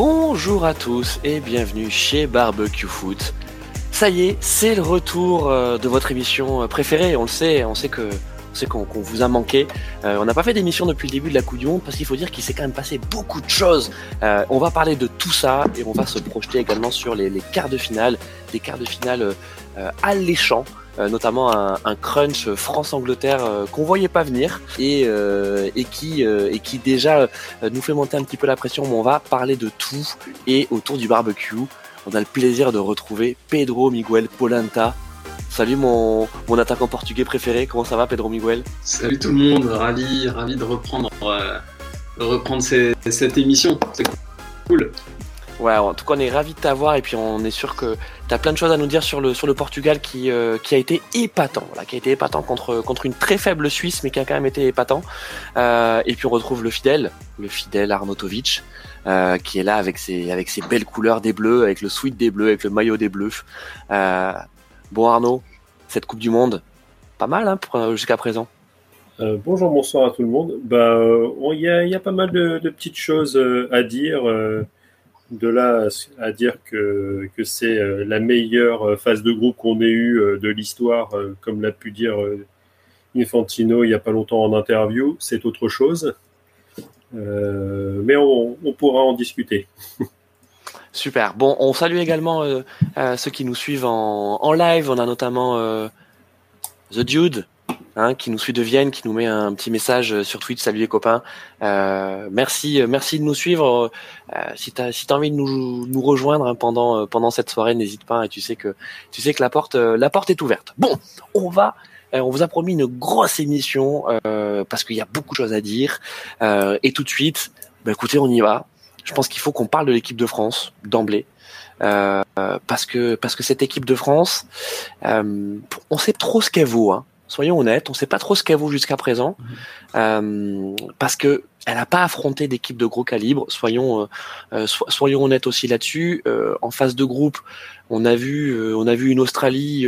Bonjour à tous et bienvenue chez Barbecue Foot. Ça y est, c'est le retour euh, de votre émission euh, préférée. On le sait, on sait que c'est qu'on vous a manqué. Euh, on n'a pas fait d'émission depuis le début de la Coupe du parce qu'il faut dire qu'il s'est quand même passé beaucoup de choses. on va parler de tout ça et on va se projeter également sur les, quarts de finale, des quarts de finale alléchants. Notamment un, crunch France-Angleterre qu'on voyait pas venir et, et qui déjà nous fait monter un petit peu la pression. Mais on va parler de tout et autour du barbecue on a le plaisir de retrouver Pedro Miguel Polenta. Salut mon, mon attaquant portugais préféré, comment ça va Pedro Miguel? Salut tout le monde, ravi, ravi de reprendre, euh, reprendre cette émission, c'est cool. Ouais, en tout cas on est ravi de t'avoir et puis on est sûr que tu as plein de choses à nous dire sur le, sur le Portugal qui, euh, qui a été épatant, voilà, qui a été épatant contre, contre une très faible Suisse mais qui a quand même été épatant. Euh, et puis on retrouve le fidèle, le fidèle Arnautovic. Euh, qui est là avec ses, avec ses belles couleurs des bleus, avec le sweat des bleus, avec le maillot des bleus. Bon Arnaud, cette Coupe du Monde, pas mal hein, jusqu'à présent. bonjour, bonsoir à tout le monde. Bah, il y, a, y, a, pas mal de petites choses à dire. De là à dire que, c'est la meilleure phase de groupe qu'on ait eue de l'histoire, comme l'a pu dire Infantino il n'y a pas longtemps en interview, c'est autre chose. Euh, mais on, pourra en discuter. Super. Bon, on salue également euh, euh, ceux qui nous suivent en, live. On a notamment The Dude, hein, qui nous suit de Vienne, qui nous met un petit message sur Twitch. Salut les copains. merci, merci de nous suivre. si tu as, si envie de nous, nous rejoindre hein, pendant, pendant cette soirée, n'hésite pas. Et tu sais que, tu sais que la porte, la porte est ouverte. Bon, on va euh, on vous a promis une grosse émission euh, parce qu'il y a beaucoup de choses à dire. Euh, et tout de suite, bah, écoutez, on y va. Je pense qu'il faut qu'on parle de l'équipe de France d'emblée. parce que parce que cette équipe de France, on sait trop ce qu'elle vaut. Hein. Soyons honnêtes, on sait pas trop ce qu'elle vaut jusqu'à présent, parce que elle n'a pas affronté d'équipe de gros calibre. Soyons soyons honnêtes aussi là-dessus. en phase de groupe, on a vu on a vu une Australie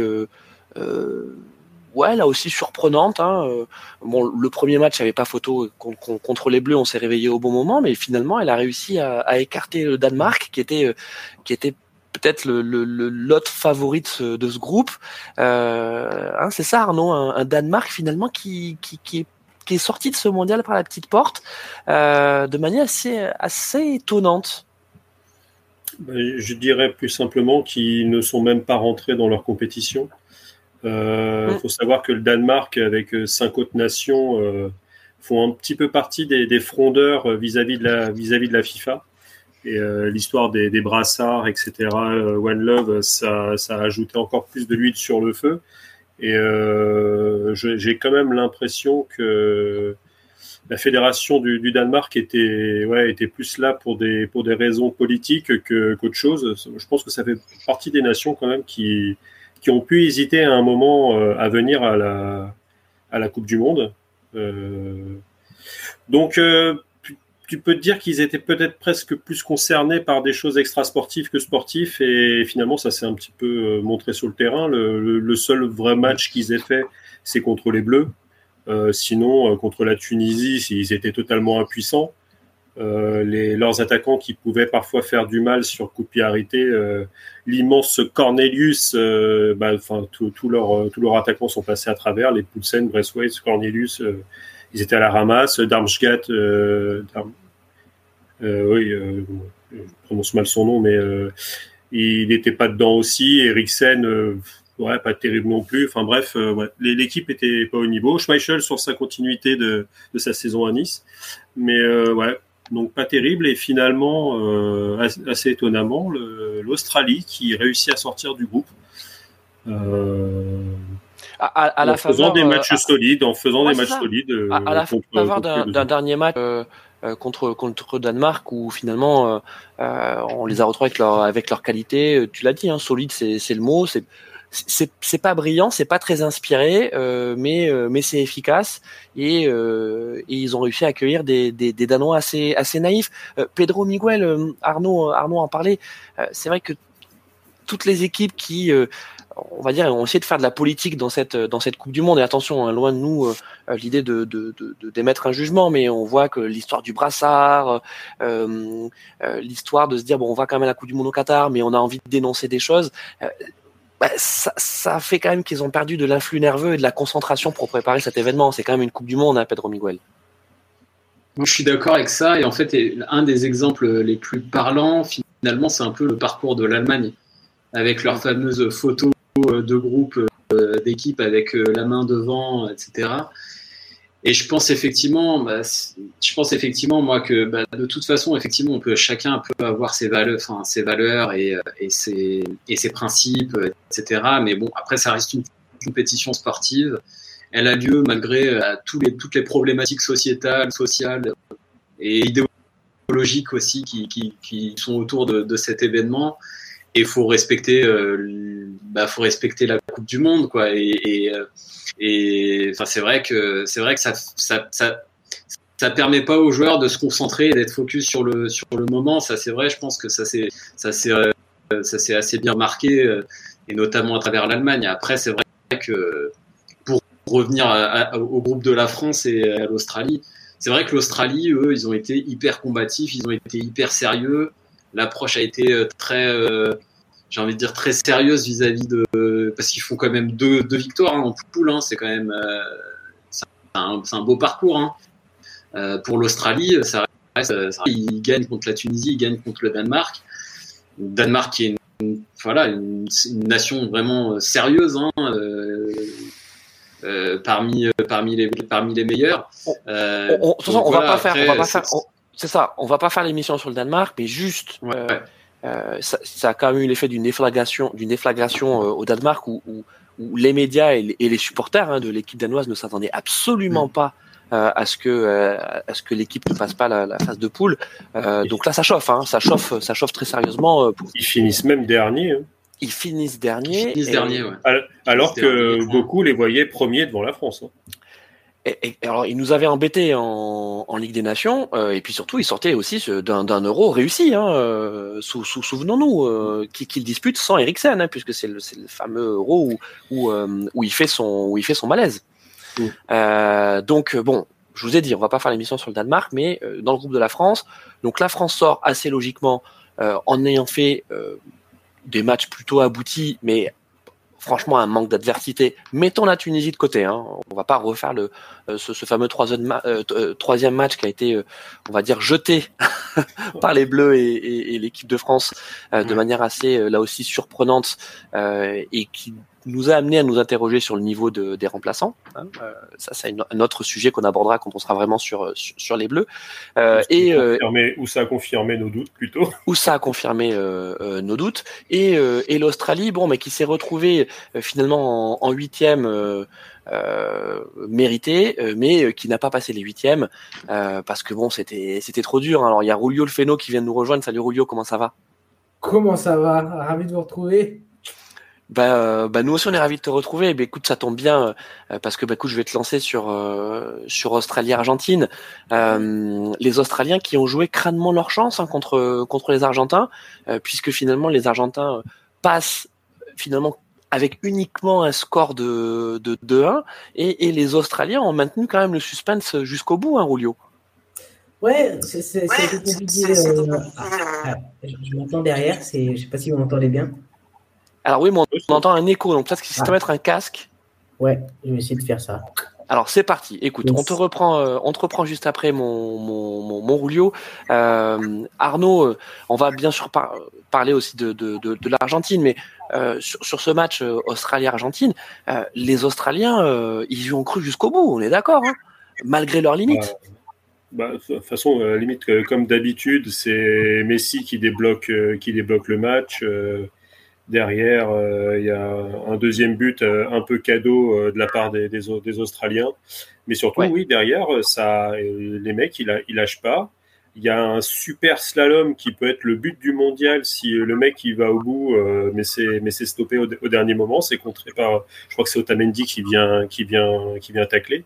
ouais, là aussi surprenante. Hein. Euh, bon, le premier match, il avait pas photo contre les Bleus, on s'est réveillé au bon moment, mais finalement, elle a réussi à, écarter le Danemark, qui était, euh, qui était peut-être le, le, lot favori de ce, groupe. Euh, hein, c'est ça, Arnaud, un, Danemark finalement qui, qui, qui, est, qui est sorti de ce mondial par la petite porte de manière assez, assez étonnante. Ben, je dirais plus simplement qu'ils ne sont même pas rentrés dans leur compétition. Il euh, faut savoir que le Danemark, avec euh, cinq autres nations, euh, font un petit peu partie des, frondeurs vis-à-vis de, la, vis-à-vis de la FIFA. Et l'histoire des, brassards, etc., One Love, ça, ça, a ajouté encore plus de l'huile sur le feu. Et j'ai quand même l'impression que la fédération du, Danemark était, ouais, était plus là pour des, pour des raisons politiques que, qu'autre chose. Je pense que ça fait partie des nations quand même qui, qui ont pu hésiter à un moment euh, à venir à la, à la Coupe du Monde. Euh, donc, euh, tu peux te dire qu'ils étaient peut-être presque plus concernés par des choses extrasportives que sportives et finalement ça s'est un petit peu montré sur le terrain. Le, seul vrai match qu'ils aient fait, c'est contre les Bleus. sinon, contre la Tunisie, ils étaient totalement impuissants. Euh, les, leurs attaquants qui pouvaient parfois faire du mal sur coup de arrêté. Euh, l'immense Cornelius, euh, bah, tous leurs attaquants sont passés à travers. Les Poulsen, Braithwaite, Cornelius, ils étaient à la ramasse. Darmstadt, oui, je prononce mal son nom, mais il n'était pas dedans aussi. Eriksen, ouais, pas terrible non plus. Enfin bref, l'équipe était pas au niveau. Schmeichel sur sa continuité de, sa saison à Nice, mais ouais, donc pas terrible. Et finalement, euh, assez étonnamment, l'Australie qui réussit à sortir du groupe. Euh, à, la en faisant des matchs euh, solides, en faisant des matchs solides. à, la faveur d'un dernier match contre contre Danemark où finalement on les a retrouvés avec leur avec leur qualité. Tu l'as dit, hein, solide, c'est le mot. C'est c'est pas brillant, c'est pas très inspiré, euh, mais euh, mais c'est efficace et, euh, et, ils ont réussi à accueillir des, des, des Danois assez assez naïfs. Pedro Miguel, Arnaud Arnaud en parlait. c'est vrai que toutes les équipes qui on va dire, ont essayé de faire de la politique dans cette dans cette Coupe du Monde. Et attention, hein, loin de nous euh, l'idée de, d'émettre un jugement, mais on voit que l'histoire du brassard, euh, euh, l'histoire de se dire bon, on va quand même à la Coupe du Monde au Qatar, mais on a envie de dénoncer des choses. Bah, ça, fait quand même qu'ils ont perdu de l'influx nerveux et de la concentration pour préparer cet événement. C'est quand même une Coupe du Monde, hein, Pedro Miguel. Moi, je suis d'accord avec ça. Et en fait, un des exemples les plus parlants, finalement, c'est un peu le parcours de l'Allemagne, avec leurs fameuses photos euh, de groupes euh, d'équipes avec euh, la main devant, etc. Et je pense effectivement, bah, je pense effectivement moi que bah, de toute façon, effectivement, on peut chacun peut avoir ses valeurs, ses valeurs et, ses, principes, etc. Mais bon, après, ça reste une compétition sportive. Elle a lieu malgré toutes les problématiques sociétales, sociales et idéologiques aussi qui, sont autour de cet événement et faut respecter euh, bah faut respecter la coupe du monde quoi. Et euh, et enfin c'est vrai que c'est vrai que ça, ça ça ça permet pas aux joueurs de se concentrer et d'être focus sur le sur le moment. Ça c'est vrai je pense que ça c'est ça c'est euh, ça c'est assez bien marqué et notamment à travers l'Allemagne. Après c'est vrai que pour revenir au groupe de la France et à l'Australie c'est vrai que l'Australie eux ils ont été hyper combatifs ils ont été hyper sérieux l'approche a été euh, très, euh, j'ai envie de dire très sérieuse vis-à-vis de, parce qu'ils font quand même deux, deux victoires hein, en poule, hein, c'est quand même, euh, c'est un, un, beau parcours. Hein. Pour l'Australie, ça reste, ils gagnent contre la Tunisie, ils gagnent contre le Danemark. Danemark qui est une, voilà une, une, nation vraiment sérieuse. Euh, parmi parmi les parmi les meilleurs. On, on, on, on va pas faire, on va pas faire, c'est ça. On va pas faire l'émission sur le Danemark, mais juste, euh, euh, ça, ça, a quand même eu l'effet d'une déflagration, d'une déflagration euh, au Danemark où, où, où, les médias et les, et les supporters hein, de l'équipe danoise ne s'attendaient absolument mm. pas euh, à ce que euh, à ce que l'équipe ne passe pas la, la phase de poule. donc là, ça chauffe, hein, ça chauffe, ça chauffe très sérieusement. Pour... Ils finissent même dernier. Hein. Ils finissent dernier. Ils finissent et... dernier, ouais. Alors, que dernier, beaucoup les voyaient premiers devant la France. Et, et, alors, il nous avait embêtés en, en Ligue des Nations, euh, et puis surtout, il sortait aussi d'un euro réussi. Hein, euh, sou, sou, Souvenons-nous euh, qu'il qu dispute sans Eriksen, hein, puisque c'est le, le, fameux euro où, où, euh, où, il fait son, où il fait son malaise. Donc, bon, je vous ai dit, on va pas faire l'émission sur le Danemark, mais dans le groupe de la France, donc la France sort assez logiquement en ayant fait des matchs plutôt aboutis, mais franchement un manque d'adversité. Mettons la Tunisie de côté. Hein. On va pas refaire le euh, ce, ce, fameux troisième, euh, euh, troisième, match qui a été, on va dire, jeté par les Bleus et, et, et l'équipe de France euh, de manière assez là aussi surprenante et qui nous a amené à nous interroger sur le niveau de, des remplaçants. Hein. Euh, ça, c'est un autre sujet qu'on abordera quand on sera vraiment sur sur, sur les Bleus. Euh, et confirmé, où ça a confirmé nos doutes plutôt? Où ça a confirmé euh, nos doutes. Et, et l'Australie, bon, mais qui s'est retrouvée finalement en huitième. Euh, mérité, mais qui n'a pas passé les huitièmes euh, parce que bon, c'était c'était trop dur. Alors il y a Rulio le Feno qui vient de nous rejoindre. Salut Rulio, comment ça va? Comment ça va? Ravi de vous retrouver. Bah, euh, bah, nous aussi on est ravis de te retrouver. Bah, écoute, ça tombe bien euh, parce que bah, écoute, je vais te lancer sur euh, sur Australie-Argentine. Euh, les Australiens qui ont joué crânement leur chance hein, contre contre les Argentins, euh, puisque finalement les Argentins passent finalement avec uniquement un score de de 2-1 et, et, les Australiens ont maintenu quand même le suspense jusqu'au bout, hein, Rulio. Ouais, c'est ouais, compliqué. Ah, je, je m'entends derrière. C'est, je sais pas si vous m'entendez bien. Alors oui, mais on, entend un écho, donc peut-être qu'il faut ah. mettre un casque. Ouais, je vais essayer de faire ça. Alors c'est parti. Écoute, yes. on te reprend, euh, on te reprend juste après mon mon mon, mon Rulio. Euh, Arnaud, euh, on va bien sûr par parler aussi de de de, de l'Argentine, mais sur, sur ce match Australie-Argentine, les Australiens, ils y ont cru jusqu'au bout. On est d'accord, hein malgré leurs limites. Bah, de toute façon, limite comme d'habitude, c'est Messi qui débloque qui débloque le match. Derrière, euh, il y a un deuxième but euh, un peu cadeau euh, de la part des, des, des Australiens. Mais surtout, ouais. oui, derrière, ça, les mecs, ils, ils lâchent pas. Il y a un super slalom qui peut être le but du mondial si le mec il va au bout, euh, mais c'est mais c'est stoppé au, au, dernier moment. C'est contré par, je crois que c'est Otamendi qui vient qui vient qui vient tacler,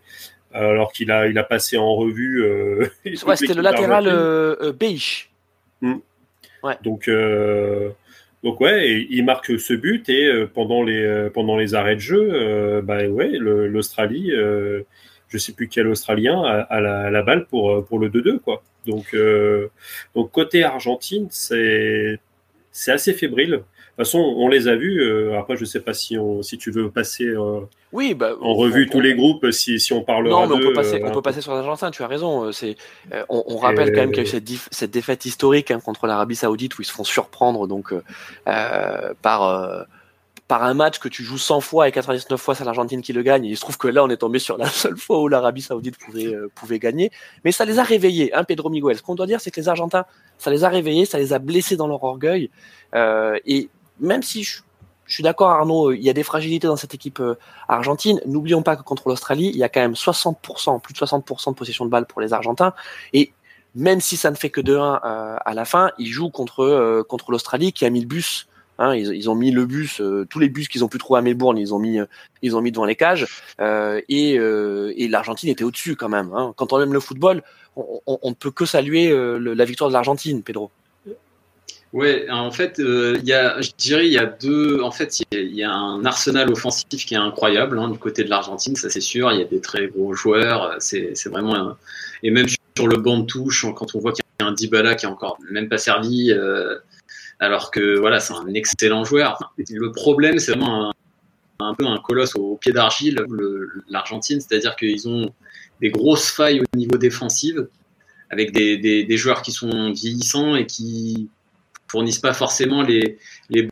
alors qu'il a il a passé en revue. Euh, ouais, c'était le latéral euh, Beige. Mmh. Ouais. Donc Donc ouais, il marque ce but et pendant les pendant les arrêts de jeu, bah ouais, l'Australie, je sais plus quel Australien a, la, la, balle pour pour le 2-2 quoi. Donc donc côté Argentine, c'est c'est assez fébrile. De toute façon, on les a vus. Euh, après, je ne sais pas si, on, si tu veux passer euh, oui, bah, en revue tous les groupes, si, si on parle. Non, mais on peut, passer, on peut passer sur l'Argentin, tu as raison. C'est, on, rappelle quand même qu'il y a eu cette, cette défaite historique hein, contre l'Arabie Saoudite où ils se font surprendre donc, euh, par par un match que tu joues 100 fois et 99 fois c'est l'Argentine qui le gagne. il se trouve que là, on est tombé sur la seule fois où l'Arabie Saoudite pouvait, euh, pouvait gagner. Mais ça les a réveillés, hein, Pedro Miguel. Ce qu'on doit dire, c'est que les Argentins, ça les a réveillés, ça les a blessés dans leur orgueil. Euh, et même si je, suis d'accord, Arnaud, il y a des fragilités dans cette équipe euh, argentine. N'oublions pas que contre l'Australie, il y a quand même 60%, plus de 60% de possession de balle pour les Argentins. Et même si ça ne fait que 2-1 à la fin, ils jouent contre, contre l'Australie qui a mis le bus Hein, ils, ont mis le bus, euh, tous les bus qu'ils ont pu trouver à Melbourne, ils ont mis, euh, ils ont mis devant les cages. Euh, et, euh, et l'Argentine était au-dessus quand même. Hein. Quand on aime le football, on, ne peut que saluer la victoire de l'Argentine, Pedro. Ouais, en fait, il y a, je dirais, il y a deux. En fait, il y, a un arsenal offensif qui est incroyable hein, du côté de l'Argentine, ça c'est sûr. Il y a des très gros joueurs. C'est vraiment et même sur le banc de touche, quand on voit qu'il y a un Dybala qui est encore même pas servi alors que voilà, c'est un excellent joueur. le problème, c'est vraiment un, peu un colosse au, pied d'argile, l'Argentine, c'est-à-dire qu'ils ont des grosses failles au niveau défensif, avec des, joueurs qui sont vieillissants et qui fournissent pas forcément les,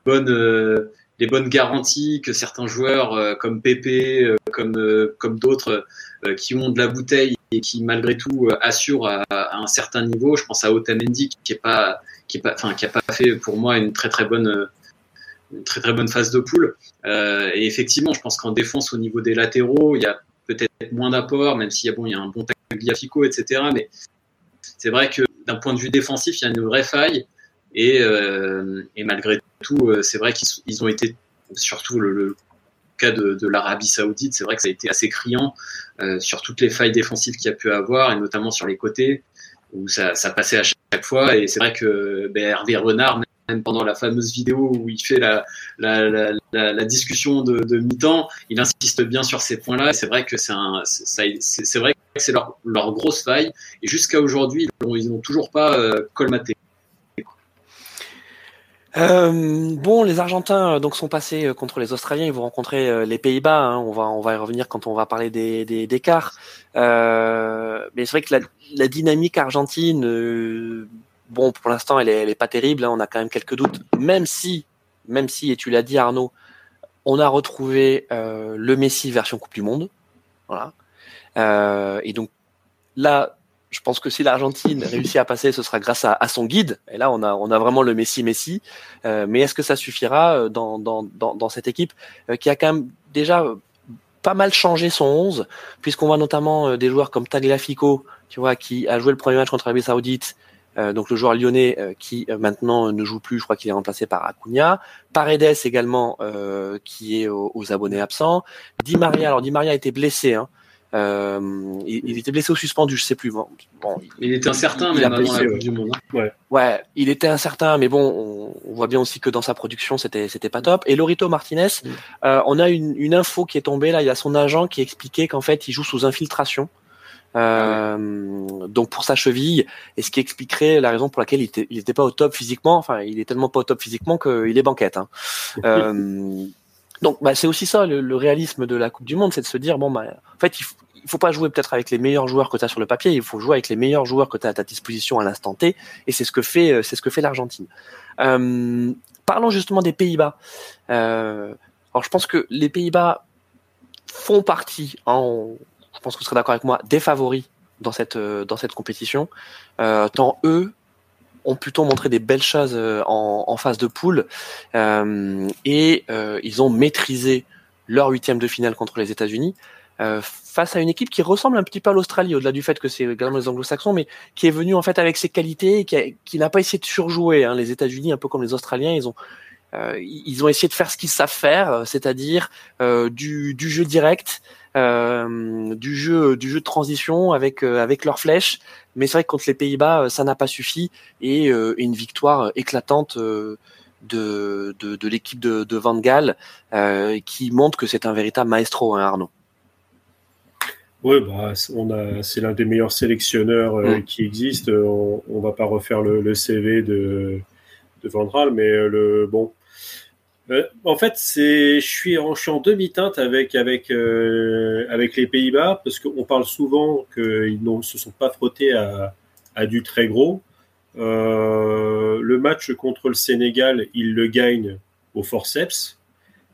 bonnes euh, les bonnes garanties que certains joueurs euh, comme Pepe, euh, comme d'autres qui ont de la bouteille et qui malgré tout assurent à, un certain niveau. Je pense à Otamendi qui est pas pas, pas fait pour moi une très très bonne, très très bonne phase de poule. Et effectivement, je pense qu'en défense au niveau des latéraux, il y a peut-être moins d'apport, même s'il y a bon, il y a un bon Tagliafico, etc. Mais c'est vrai que d'un point de vue défensif, il y a une vraie faille. Et, euh, et malgré tout, euh, c'est vrai qu'ils ont été, surtout le, cas de, de l'Arabie Saoudite, c'est vrai que ça a été assez criant euh, sur toutes les failles défensives qu'il y a pu avoir, et notamment sur les côtés où ça, ça passait à chaque fois. Et c'est vrai que ben, Hervé Renard, même pendant la fameuse vidéo où il fait la, la, la, la discussion de, de mi-temps, il insiste bien sur ces points-là. Et c'est vrai que c'est c'est vrai que c'est leur, leur grosse faille. Et jusqu'à aujourd'hui, ils n'ont toujours pas euh, colmaté. Euh, bon, les Argentins euh, donc sont passés euh, contre les Australiens. Ils vont rencontrer les Pays-Bas. Hein. On va on va y revenir quand on va parler des des, des. Euh, mais c'est vrai que la, la dynamique argentine, bon, pour l'instant, elle est elle est pas terrible. Hein. On a quand même quelques doutes. Même si même si et tu l'as dit Arnaud, on a retrouvé le Messi version Coupe du Monde. Voilà. et donc là, je pense que si l'Argentine réussit à passer, ce sera grâce à, son guide. Et là, on a, on a vraiment le Messi Messi. Euh, mais est-ce que ça suffira euh, dans, dans, dans, dans cette équipe euh, qui a quand même déjà pas mal changé son 11, puisqu'on voit notamment des joueurs comme Tagliafico, tu vois, qui a joué le premier match contre l'Arabie Saoudite, donc le joueur lyonnais qui maintenant ne joue plus, je crois qu'il est remplacé par Acuna. Paredes également, qui est aux, aux, abonnés absents. Di Maria, alors Di Maria a été blessé, hein, euh, il, était blessé ou suspendu, je sais plus. Bon, il était incertain, mais avant la du Monde. Hein. Ouais. ouais. il était incertain, mais bon, on, voit bien aussi que dans sa production, c'était c'était pas top. Et Lorito Martinez, mm. euh, on a une, une, info qui est tombée là. Il y a son agent qui expliquait qu'en fait, il joue sous infiltration. Euh, ah donc pour sa cheville, et ce qui expliquerait la raison pour laquelle il était, il était pas au top physiquement. Enfin, il est tellement pas au top physiquement qu'il est banquette. Hein. euh, donc bah, c'est aussi ça le, réalisme de la Coupe du Monde, c'est de se dire bon bah en fait il faut, faut pas jouer peut-être avec les meilleurs joueurs que tu as sur le papier, il faut jouer avec les meilleurs joueurs que tu as à ta disposition à l'instant T, et c'est ce que fait euh, c'est ce que fait l'Argentine. Euh, parlons justement des Pays-Bas. Euh, alors je pense que les Pays-Bas font partie, hein, je pense que vous serez d'accord avec moi, des favoris dans cette euh, dans cette compétition. Euh, tant eux ont plutôt montré des belles choses euh, en, en phase de poule euh, et euh, ils ont maîtrisé leur huitième de finale contre les États-Unis face à une équipe qui ressemble un petit peu à l'Australie, au-delà du fait que c'est également les Anglo-Saxons, mais qui est venue en fait avec ses qualités et qui, qui n'a pas essayé de surjouer. Hein. Les États-Unis, un peu comme les Australiens, ils ont euh, ils ont essayé de faire ce qu'ils savent faire, c'est-à-dire euh, du, du, jeu direct, euh, du jeu du jeu de transition avec avec leurs flèches. Mais c'est vrai que contre les Pays-Bas, ça n'a pas suffi et une victoire éclatante de, de, de l'équipe de, de Van Gaal qui montre que c'est un véritable maestro, hein, Arnaud. Oui, bah, on a, c'est l'un des meilleurs sélectionneurs mm. qui existe. On, on va pas refaire le, le CV de, de Van Gaal, mais le bon, euh, en fait, c'est, je suis en, en demi-teinte avec avec euh, avec les Pays-Bas parce qu'on parle souvent qu'ils ne se sont pas frottés à, à du très gros. Euh, le match contre le Sénégal, ils le gagnent au forceps.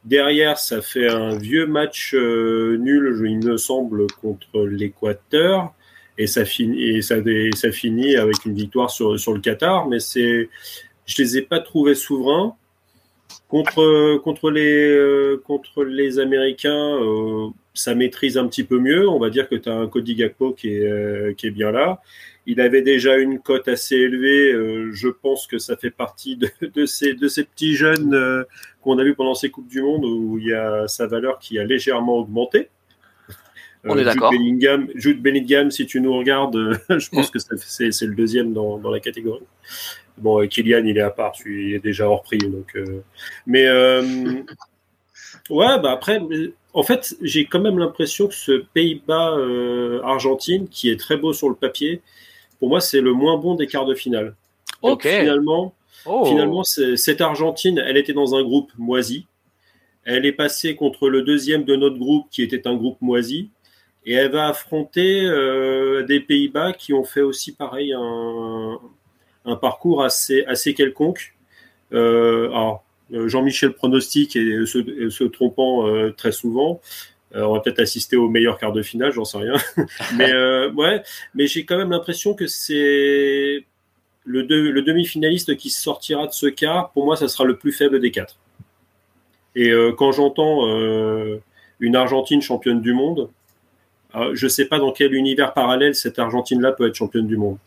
Derrière, ça fait un vieux match nul, il me semble, contre l'Équateur. Et ça finit, et ça, ça finit avec une victoire sur, sur le Qatar. Mais c'est, je les ai pas trouvés souverains. Contre, contre, les, euh, contre les Américains, euh, ça maîtrise un petit peu mieux. On va dire que tu as un Cody Gakpo qui est, euh, qui est bien là. Il avait déjà une cote assez élevée. je pense que ça fait partie de, de, ces, de ces petits jeunes qu'on a vu pendant ces Coupes du Monde où il y a sa valeur qui a légèrement augmenté. On est d'accord. Bellingham, Jude Bellingham, si tu nous regardes, je pense que c'est le deuxième dans, dans la catégorie. Bon, Kylian, il est à part, il est déjà hors prix. Donc, euh... Mais euh... ouais, bah après, en fait, j'ai quand même l'impression que ce Pays-Bas-Argentine, euh, qui est très beau sur le papier, pour moi, c'est le moins bon des quarts de finale. Ok. finalement, Oh. finalement cette Argentine, elle était dans un groupe moisi. Elle est passée contre le deuxième de notre groupe, qui était un groupe moisi. Et elle va affronter euh, des Pays-Bas qui ont fait aussi pareil un, un parcours assez, assez quelconque. Euh, euh, Jean-Michel pronostique et se, trompant euh, très souvent. On va peut-être assister au meilleur quart de finale, j'en sais rien. mais j'ai quand même l'impression que c'est le, de, le demi-finaliste qui sortira de ce quart. Pour moi, ça sera le plus faible des quatre. Et quand j'entends une Argentine championne du monde, je ne sais pas dans quel univers parallèle cette Argentine-là peut être championne du monde.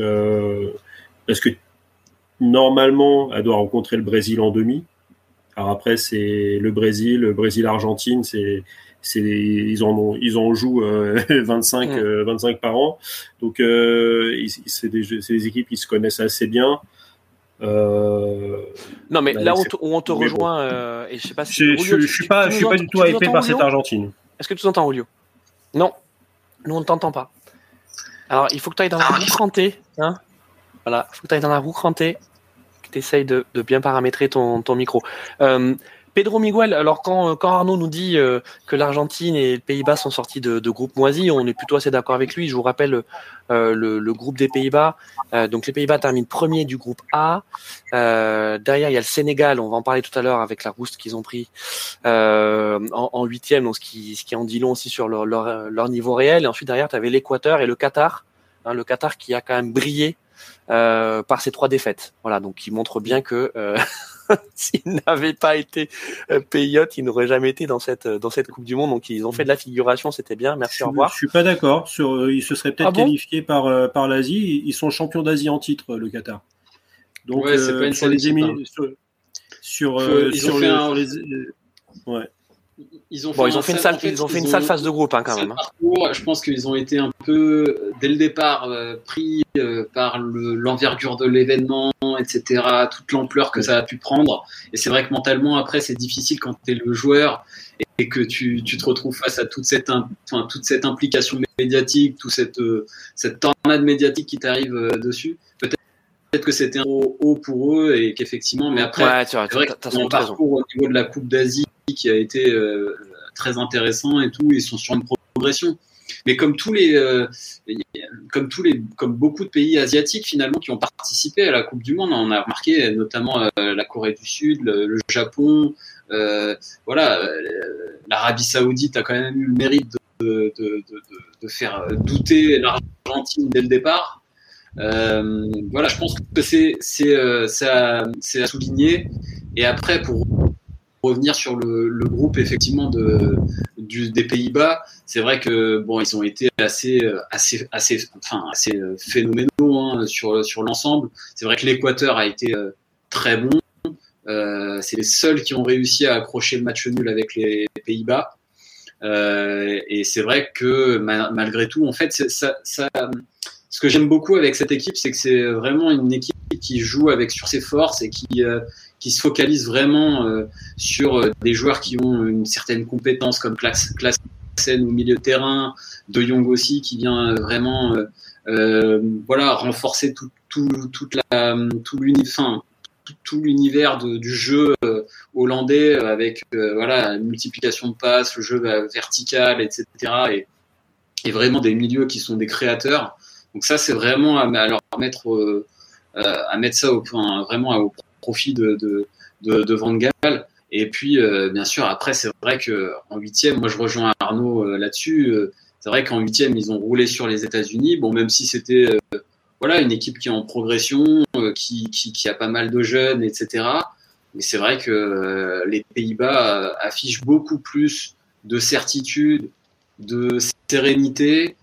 Euh, parce que normalement, elle doit rencontrer le Brésil en demi? Alors après, c'est le Brésil, le Brésil-Argentine, c'est ils en ont ils en jouent euh, 25 Mm. euh, 25 par an. Donc euh, c'est des équipes qui se connaissent assez bien. Euh, Non, mais Bah, là où on te bon. rejoint, euh, et je sais pas si. je, je, Julio, je tu- suis pas je suis du tout hypé par cette Argentine. Est-ce que tu nous entends, Julio? Non, nous on ne t'entend pas. Alors, il faut que tu ailles dans la roue crantée. Hein voilà, il faut que tu ailles dans la roue crantée, que tu essayes de, bien paramétrer ton, ton micro. Euh, Pedro Miguel, alors quand, quand Arnaud nous dit euh, que l'Argentine et les Pays-Bas sont sortis de, de groupe moisi, on est plutôt assez d'accord avec lui. Je vous rappelle euh, le, groupe des Pays-Bas. Donc les Pays-Bas terminent premier du groupe A. Derrière, il y a le Sénégal, on va en parler tout à l'heure avec la rouste qu'ils ont pris en, huitième, ce qui, ce qui en dit long aussi sur leur, leur niveau réel. Et ensuite, derrière, tu avais l'Équateur et le Qatar. Hein, le Qatar qui a quand même brillé euh, par ces trois défaites. Voilà, donc qui montre bien que euh, s'ils n'avaient pas été euh, payotes, ils n'auraient jamais été dans cette dans cette Coupe du Monde. Donc ils ont fait de la figuration, c'était bien. Merci, Je, au revoir. je suis pas d'accord. Sur, ils se seraient peut-être Ah bon qualifiés par, par l'Asie. Ils sont champions d'Asie en titre, le Qatar. Donc, Ouais, euh, pas une sur les émi- sur, sur, Faut- euh, ils sur ont les- fait un- sur les- euh, ouais. Ils ont Bon, fait ils ont un fait une sale- salle, en fait, ils ont fait une ont- phase de groupe hein, quand même. hein. parcours. Je pense qu'ils ont été un peu, dès le départ, euh, pris euh, par le- l'envergure de l'événement, etc., toute l'ampleur que ça a pu prendre. Et c'est vrai que mentalement, après, c'est difficile quand tu es le joueur et, et que tu, tu te retrouves face à toute cette, enfin, toute cette implication médiatique, toute cette, euh, cette tornade médiatique qui t'arrive euh, dessus. Peut-être peut-être que c'était un haut, pour eux et qu'effectivement, mais après, Ouais, tu as, c'est vrai raison. parcours au niveau de la Coupe d'Asie qui a été euh, très intéressant et tout. Ils sont sur une progression. Mais comme tous les, euh, comme tous les, comme beaucoup de pays asiatiques finalement qui ont participé à la Coupe du Monde, on a remarqué notamment euh, la Corée du Sud, le, le Japon, voilà, l'Arabie Saoudite a quand même eu le mérite de, de, de faire douter l'Argentine dès le départ. Euh, voilà, je pense que c'est euh, à, à souligner. Et après, pour revenir sur le, le groupe effectivement de du, des Pays-Bas, c'est vrai que bon, ils ont été assez assez assez enfin assez euh, phénoménaux hein, sur sur l'ensemble. C'est vrai que l'Équateur a été euh, très bon. Euh, c'est les seuls qui ont réussi à accrocher le match nul avec les Pays-Bas. Euh, et c'est vrai que ma- malgré tout, en fait, ça, ça, ce que j'aime beaucoup avec cette équipe, c'est que c'est vraiment une équipe qui joue avec sur ses forces et qui qui se focalise vraiment sur des joueurs qui ont une certaine compétence comme classe classe au milieu de terrain, De Jong aussi qui vient vraiment voilà renforcer tout, tout toute la tout l'univers tout, l'univers du jeu hollandais avec voilà une multiplication de passes, le jeu vertical, etc. Et, et vraiment des milieux qui sont des créateurs. Donc ça, c'est vraiment à, leur mettre, euh, mettre ça au, point vraiment au profit de, Van Gaal. Et puis, euh, bien sûr, après, c'est vrai que en huitième, moi, je rejoins Arnaud euh, là-dessus. c'est vrai qu'en huitième, ils ont roulé sur les États-Unis. Bon, même si c'était voilà une équipe qui est en progression, qui, a pas mal de jeunes, etc. Mais c'est vrai que les Pays-Bas affichent beaucoup plus de certitude, de sérénité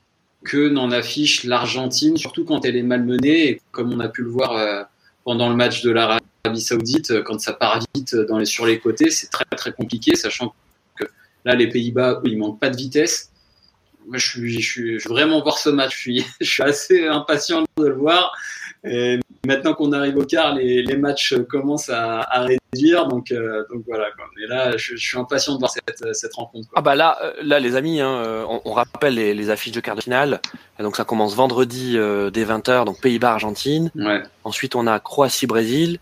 que n'en affiche l'Argentine, surtout quand elle est malmenée, et comme on a pu le voir euh, pendant le match de l'Arabie Saoudite, euh, quand ça part vite les, sur les côtés, c'est très très compliqué, sachant que là, les Pays-Bas, ils manquent pas de vitesse. Moi, je, veux vraiment voir ce match. Je suis assez impatient de le voir. Et maintenant qu'on arrive au quart, les, les matchs commencent à, à réduire. Donc, euh, donc voilà. Quoi. Mais là, je, je, suis impatient de voir cette, cette rencontre. Quoi. Ah bah là, euh, là les amis, hein, euh, on, on, rappelle les, les, affiches de quart de finale. Donc ça commence vendredi euh, dès 20h, donc Pays-Bas-Argentine. Ouais. Ensuite, on a Croatie-Brésil,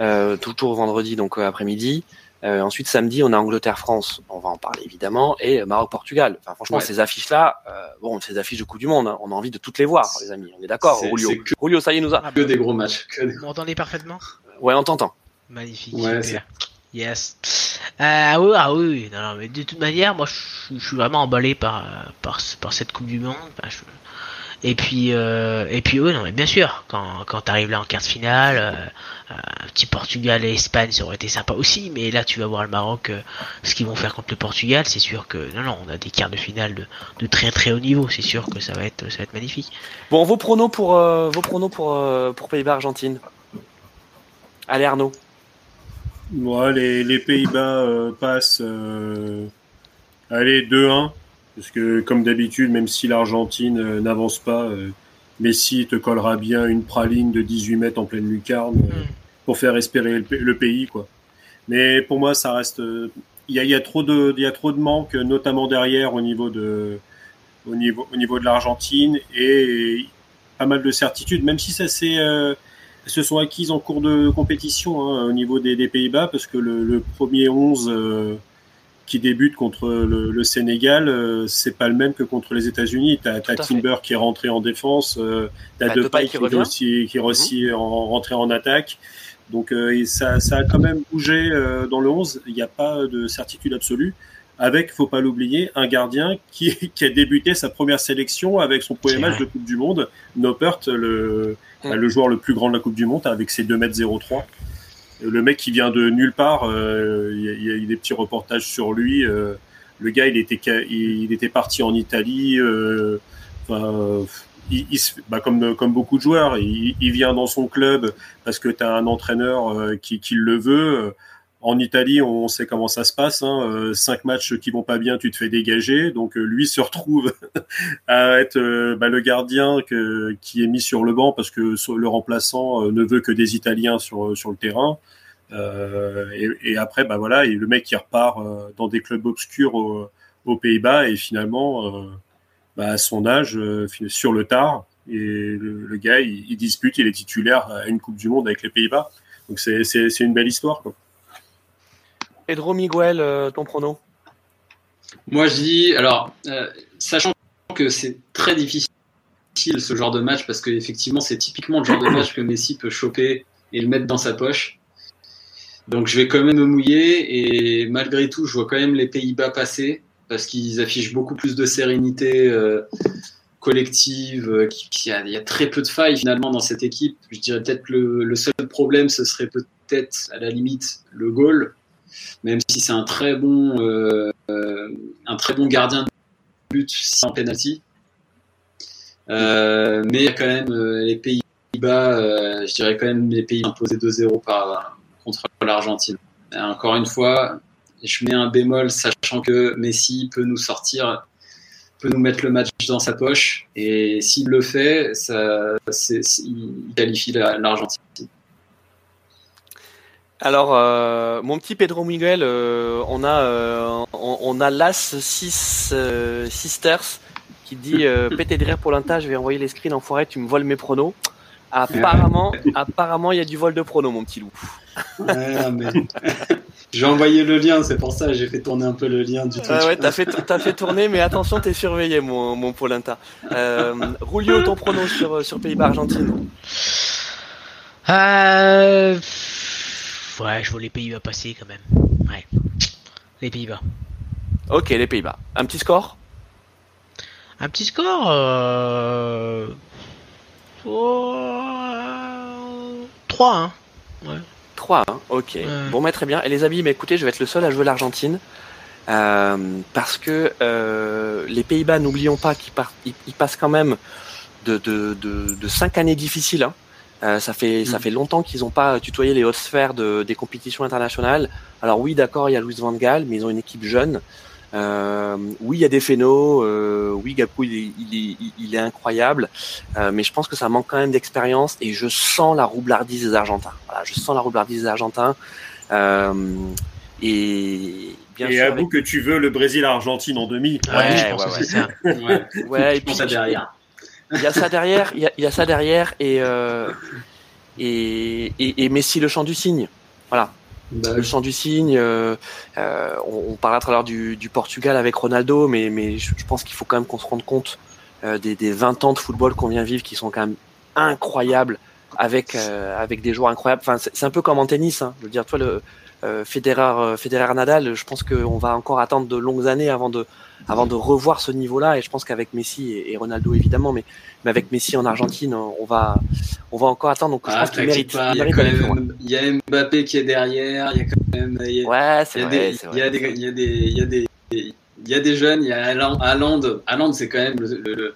euh, toujours vendredi, donc après-midi. Euh, ensuite, samedi, on a Angleterre-France, on va en parler évidemment, et Maroc-Portugal. Enfin, franchement, ouais. ces affiches-là, euh, bon, ces affiches de Coupe du Monde, hein, on a envie de toutes les voir, les amis. On est d'accord, Julio. Que, Julio, ça y est, nous a. Que des gros matchs. Que des... Vous m'entendez parfaitement Ouais, on t'entend. Magnifique. Ouais. Yes. Euh, ah oui, ah oui, non, non, mais de toute manière, moi, je, je suis vraiment emballé par, par, par cette Coupe du Monde. Enfin, je, et puis, euh, et puis oui, non, mais bien sûr, quand, quand tu arrives là en quart de finale, euh, un petit Portugal et Espagne, ça aurait été sympa aussi, mais là, tu vas voir le Maroc, euh, ce qu'ils vont faire contre le Portugal, c'est sûr que, non, non, on a des quarts de finale de, de très très haut niveau, c'est sûr que ça va être, ça va être magnifique. Bon, vos pronos pour, euh, vos pronos pour, euh, pour Pays-Bas-Argentine Allez, Arnaud. Ouais, les, les Pays-Bas euh, passent, allez, 2-1. Parce que, comme d'habitude, même si l'Argentine euh, n'avance pas, euh, Messi te collera bien une praline de 18 mètres en pleine lucarne euh, mm. pour faire espérer le, le, pays, quoi. Mais pour moi, ça reste. Il y a, y a, trop de, il y a trop de manques, notamment derrière au niveau de, au niveau, au niveau de l'Argentine et pas mal de certitudes, même si ça s'est, euh, se sont acquises en cours de compétition hein, au niveau des, des Pays-Bas, parce que le, le premier 11 euh, qui débute contre le, le Sénégal, euh, c'est pas le même que contre les États-Unis. T'as as Timber fait. qui est rentré en défense, euh, t'as bah, Depay qui, qui, aussi, qui est aussi mmh. en, rentré en attaque. Donc euh, ça, ça a quand même bougé euh, dans le 11. Il n'y a pas de certitude absolue. Avec, faut pas l'oublier, un gardien qui, qui, a débuté sa première sélection avec son premier match de Coupe du Monde, Noppert, le, mmh. le joueur le plus grand de la Coupe du Monde, avec ses 2 mètres 03 le mec qui vient de nulle part, euh, il, y a, a, des petits reportages sur lui. Euh, le gars, il était, il, était parti en Italie. Euh, enfin, il, il, bah comme, comme beaucoup de joueurs, il, vient dans son club parce que tu as un entraîneur qui, qui le veut. En Italie, on sait comment ça se passe. Hein. Cinq matchs qui vont pas bien, tu te fais dégager. Donc lui se retrouve à être bah, le gardien qui est mis sur le banc parce que le remplaçant ne veut que des Italiens sur, sur le terrain. Euh, et, après, bah voilà, le mec qui repart euh, dans des clubs obscurs aux, Pays-Bas et finalement, euh, bah, à son âge, sur le tard, et le, gars, il, dispute, il est titulaire à une Coupe du Monde avec les Pays-Bas. Donc c'est une belle histoire. Pedro Miguel, euh, ton prono? Moi, je dis, alors, euh, sachant que c'est très difficile ce genre de match, parce qu'effectivement, c'est typiquement le genre de match que Messi peut choper et le mettre dans sa poche. Donc, je vais quand même me mouiller, et malgré tout, je vois quand même les Pays-Bas passer, parce qu'ils affichent beaucoup plus de sérénité euh, collective, il y, a très peu de failles finalement dans cette équipe. Je dirais peut-être que le, le seul problème, ce serait peut-être à la limite le goal même si c'est un très bon, euh, un très bon gardien de but en penalty. Euh, mais quand même euh, les Pays-Bas, je dirais quand même les pays imposés 2-0 par contre l'Argentine. Encore une fois, je mets un bémol, sachant que Messi peut nous sortir peut nous mettre le match dans sa poche. Et s'il le fait, ça, il qualifie l'Argentine. Alors, euh, mon petit Pedro Miguel, euh, on a euh, on, a Las Six Sisters qui dit pété de rire pour l'inta, je vais envoyer les screens en forêt, tu me voles mes pronos. Apparemment, apparemment, il y a du vol de pronos, mon petit loup. j'ai envoyé le lien, c'est pour ça, j'ai fait tourner un peu le lien du Twitch. ouais, t'as fait, as fait tourner, mais attention, t'es surveillé, mon, mon Polenta. Euh, Rulio, ton pronos sur, sur Pays-Bas-Argentine euh... Ouais, je vois les Pays-Bas passer quand même. Ouais. Les Pays-Bas. Ok, les Pays-Bas. Un petit score? Un petit score euh... 3 hein. Ouais. 3 hein, ok. Bon, mais très bien. Et les amis, mais écoutez, je vais être le seul à jouer l'Argentine. Euh, parce que euh, les Pays-Bas, n'oublions pas qu'ils ils, passent quand même de, de, de, de cinq années difficiles. Hein. Euh, ça fait ça mm. fait longtemps qu'ils n'ont pas tutoyé les hautes sphères de, des compétitions internationales. Alors oui, d'accord, il y a Louis Van Gaal, mais ils ont une équipe jeune. Euh, oui, il y a des phénos. Euh, oui, Gapou, il est, il il est incroyable. Euh, mais je pense que ça manque quand même d'expérience et je sens la roublardise des Argentins. Voilà, je sens la roublardise des Argentins. Euh, et bien et avoue que tu veux le Brésil-Argentine en demi. Ouais, ouais, je pense ouais, que c'est ça. ouais, et puis ça derrière. Il y a ça derrière, il y a, il y a ça derrière et, euh, et, et, et Messi le chant du cygne. Voilà. Bah le chant du cygne. Euh, euh, on, on parlera tout à l'heure du, du, Portugal avec Ronaldo, mais, mais je, pense qu'il faut quand même qu'on se rende compte euh, des, des 20 ans de football qu'on vient vivre qui sont quand même incroyables avec euh, avec des joueurs incroyables. Enfin, c'est un peu comme en tennis. Hein. Je veux dire, toi, le euh, Federer, Federer Nadal, je pense qu'on va encore attendre de longues années avant de avant de revoir ce niveau-là. Et je pense qu'avec Messi et, Ronaldo évidemment, mais, mais avec Messi en Argentine, on va, on va encore attendre. Donc je ah, pense qu'il mérite. Il y, a y Mbappé qui est derrière. Il y a quand même. Il y a, ouais, c'est vrai. Il y a des, il y a des, il y a des, il y a des jeunes. Il y a Haaland. Haaland, c'est quand même le, le,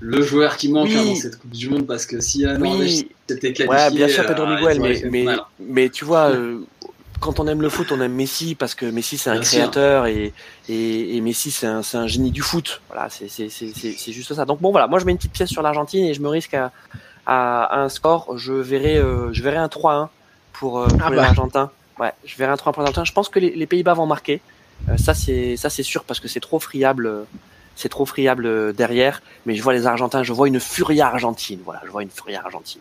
le joueur qui manque hein, dans cette Coupe du Monde parce que si Haaland oui. s'était qualifié, ouais, bien sûr Pedro euh, Miguel, mais, mais, mais, tu vois. Euh, quand on aime le foot, on aime Messi parce que Messi c'est un créateur et, et, et, Messi c'est un, un, génie du foot. Voilà, c'est juste ça. Donc bon voilà, moi je mets une petite pièce sur l'Argentine et je me risque à, à, un score. Je verrai, euh, je verrai un 3-1 pour, euh, pour ah bah. Ouais, je verrai un 3 pour l'Argentine. Je pense que les, les Pays-Bas vont marquer. Euh, ça c'est ça c'est sûr parce que c'est trop friable. C'est trop friable derrière, mais je vois les Argentins, je vois une furia argentine. Voilà, je vois une furia argentine.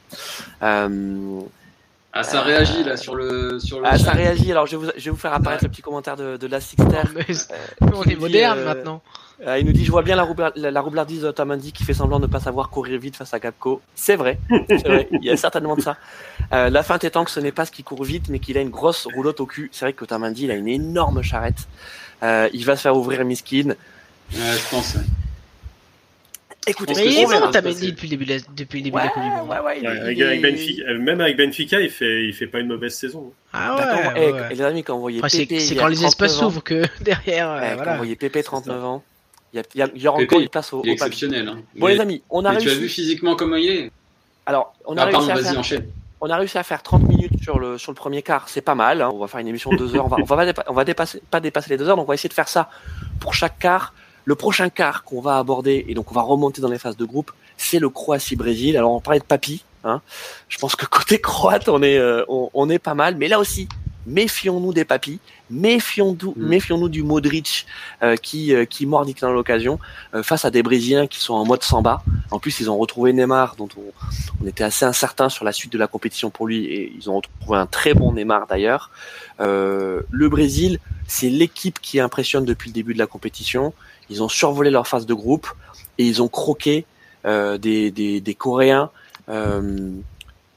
Euh, ah, ça réagit là sur le sur le. Ah, ça réagit. Alors, je vais vous, je vais vous faire apparaître le petit commentaire de, de la Sixter. Euh, on est moderne euh, maintenant. Euh, il nous dit Je vois bien la, roubla, la, roublardise d'Otamendi qui fait semblant de ne pas savoir courir vite face à Gapco. C'est vrai. Il y a certainement de ça. Euh, la fin étant que ce n'est pas ce qui court vite, mais qu'il a une grosse roulotte au cul. C'est vrai que Otamendi, il a une énorme charrette. Euh, il va se faire ouvrir Miskin. Ouais, je pense. Écoutez, mais il est bon, Tamendi depuis le début, de, depuis le début ouais, de la Coupe du Monde. Ouais, ouais, il, avec, avec Benfica, euh, même avec Benfica, il fait, il fait pas une mauvaise saison. Ah ouais. Et, les amis, quand vous voyez enfin, Pépé, c'est quand les espaces s'ouvrent que derrière. Ouais, voilà. Quand vous voyez Pépé, 39 ans, il y, a, il y, a, il y aura encore une place au, il est exceptionnel. Hein. Bon, les amis, on a mais réussi. Tu as vu physiquement comment il est Alors, on a ah, réussi pardon, à faire. Enchaîne. On a réussi à faire 30 minutes sur le sur le premier quart, c'est pas mal. Hein. On va faire une émission de 2 heures. On va on va, pas, dépasser, on va dépasser pas dépasser les 2 heures, donc on va essayer de faire ça pour chaque quart. Le prochain quart qu'on va aborder, et donc on va remonter dans les phases de groupe, c'est le Croatie-Brésil. Alors on parlait de papy, hein. je pense que côté croate on est, euh, on, on, est pas mal, mais là aussi, méfions-nous des papis, méfions-nous mm. méfions du Modric euh, qui, euh, qui mordique dans l'occasion euh, face à des Brésiliens qui sont en mode samba. En plus, ils ont retrouvé Neymar, dont on, on, était assez incertain sur la suite de la compétition pour lui, et ils ont retrouvé un très bon Neymar d'ailleurs. le Brésil, c'est l'équipe qui impressionne depuis le début de la compétition. Ils ont survolé leur phase de groupe et ils ont croqué euh, des, des, Coréens euh,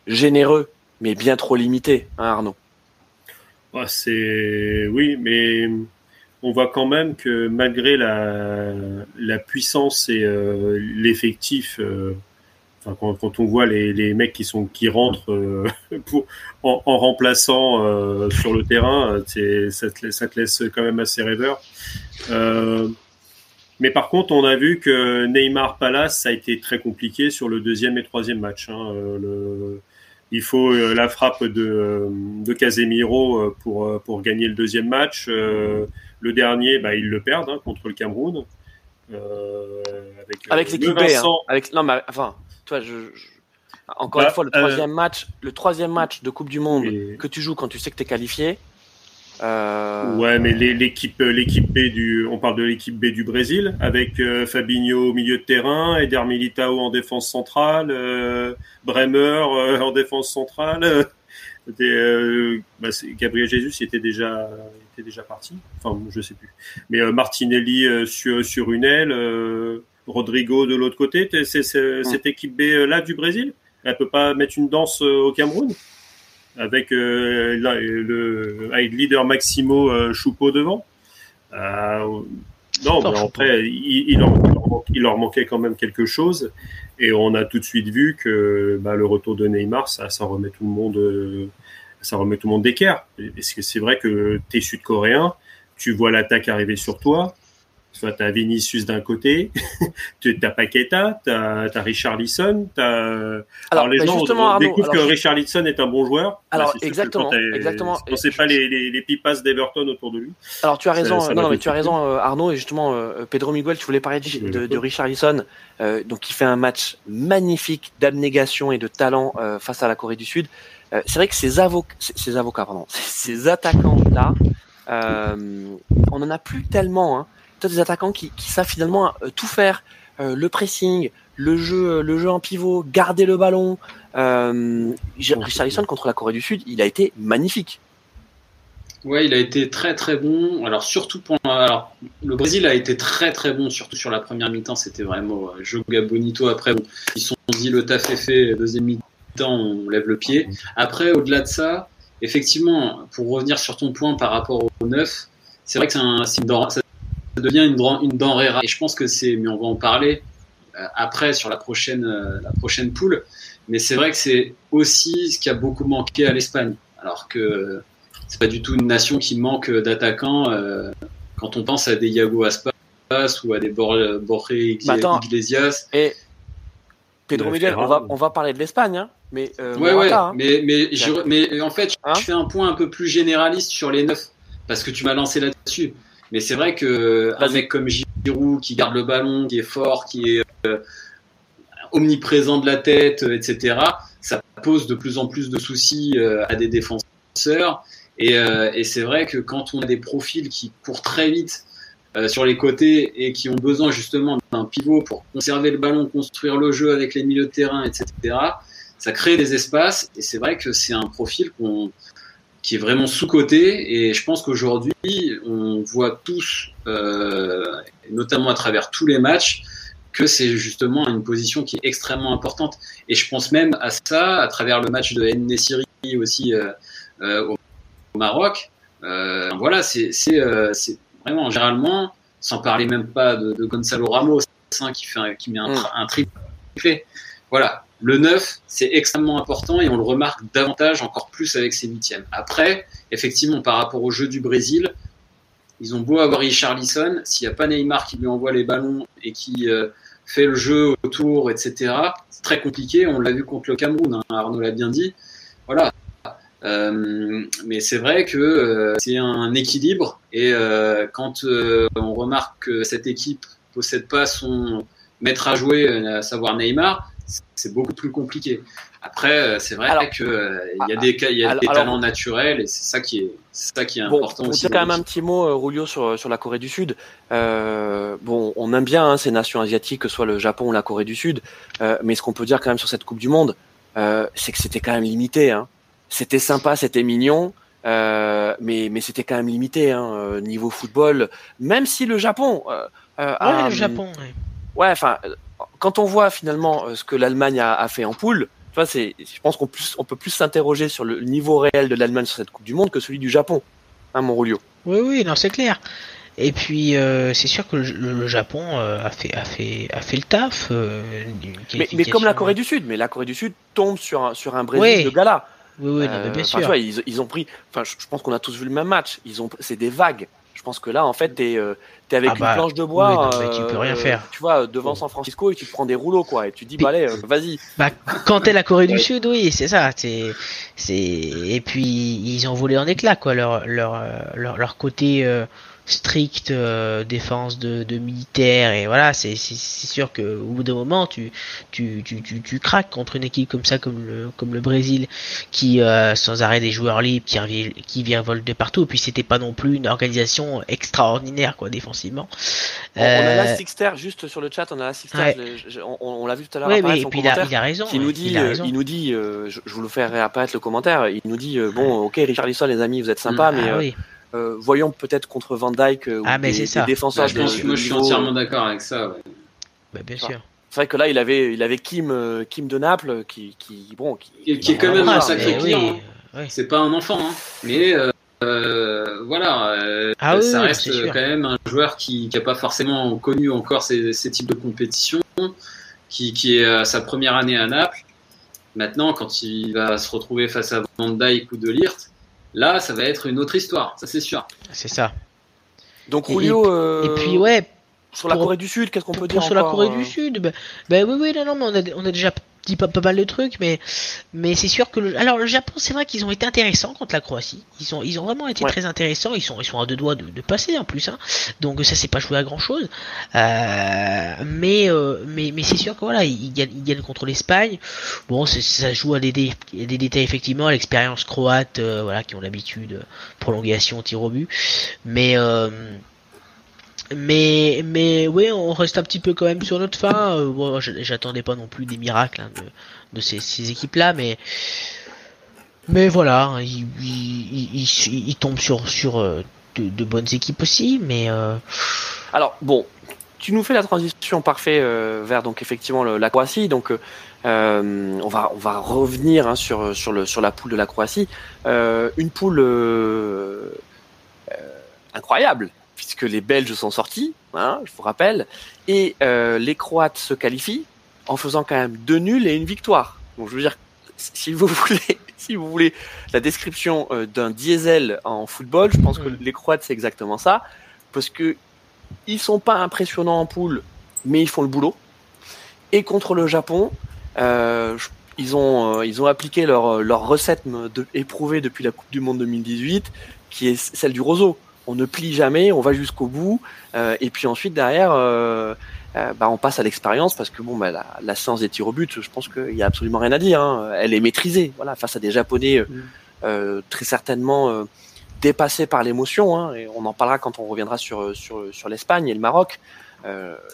généreux, mais bien trop limités, hein, Arnaud. Ah, c'est oui, mais on voit quand même que malgré la, la puissance et euh, l'effectif, quand, on voit les, les, mecs qui sont qui rentrent pour, en, remplaçant sur le terrain, ça te, ça te laisse quand même assez rêveur. Mais par contre, on a vu que Neymar Palace, ça a été très compliqué sur le deuxième et troisième match. Hein. Euh, le, il faut euh, la frappe de, euh, de Casemiro pour, pour gagner le deuxième match. Le dernier, bah, ils le perdent hein, contre le Cameroun. avec, avec l'équipe B. Hein. Avec, non, mais enfin, toi, je, encore bah, une fois, le troisième match, le troisième match de Coupe du Monde que tu joues quand tu sais que tu es qualifié. Euh... Ouais, mais l'équipe, l'équipe B du, on parle de l'équipe B du Brésil avec euh, Fabinho au milieu de terrain, Eder Militao en défense centrale, euh, Bremer euh, en défense centrale. Bah, Gabriel Jesus était déjà, était déjà parti. Enfin, je sais plus. Mais Martinelli sur sur une aile, Rodrigo de l'autre côté. C'est cette équipe B là du Brésil? Elle peut pas mettre une danse au Cameroun? Avec euh, le, leader Maximo euh, Choupeau devant. Euh, non, mais après, il, leur, manquait quand même quelque chose. Et on a tout de suite vu que bah, le retour de Neymar, ça, ça remet tout le monde, ça remet tout le monde d'équerre. Parce que c'est vrai que tu es sud-coréen, tu vois l'attaque arriver sur toi, Soit tu as Vinicius d'un côté, tu as Paqueta, tu as, Richard Lisson. Alors, alors, les bah, gens découvrent que Richard Lisson est un bon joueur. Alors, exactement. exactement. On ne sait pas les, les, les pipas d'Everton autour de lui. Alors, tu as raison, non, mais tu as raison, euh, Arnaud. Et justement, euh, Pedro Miguel, tu voulais parler de, de, Richard Lisson, euh, donc, qui fait un match magnifique d'abnégation et de talent face à la Corée du Sud. c'est vrai que ces avocats, ces avocats, pardon, ces attaquants-là, on n'en a plus tellement. Hein des attaquants qui, savent finalement euh, tout faire, euh, le pressing, le jeu, le jeu en pivot, garder le ballon. Euh, Richarlison contre la Corée du Sud, il a été magnifique. Ouais, il a été très très bon. Alors surtout pour alors, le Brésil a été très très bon, surtout sur la première mi-temps. C'était vraiment euh, Joga Bonito. Après, ils sont dit le taf est fait. Deuxième mi-temps, on lève le pied. Après, au-delà de ça, effectivement, pour revenir sur ton point par rapport au 9, c'est vrai que c'est un, devient une, une denrée rare. Et je pense que c'est, mais on va en parler euh, après sur la prochaine, euh, la prochaine poule. Mais c'est vrai que c'est aussi ce qui a beaucoup manqué à l'Espagne. Alors que c'est pas du tout une nation qui manque d'attaquants. Euh, quand on pense à des Iago Aspas ou à des Borja bah, Iglesias. Et Pedro Miguel, on va, on va parler de l'Espagne, hein, mais, ouais, ouais, hein. mais, mais, mais en fait, je hein fais un point un peu plus généraliste sur les neuf, parce que tu m'as lancé là-dessus. Mais c'est vrai que un mec comme Giroud qui garde le ballon, qui est fort, qui est euh, omniprésent de la tête, euh, etc., ça pose de plus en plus de soucis euh, à des défenseurs. Et, et c'est vrai que quand on a des profils qui courent très vite sur les côtés et qui ont besoin justement d'un pivot pour conserver le ballon, construire le jeu avec les milieux de terrain, etc., ça crée des espaces. Et c'est vrai que c'est un profil qu'on qui est vraiment sous-coté. Et je pense qu'aujourd'hui, on voit tous, euh, notamment à travers tous les matchs, que c'est justement une position qui est extrêmement importante. Et je pense même à ça à travers le match de N-Nessiri aussi euh, euh, au Maroc. Euh, voilà, c'est euh, vraiment généralement, sans parler même pas de, de Gonzalo Ramos, hein, qui, fait qui met un, mm. un triplé. Voilà, le 9, c'est extrêmement important et on le remarque davantage, encore plus avec ces huitièmes. Après, effectivement, par rapport au jeu du Brésil, ils ont beau avoir Richarlison, s'il n'y a pas Neymar qui lui envoie les ballons et qui euh, fait le jeu autour, etc., c'est très compliqué. On l'a vu contre le Cameroun, hein, Arnaud l'a bien dit. Voilà. Euh, mais c'est vrai que euh, c'est un équilibre et quand on remarque que cette équipe possède pas son maître à jouer, à savoir Neymar, c'est beaucoup plus compliqué. Après, euh, c'est vrai qu'il euh, y a des, y a des talents naturels et c'est ça qui est, ça qui est important aussi. dire quand même un petit mot, euh, Rulio, sur, sur la Corée du Sud. bon, on aime bien hein, ces nations asiatiques, que ce soit le Japon ou la Corée du Sud, mais ce qu'on peut dire quand même sur cette Coupe du Monde, c'est que c'était quand même limité. Hein. C'était sympa, c'était mignon. mais mais c'était quand même limité hein, niveau football même si le Japon ouais, le Japon ouais enfin quand on voit finalement euh, ce que l'Allemagne a, fait en poule, tu c'est, je pense qu'on on peut plus s'interroger sur le niveau réel de l'Allemagne sur cette Coupe du Monde que celui du Japon, hein, Monrolio. Oui, oui, non, c'est clair. Et puis euh, c'est sûr que le, Japon euh, a fait a fait a fait le taf. mais, comme la Corée du Sud, mais la Corée du Sud tombe sur un sur un Brésil de gala. Oui, oui, bien sûr. vois, ils, ils, ont pris. Enfin, je pense qu'on a tous vu le même match. Ils ont, c'est des vagues. Je pense que là, en fait, t'es euh, es avec ah une bah, planche de bois. tu peux rien euh, faire. Tu vois, devant San Francisco et tu te prends des rouleaux, quoi. Et tu dis, bah allez, euh, vas-y. Bah, quand t'es la Corée du Sud, oui, c'est ça. C'est, c'est, et puis ils ont volé en éclats, quoi. Leur, leur, leur, leur côté stricte euh, défense de, de militaires et voilà c'est sûr que au bout d'un moment tu tu, tu, tu tu craques contre une équipe comme ça comme le comme le Brésil qui euh, sans arrêt des joueurs libres qui qui vient de partout. Et puis c'était pas non plus une organisation extraordinaire quoi défensivement. On, a la Sixter juste sur le chat on a la Sixter on, l'a vu tout à l'heure ouais, puis il a, il a, raison qui nous dit il, nous dit je, vous le fais réapparaître le commentaire il nous dit bon ok Richard Lisson les amis vous êtes sympa mm. mais ah euh, voyons peut-être contre Van Dyke euh, ah, mais des, des défenseurs. Bah, je moi, je suis entièrement d'accord avec ça. Ouais. Bah, bien sûr. C'est vrai que là, il avait, il avait Kim, euh, Kim de Naples, qui, qui bon, qui, qui est quand même un sacré client. Hein. C'est pas un enfant, hein. mais euh, voilà, ah, ça reste quand même un joueur qui n'a pas forcément connu encore ces, ces types de compétitions, qui, qui, est à sa première année à Naples. Maintenant, quand il va se retrouver face à Van Dyke ou De Ligt, Là, ça va être une autre histoire, ça c'est sûr. C'est ça. Donc Julio. Et, et, puis ouais. Sur la Corée du Sud, qu'est-ce qu'on peut dire Sur la Corée du euh Sud, ben, ben, oui, oui, non, non, mais on a, on a déjà dit pas, pas mal de trucs, mais, mais c'est sûr que le, alors le Japon, c'est vrai qu'ils ont été intéressants contre la Croatie. Ils ont, ils ont vraiment été très intéressants. Ils sont, ils sont à deux doigts de, de passer en plus, hein. Donc ça s'est pas joué à grand chose. Euh, mais, euh, mais, mais c'est sûr que voilà, ils, gagnent, ils gagnent contre l'Espagne. Bon, ça joue à des, des, des détails effectivement, à l'expérience croate, euh, voilà, qui ont l'habitude, prolongation, tir au but. Mais mais, mais oui, on reste un petit peu quand même sur notre fin. Euh, j'attendais pas non plus des miracles hein, de, ces, équipes-là, mais, mais voilà, hein, ils il, il, il, tombent sur, sur euh, de, bonnes équipes aussi. Mais euh... alors bon, tu nous fais la transition parfaite vers donc effectivement la Croatie. Donc on va on va revenir hein, sur sur le sur la poule de la Croatie. une poule incroyable puisque les Belges sont sortis, hein, je vous rappelle, et euh, les Croates se qualifient en faisant quand même deux nuls et une victoire. Donc je veux dire, si vous voulez, si vous voulez la description euh, d'un diesel en football, je pense que les Croates c'est exactement ça, parce que ils sont pas impressionnants en poule, mais ils font le boulot. Et contre le Japon, euh, ils ont ils ont appliqué leur leur recette de, éprouvée depuis la Coupe du Monde 2018, qui est celle du roseau on ne plie jamais, on va jusqu'au bout, euh, et puis ensuite derrière, euh, euh, bah, on passe à l'expérience parce que bon, bah, la, la science des tirs au but, je pense qu'il y a absolument rien à dire. Hein. Elle est maîtrisée, voilà, face à des Japonais mm. très certainement dépassés par l'émotion. Hein, et on en parlera quand on reviendra sur sur sur l'Espagne et le Maroc.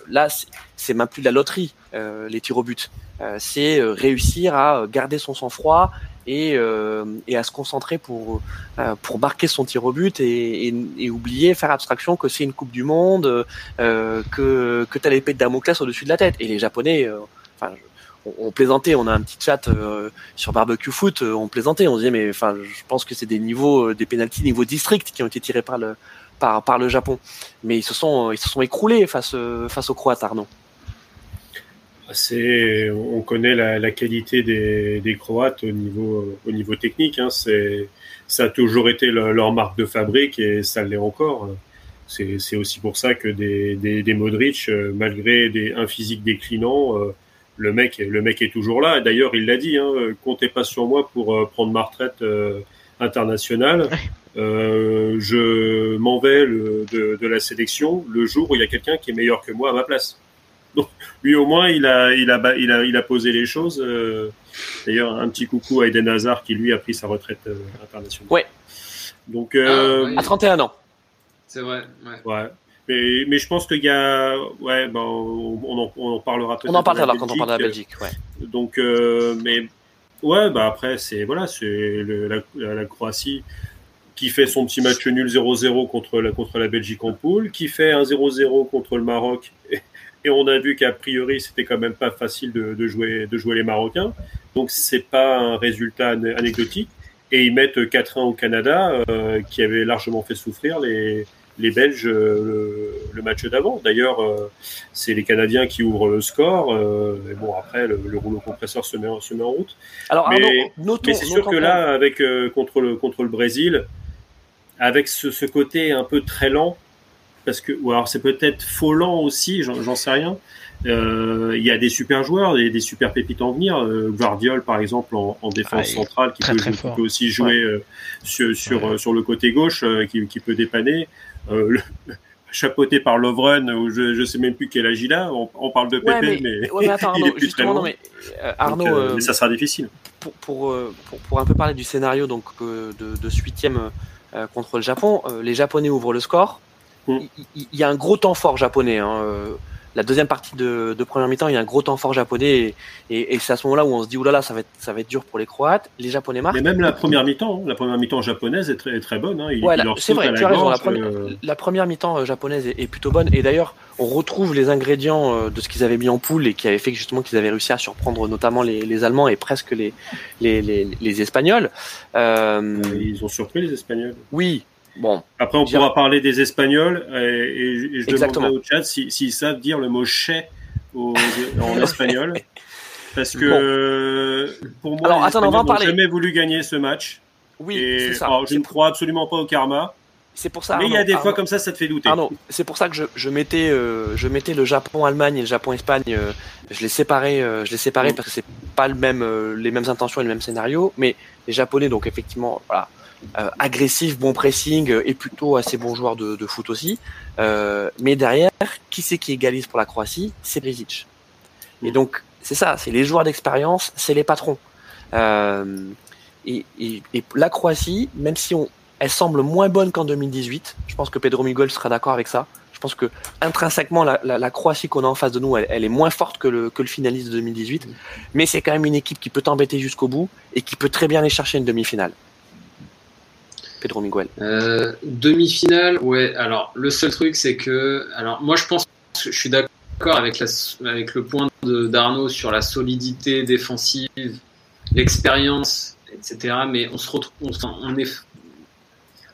Là, c'est même plus de la loterie, les tirs au but. c'est réussir à garder son sang-froid et, euh, et à se concentrer pour euh, pour marquer son tir au but et, et, et oublier faire abstraction que c'est une coupe du monde euh, que que t'as l'épée de Damoclès au-dessus de la tête et les japonais euh, enfin on, plaisantait on a un petit chat euh, sur barbecue foot on plaisantait on disait mais enfin je pense que c'est des niveaux des penalties niveau district qui ont été tirés par le par par le Japon mais ils se sont ils se sont écroulés face face aux Croates Arnaud c'est, on connaît la, la qualité des, des, Croates au niveau, au niveau technique. Hein. C'est, ça a toujours été leur marque de fabrique et ça l'est encore. C'est, c'est aussi pour ça que des, des, des Modric, euh, malgré des, un physique déclinant, euh, le mec, le mec est toujours là. D'ailleurs, il l'a dit, hein, comptez pas sur moi pour euh, prendre ma retraite internationale. Euh, je m'en vais le, de, de, la sélection le jour où il y a quelqu'un qui est meilleur que moi à ma place. Donc, lui, au moins, il a, il a, il a, il a posé les choses. Euh, d'ailleurs, un petit coucou à Eden Hazard qui, lui, a pris sa retraite euh, internationale. Ouais. Donc, euh, ah, à 31 ans. C'est vrai. Ouais. ouais. Mais, mais, je pense qu'il y a, ouais, ben, on, en, on en parlera peut-être. On en parlera quand on parlera de la Belgique, ouais. Donc, mais ouais, bah après, c'est voilà, c'est la, la, Croatie qui fait son petit match nul 0-0 contre la, contre la Belgique en poule, qui fait un 0-0 contre le Maroc et on a vu qu'a priori, c'était quand même pas facile de, de, jouer, de jouer les Marocains. Donc, c'est pas un résultat anecdotique. Et ils mettent 4-1 au Canada, euh, qui avait largement fait souffrir les, les Belges euh, le, match d'avant. D'ailleurs, euh, c'est les Canadiens qui ouvrent le score. Euh, et bon, après, le, le, rouleau compresseur se met, se met en route. Alors, mais, mais c'est sûr que là, avec contre le contre le Brésil, avec ce, ce côté un peu très lent, parce que ou alors c'est peut-être faux lent aussi, j'en sais rien, Euh, il y a des super joueurs, et des super pépites en venir. Euh, Guardiol, par exemple, en, en défense Ah, centrale, qui, très, peut, très jouer- qui fort. peut aussi jouer euh, sur, sur, Ouais. euh, sur le côté gauche, qui, qui peut dépanner. Le- chapeauté par Lovren, où je ne sais même plus quel âge il a. On, on parle de Pépé, Ouais, mais, mais, mais attends, il est plus très loin. non, mais Donc, Arnaud, mais ça sera difficile. pour, pour, pour, pour un peu parler du scénario donc de, de ce huitième contre le Japon, euh, les Japonais ouvrent le score. Mm. Il y a un gros temps fort japonais. hein, euh, la deuxième partie de, de première mi-temps, il y a un gros temps fort japonais et, et, et c'est à ce moment-là où on se dit oulala, ça va être ça va être dur pour les Croates. Les Japonais marquent. Mais même la première mi-temps, hein, la première mi-temps japonaise est très, est très bonne. Hein. Ouais, c'est vrai, tu as raison. La première, euh, la première mi-temps euh, japonaise est, est plutôt bonne. Et d'ailleurs, on retrouve les ingrédients euh, de ce qu'ils avaient mis en poule et qui avait fait que justement qu'ils avaient réussi à surprendre notamment les, les Allemands et presque les, les, les, les Espagnols. Euh, ils ont surpris les Espagnols. oui, bon, Après, on pourra parler des Espagnols et, et- et je demanderai au chat s'ils si, s'ils savent dire le mot chais en espagnol. Parce que Bon. euh, pour moi, Alors, les attends, on va en Espagnols n'ont parler. jamais voulu gagner ce match. oui, et ça. alors, je ne crois absolument pas au karma. C'est pour ça. mais il y a Arnaud, des fois comme ça, ça te fait douter. Arnaud, c'est pour ça que je, je mettais, euh, je mettais le Japon-Allemagne et le Japon-Espagne. euh, je les séparais, euh, je les séparais Mm. parce que c'est pas le même, euh, les mêmes intentions et le même scénario. Mais les Japonais, donc effectivement, voilà, euh, agressif, bon pressing euh, et plutôt assez bons joueurs de, de foot aussi. Euh, mais derrière, qui c'est qui égalise pour la Croatie? C'est Brisic. Et donc c'est ça, c'est les joueurs d'expérience, c'est les patrons. Euh, et, et, et la Croatie, même si on, elle semble moins bonne qu'en 2018. Je pense que Pedro Miguel sera d'accord avec ça. Je pense que intrinsèquement, la, la, la Croatie qu'on a en face de nous, elle, elle est moins forte que le, que le finaliste de 2018. Mais c'est quand même une équipe qui peut t'embêter jusqu'au bout et qui peut très bien aller chercher une demi-finale. Pedro Miguel. Euh, demi-finale, ouais. Alors, le seul truc, c'est que. Alors, moi, je pense que je suis d'accord avec, la, avec le point de- d'Arnaud sur la solidité défensive, l'expérience, etc. Mais on se retrouve. On, on est.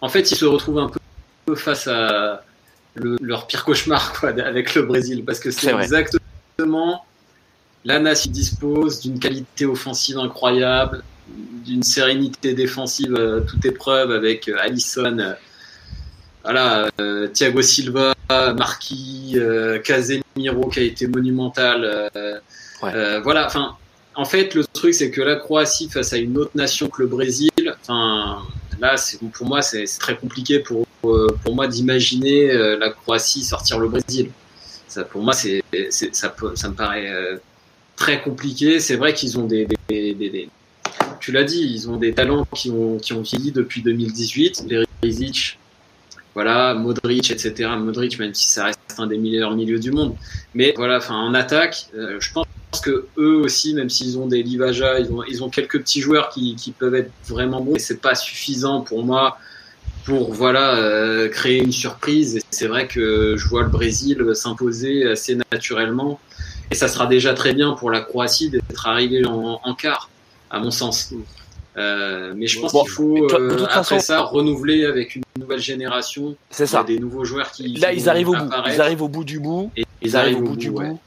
En fait, ils se retrouvent un peu face à le- leur pire cauchemar, quoi, avec le Brésil. Parce que c'est exactement. La nation dispose d'une qualité offensive incroyable, d'une sérénité défensive à toute épreuve avec euh, Alisson, euh, voilà, euh, Thiago Silva, Marquis, euh, Casemiro qui a été monumental. euh, Ouais. euh, voilà, enfin, en fait, le truc c'est que la Croatie face à une autre nation que le Brésil, enfin, là, pour moi c'est très compliqué pour euh, pour moi d'imaginer euh, la Croatie sortir le Brésil. Ça, pour moi, c'est ça, me paraît euh, très compliqué. C'est vrai qu'ils ont des, des, des- des- tu l'as dit, ils ont des talents qui ont, qui ont vieilli depuis 2018. Perisic, voilà, Modric, etc. Modric, même si ça reste un des meilleurs milieux du monde. Mais voilà, en attaque, euh, je pense que eux aussi, même s'ils ont des Livaja, ils ont, ils ont quelques petits joueurs qui, qui peuvent être vraiment bons. Mais c'est pas suffisant pour moi pour voilà euh, créer une surprise. Et c'est vrai que je vois le Brésil s'imposer assez naturellement. Et ça sera déjà très bien pour la Croatie d'être arrivé en, en quart, à mon sens. Euh, mais je pense Bon, qu'il faut, toi, de euh, toute après façon- ça, renouveler avec une nouvelle génération. C'est Il y a ça. des nouveaux joueurs qui. Là, ils arrivent au bout. Ils arrivent au bout du bout. Et Ils arrivent au bout du ouais. bout.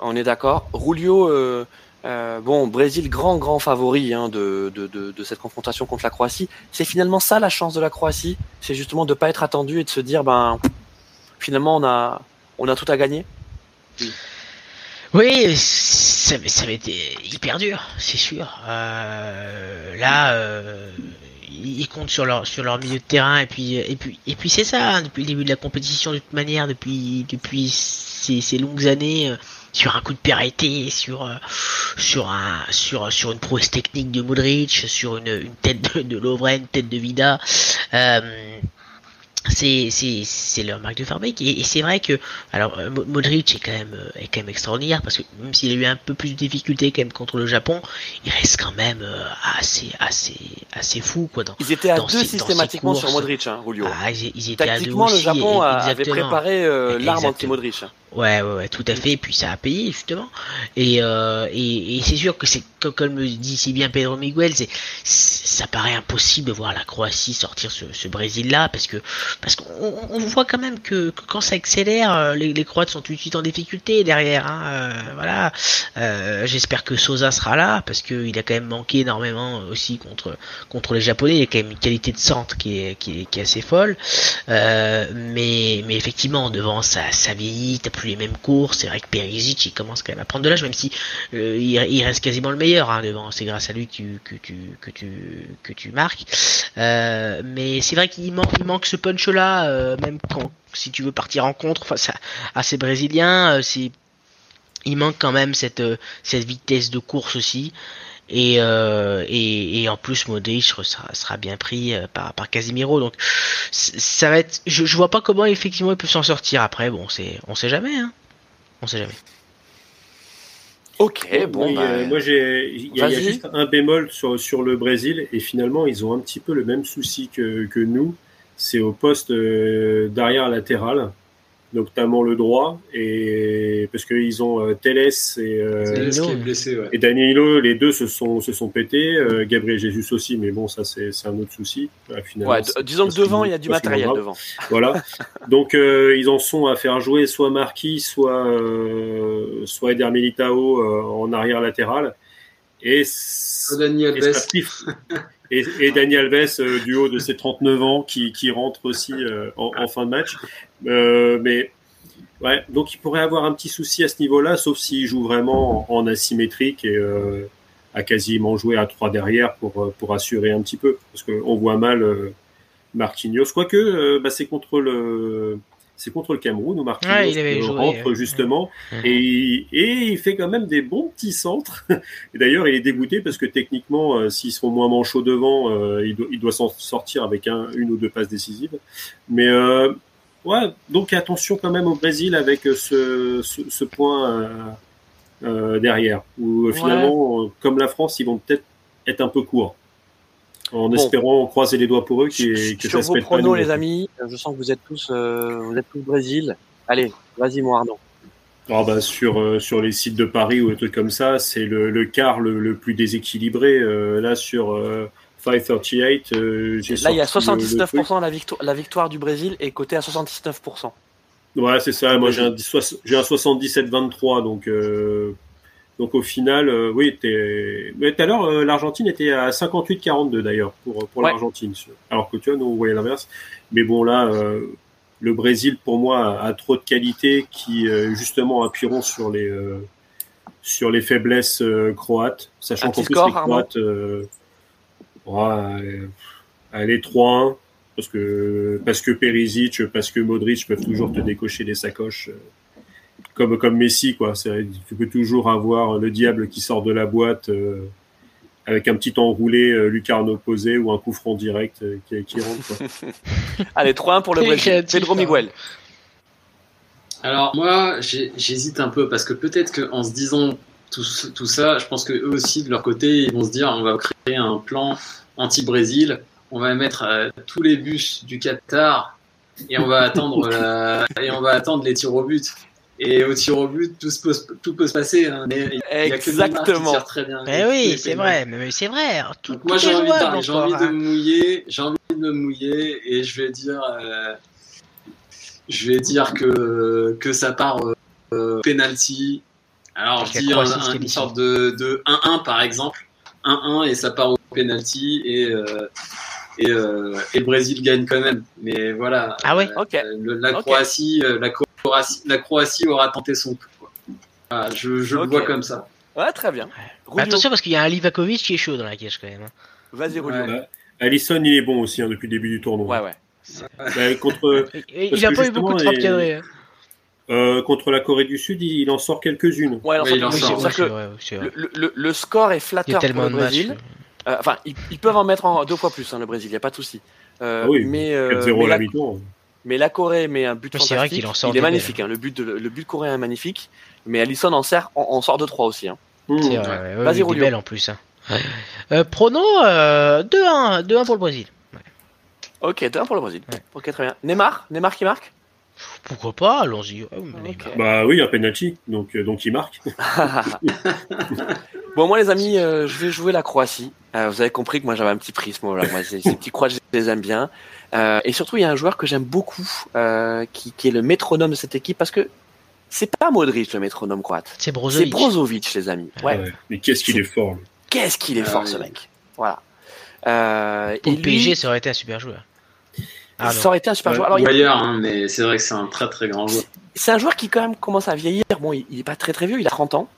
On est d'accord. Rulio, euh, euh, bon, Brésil, grand, grand favori hein, de, de, de, de cette confrontation contre la Croatie. C'est finalement ça la chance de la Croatie. C'est justement de pas être attendu et de se dire, ben, finalement, on a, on a tout à gagner. Oui, ça, ça va être hyper dur, c'est sûr. Euh, là, euh, ils comptent sur leur sur leur milieu de terrain et puis et puis et puis c'est ça hein, depuis le début de la compétition de toute manière depuis depuis ces, ces longues années euh, sur un coup de périté, sur euh, sur un sur sur une prouesse technique de Modric, sur une, une tête de, de Lovren, une tête de Vida. Euh, c'est c'est c'est leur marque de fabrique et, et c'est vrai que alors euh, Mo- Modric est quand même euh, est quand même extraordinaire parce que même s'il a eu un peu plus de difficultés quand même contre le Japon il reste quand même euh, assez assez assez fou quoi dans Ils étaient à Dans deux systématiquement sur. Modric, hein, Rulio. ah, ils, ils étaient à deux Tactiquement, le aussi, Japon et- avait préparé euh, l'arme Exactement. anti-Modric. Ouais, ouais, tout à fait. Puis ça a payé justement. Et, euh, et, c'est sûr que c'est comme, le dit si bien Pedro Miguel, ça paraît impossible de voir la Croatie sortir ce, ce Brésil-là parce que parce qu'on on voit quand même que, quand ça accélère, euh, les, Croates sont tout de suite en difficulté derrière. Hein, euh, voilà. J'espère que Sosa sera là parce qu'il a quand même manqué énormément aussi contre contre les Japonais. Il a quand même une qualité de centre qui est qui est, qui est assez folle. Mais mais effectivement devant ça ça vieillit, t'as plus les mêmes courses. C'est vrai que Perisic il commence quand même à prendre de l'âge, même si euh, il, reste quasiment le meilleur hein, devant. C'est grâce à lui que tu que tu que tu que tu marques. Euh, mais c'est vrai qu'il manque ce punch là, euh, même quand si tu veux partir en contre face à, à ces Brésiliens, c'est il manque quand même cette cette vitesse de course aussi. Et, euh, et, et, en plus Modric sera, sera bien pris par, par Casimiro donc ça va être je, je vois pas comment effectivement il peut s'en sortir après. Bon c'est on sait jamais hein. On sait jamais. Ok, bon. Oui, bah, euh, moi, j'ai, il y, a- y juste un bémol sur, sur le Brésil et finalement, ils ont un petit peu le même souci que, que nous. C'est au poste euh, d'arrière latéral, notamment le droit, et parce qu'ils ont euh, Teles et, euh, qui est Danilo. blessé, ouais. et Danilo, les deux se sont se sont pétés. Euh, Gabriel Jesus aussi, mais bon, ça c'est c'est un autre souci. euh, finalement, ouais, disons que devant, il y a du matériel devant. Voilà. Donc euh, ils en sont à faire jouer soit Marquis, soit euh, soit Eder Militao euh, en arrière latéral. Et, c- Dani et, Alves. ça prive- et, et Dani Alves euh, du haut de ses 39 ans qui, qui rentre aussi euh, en, en fin de match. Euh, mais ouais, donc il pourrait avoir un petit souci à ce niveau-là, sauf s'il joue vraiment en, en asymétrique et euh, à quasiment jouer à trois derrière pour euh, pour assurer un petit peu, parce qu'on voit mal euh, Marquinhos. Quoique, euh, bah, c'est contre le c'est contre le Cameroun où Marquinhos Ouais, il avait joué, rentre justement et, et il fait quand même des bons petits centres. Et d'ailleurs, il est dégoûté parce que techniquement, s'ils sont moins manchots devant, euh, il, doit, il doit s'en sortir avec un, une ou deux passes décisives. Mais euh, ouais, donc attention quand même au Brésil avec euh, ce, ce, ce point euh, euh, derrière, où finalement, comme la France, ils vont peut-être être un peu courts. En Bon. espérant croiser les doigts pour eux qui, que Sur ça se vos pronos, nous. les amis, je sens que vous êtes tous, euh, vous êtes tous Brésil. Allez, vas-y, mon Arnaud. Ah bah sur euh, sur les sites de Paris ou des trucs comme ça, c'est le, le quart le, le plus déséquilibré. Euh, là sur 538, euh, j'ai Là, il y a sorti le- le truc. 79% la victoire, la victoire du Brésil est cotée à 79%. Ouais, c'est ça. Moi j'ai un un 77-23 donc euh, donc au final euh, oui t'es. Mais tout à l'heure euh, l'Argentine était à 58-42 d'ailleurs pour pour Ouais. l'Argentine. Alors que tu vois nous on voyait l'inverse. Mais bon là. Euh, le Brésil, pour moi, a trop de qualités qui euh, justement appuieront sur les euh, sur les faiblesses euh, croates, sachant qu'en plus score, les Croates, euh, ouais, allez 3-1 parce que parce que Perisic, parce que Modric peuvent toujours te décocher des sacoches euh, comme comme Messi quoi. C'est- Tu peux toujours avoir le diable qui sort de la boîte. euh, avec un petit enroulé euh, lucarne opposée ou un coup franc direct euh, qui, qui rentre. Quoi. Allez, 3-1 pour le Brésil. Pedro hein. Miguel. Alors moi, j'hésite un peu parce que peut-être qu'en se disant tout, tout ça, je pense que eux aussi de leur côté, ils vont se dire on va créer un plan anti-Brésil, on va mettre euh, tous les bus du Qatar et on va attendre la- et on va attendre les tirs au but. Et au tir au but, tout, se peut, tout peut se passer. hein, mais il y a que Neymar qui Exactement. tire très bien. Eh oui, c'est vrai, mais c'est vrai. Tout, Donc moi j'ai envie, de j'ai envie hein. me mouiller, j'ai envie de me mouiller et je vais dire, euh, je vais dire que que ça part euh, penalty. Alors je dis un- un- une sorte de de 1-1 par exemple, 1-1 et ça part au penalty et euh, et, euh, et le Brésil gagne quand même. Mais voilà. Ah ouais euh, Ok. le- la. Croatie, la Croatie, la Croatie aura tenté son coup. quoi. Voilà, je je le vois comme ça. Ouais, très bien. Mais Rulio. attention parce qu'il y a un Livakovic qui est chaud dans la cage quand même. hein. Vas-y, Rulio. Ouais. Ouais, Allison, il est bon aussi hein, depuis le début du tournoi. ouais. Bah, contre, il a que pas eu beaucoup de frappes cadrées. hein. Euh, contre la Corée du Sud, il, il en sort quelques-unes. Ouais, Ouais, il le, le- le score est Il flatteur pour le. Brésil. Euh, enfin, ils, ils peuvent en mettre en deux fois plus, hein, le Brésil, il n'y a pas de souci. Euh, Ah oui, mais, euh, 4-0 mais, à la, mais la Corée met un but c'est vrai fantastique. qu'il en sort il est magnifique. Hein, le, but de, le but coréen est magnifique. Mais Alisson en, sert, en, en sort de 3 aussi. Hein. Mmh. C'est vrai, ouais, ouais, Vas-y, il belle en plus. hein. Euh, prono euh, 2-1 2-1 pour le Brésil. Ok, 2-1 pour le Brésil. Ouais. Ok, très bien. Neymar Neymar qui marque? Pourquoi pas Allons-y. Bah oui, un penalty, donc, euh, donc il marque. bon, moi, les amis, euh, je vais jouer la Croatie. Euh, vous avez compris que moi, j'avais un petit prisme. Voilà. Moi, ces, petits croix, je les aime bien. et surtout, il y a un joueur que j'aime beaucoup, qui, qui, est le métronome de cette équipe, parce que c'est pas Modric le métronome croate. C'est Brozovic. C'est Brozovic, les amis. Ah ouais. Mais qu'est-ce qu'il est... fort. Qu'est-ce qu'il est fort, ce mec. Voilà. Pour le PSG, ça aurait été un super joueur. Ah, ça aurait été un super joueur. Alors, D'ailleurs, hein, mais c'est vrai que c'est un très très grand joueur. C'est un joueur qui quand même commence à vieillir. Bon, il, n'est est pas très très vieux, il a 30 ans.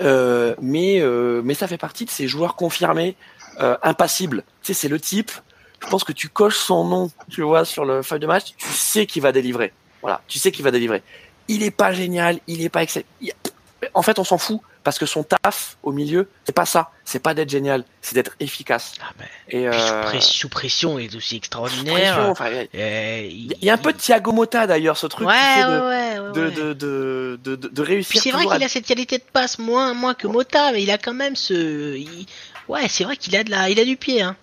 Euh, mais, euh, mais ça fait partie de ces joueurs confirmés, euh, impassibles. Tu sais, c'est le type, je pense que tu coches son nom, tu vois, sur le feuille de match, tu sais qu'il va délivrer. Voilà, tu sais qu'il va délivrer. Il est pas génial, il est pas excellent. En fait, on s'en fout parce que son taf au milieu, c'est pas ça, c'est pas d'être génial, c'est d'être efficace. Ah ben, et euh... sous, pression, il est aussi extraordinaire. il y a un peu de Thiago Motta d'ailleurs, ce truc de, de, de, de, de, réussir. C'est vrai qu'il a cette qualité de passe moins, moins que Motta, mais il a quand même ce. Ouais, c'est vrai qu'il a de la, il a du pied. Hein.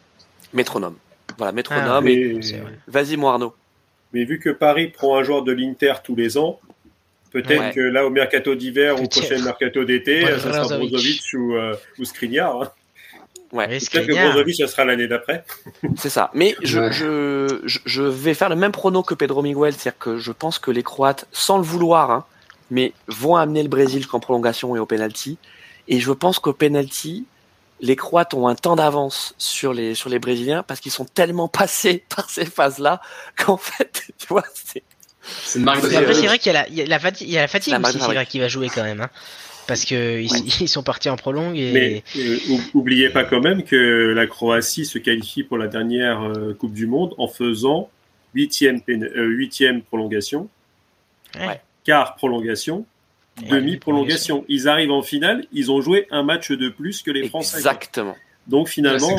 Métronome. Voilà, métronome. Ah, Vas-y, mon Arnaud. Mais vu que Paris prend un joueur de l'Inter tous les ans, Peut-être que là, au mercato d'hiver ou au prochain mercato d'été, ça sera Brozovic ou, euh, ou Skriniar. Hein. Ouais. Peut-être que Brozovic, ça sera l'année d'après. C'est ça. Mais je, je, je, vais faire le même prono que Pedro Miguel, c'est-à-dire que je pense que les Croates, sans le vouloir, hein, mais vont amener le Brésil jusqu'en prolongation et au penalty. Et je pense qu'au penalty, les Croates ont un temps d'avance sur les, sur les Brésiliens parce qu'ils sont tellement passés par ces phases-là qu'en fait, tu vois, c'est c'est une marque de Après, c'est vrai qu'il y, a la, fatigue, il y a la fatigue aussi, c'est vrai, qui va jouer quand même. Hein. Parce qu'ils ils sont partis en prolongue. Et... Mais euh, oubliez pas quand même que la Croatie se qualifie pour la dernière euh, Coupe du Monde en faisant huitième, euh, huitième prolongation, ouais. quart prolongation, demi-prolongation. Ils arrivent en finale, ils ont joué un match de plus que les Français. Exactement. Donc finalement,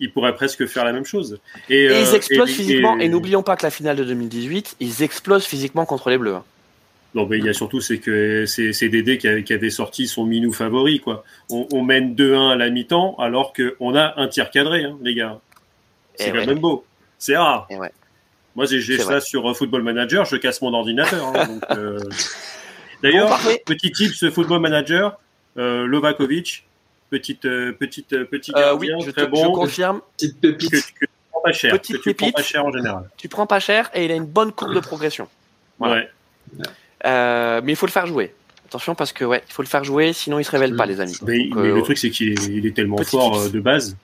ils pourraient presque faire la même chose. Et, ils euh, explosent physiquement. Et, n'oublions pas que la finale de 2018, ils explosent physiquement contre les Bleus. Non, mais il y a surtout c'est que c'est Dédé qui, avait sorti son minou favori quoi. On, mène 2-1 à la mi-temps alors qu'on a un tir cadré, hein, les gars. C'est quand même beau. C'est rare. Moi, j'ai ça sur euh, Football Manager, je casse mon ordinateur. Hein, euh. D'ailleurs, petit tip, ce Football Manager, Lovakovic, petite euh, petite euh, petit euh, oui, je, très bon, je confirme. Petite pépite. Que, que, tu prends pas cher. Petite que tu prends pas cher en général. Tu prends pas cher et il a une bonne courbe de progression. Ouais. Euh, mais il faut le faire jouer. Attention parce que ouais, il faut le faire jouer, sinon il se révèle pas, les amis. Mais, mais le truc c'est qu'il est, est, tellement fort de base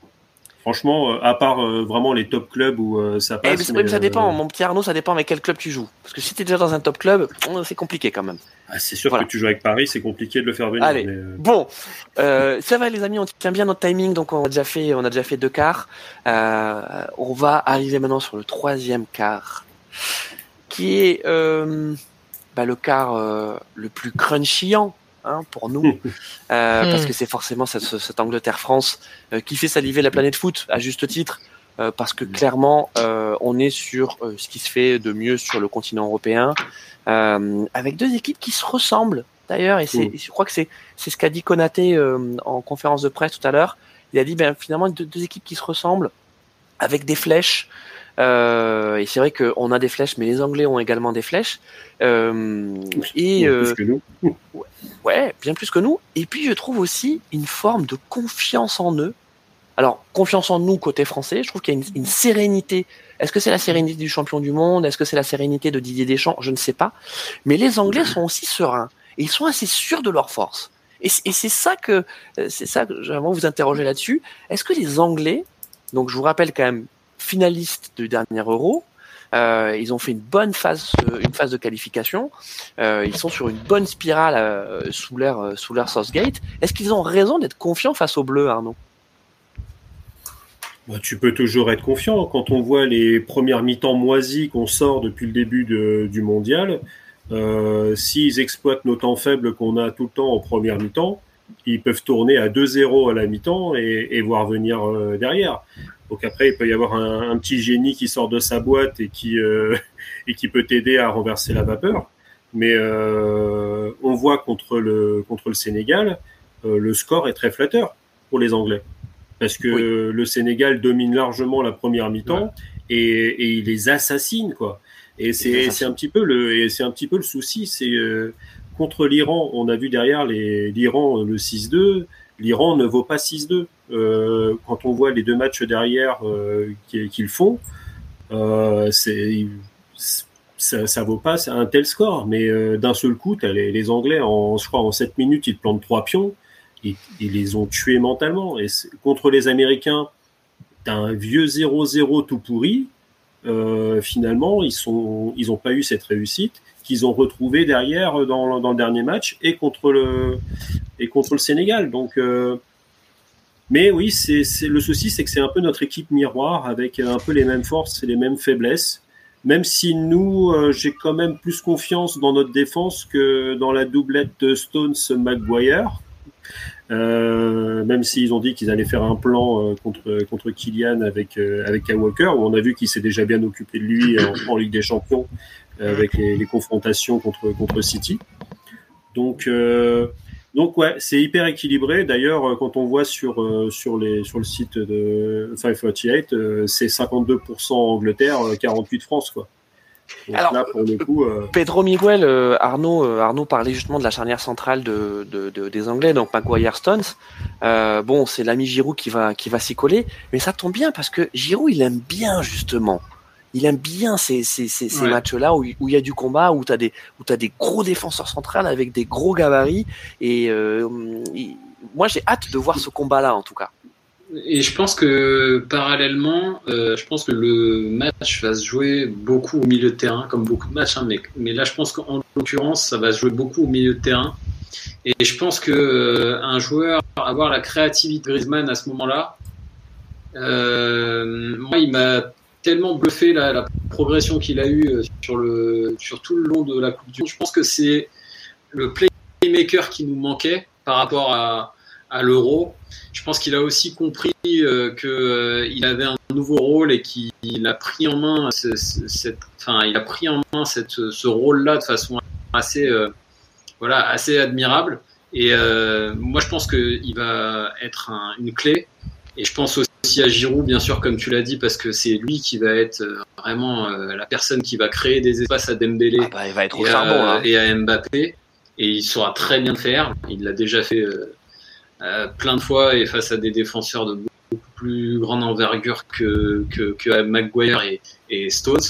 Franchement, euh, à part euh, vraiment les top clubs où euh, ça eh, passe. mais, ça dépend, mon petit Arnaud, ça dépend avec quel club tu joues. Parce que si tu es déjà dans un top club, c'est compliqué quand même. Ah, c'est sûr que tu joues avec Paris, c'est compliqué de le faire venir. Allez, bon, ça va les amis, on tient bien notre timing, donc on a déjà fait, on a déjà fait deux quarts. on va arriver maintenant sur le troisième quart, qui est bah, le quart le plus crunchyant Hein, pour nous, euh, parce hmm. que c'est forcément cette, Angleterre-France euh, qui fait saliver la planète foot à juste titre, euh, parce que clairement, on est sur ce qui se fait de mieux sur le continent européen, avec deux équipes qui se ressemblent d'ailleurs, et, c'est, hmm. je crois que c'est, c'est ce qu'a dit Konaté en conférence de presse tout à l'heure. Il a dit ben, finalement deux, deux équipes qui se ressemblent avec des flèches. Euh, et c'est vrai qu'on a des flèches, mais les Anglais ont également des flèches. Euh, et euh, plus que nous. ouais, bien plus que nous. Et puis je trouve aussi une forme de confiance en eux. Alors confiance en nous côté français, je trouve qu'il y a une, une sérénité. Est-ce que c'est la sérénité du champion du monde? Est-ce que c'est la sérénité de Didier Deschamps? Je ne sais pas. Mais les Anglais sont aussi sereins et ils sont assez sûrs de leur force. Et c'est ça que c'est ça que j'aimerais vous interroger là-dessus. Est-ce que les Anglais, donc je vous rappelle quand même finalistes du dernier Euro. Euh, ils ont fait une bonne phase, euh, une phase de qualification. Euh, ils sont sur une bonne spirale sous euh, sous leur Southgate. Est-ce qu'ils ont raison d'être confiants face aux Bleus, Arnaud? Bah, Tu peux toujours être confiant quand on voit les premières mi-temps moisies qu'on sort depuis le début du mondial. S'ils exploitent nos temps faibles qu'on a tout le temps en première mi-temps, ils peuvent tourner à 2-0 à la mi-temps et voir venir derrière. Donc après, il peut y avoir un, petit génie qui sort de sa boîte et qui, euh, et qui peut t'aider à renverser la vapeur. Mais euh, on voit contre le, contre le Sénégal, euh, le score est très flatteur pour les Anglais. Parce que le Sénégal domine largement la première mi-temps et, et, il les assassine. quoi. Et c'est un petit peu le et c'est un petit peu le souci, c'est contre l'Iran, on a vu derrière l'Iran le 6-2, l'Iran ne vaut pas 6-2. Quand on voit les deux matchs derrière qu'ils font, c'est ça, ça vaut pas un tel score. Mais euh, d'un seul coup, les, Anglais, je crois, en 7 minutes, ils te plantent trois pions. Ils, les ont tués mentalement. Et contre les Américains, tu as un vieux 0-0 tout pourri. Euh, finalement, ils sont, ils ont pas eu cette réussite qu'ils ont retrouvé derrière dans, le dernier match et contre le et contre le Sénégal. Donc, euh, mais oui, c'est le souci, c'est que c'est un peu notre équipe miroir avec un peu les mêmes forces et les mêmes faiblesses. Même si nous, euh, j'ai quand même plus confiance dans notre défense que dans la doublette de Stones-Maguire. Euh, même s'ils ont dit qu'ils allaient faire un plan euh, contre contre Kylian avec euh, avec Walker, où on a vu qu'il s'est déjà bien occupé de lui en, Ligue des Champions avec les, les, confrontations contre contre City. Donc donc ouais, c'est hyper équilibré. D'ailleurs, euh, quand on voit sur euh, sur les sur le site de 538, euh, c'est 52% Angleterre, 48 France quoi. Alors, là, pour le coup, Pedro Miguel, Arnaud, Arnaud parlait justement de la charnière centrale de, de, de des Anglais, donc Maguire Stones. bon, c'est l'ami Giroud qui va qui va s'y coller, mais ça tombe bien parce que Giroud, il aime bien justement il aime bien ces, ces, ces, ces matchs-là où, il y a du combat, où tu as, des, où as des gros défenseurs centrales avec des gros gabarits. Et euh, moi, j'ai hâte de voir ce combat-là, en tout cas. Et je pense que parallèlement, euh, je pense que le match va se jouer beaucoup au milieu de terrain, comme beaucoup de matchs. Hein, mais, mais là, je pense qu'en l'occurrence, ça va se jouer beaucoup au milieu de terrain. Et je pense que euh, un joueur avoir la créativité de Griezmann à ce moment-là, euh, moi, il m'a tellement bluffé la, progression qu'il a eue euh, sur, tout le long de la Coupe du Monde. Je pense que c'est le playmaker qui nous manquait par rapport à, l'Euro. Je pense qu'il a aussi compris euh, qu'il euh, avait un nouveau rôle et qu'il a pris en main cette, enfin, il a pris en main ce rôle-là de façon assez, admirable. Et moi, je pense qu'il va être un, une clé. Et je pense aussi à Giroud, bien sûr, comme tu l'as dit, parce que c'est lui qui va être euh, vraiment euh, la personne qui va créer des espaces à Dembélé ah bah, il va être au et, charbon, à, hein. et à Mbappé. Et il saura très bien le faire. Il l'a déjà fait euh, euh, plein de fois et face à des défenseurs de beaucoup plus grande envergure que, que, que Maguire et, et Stones.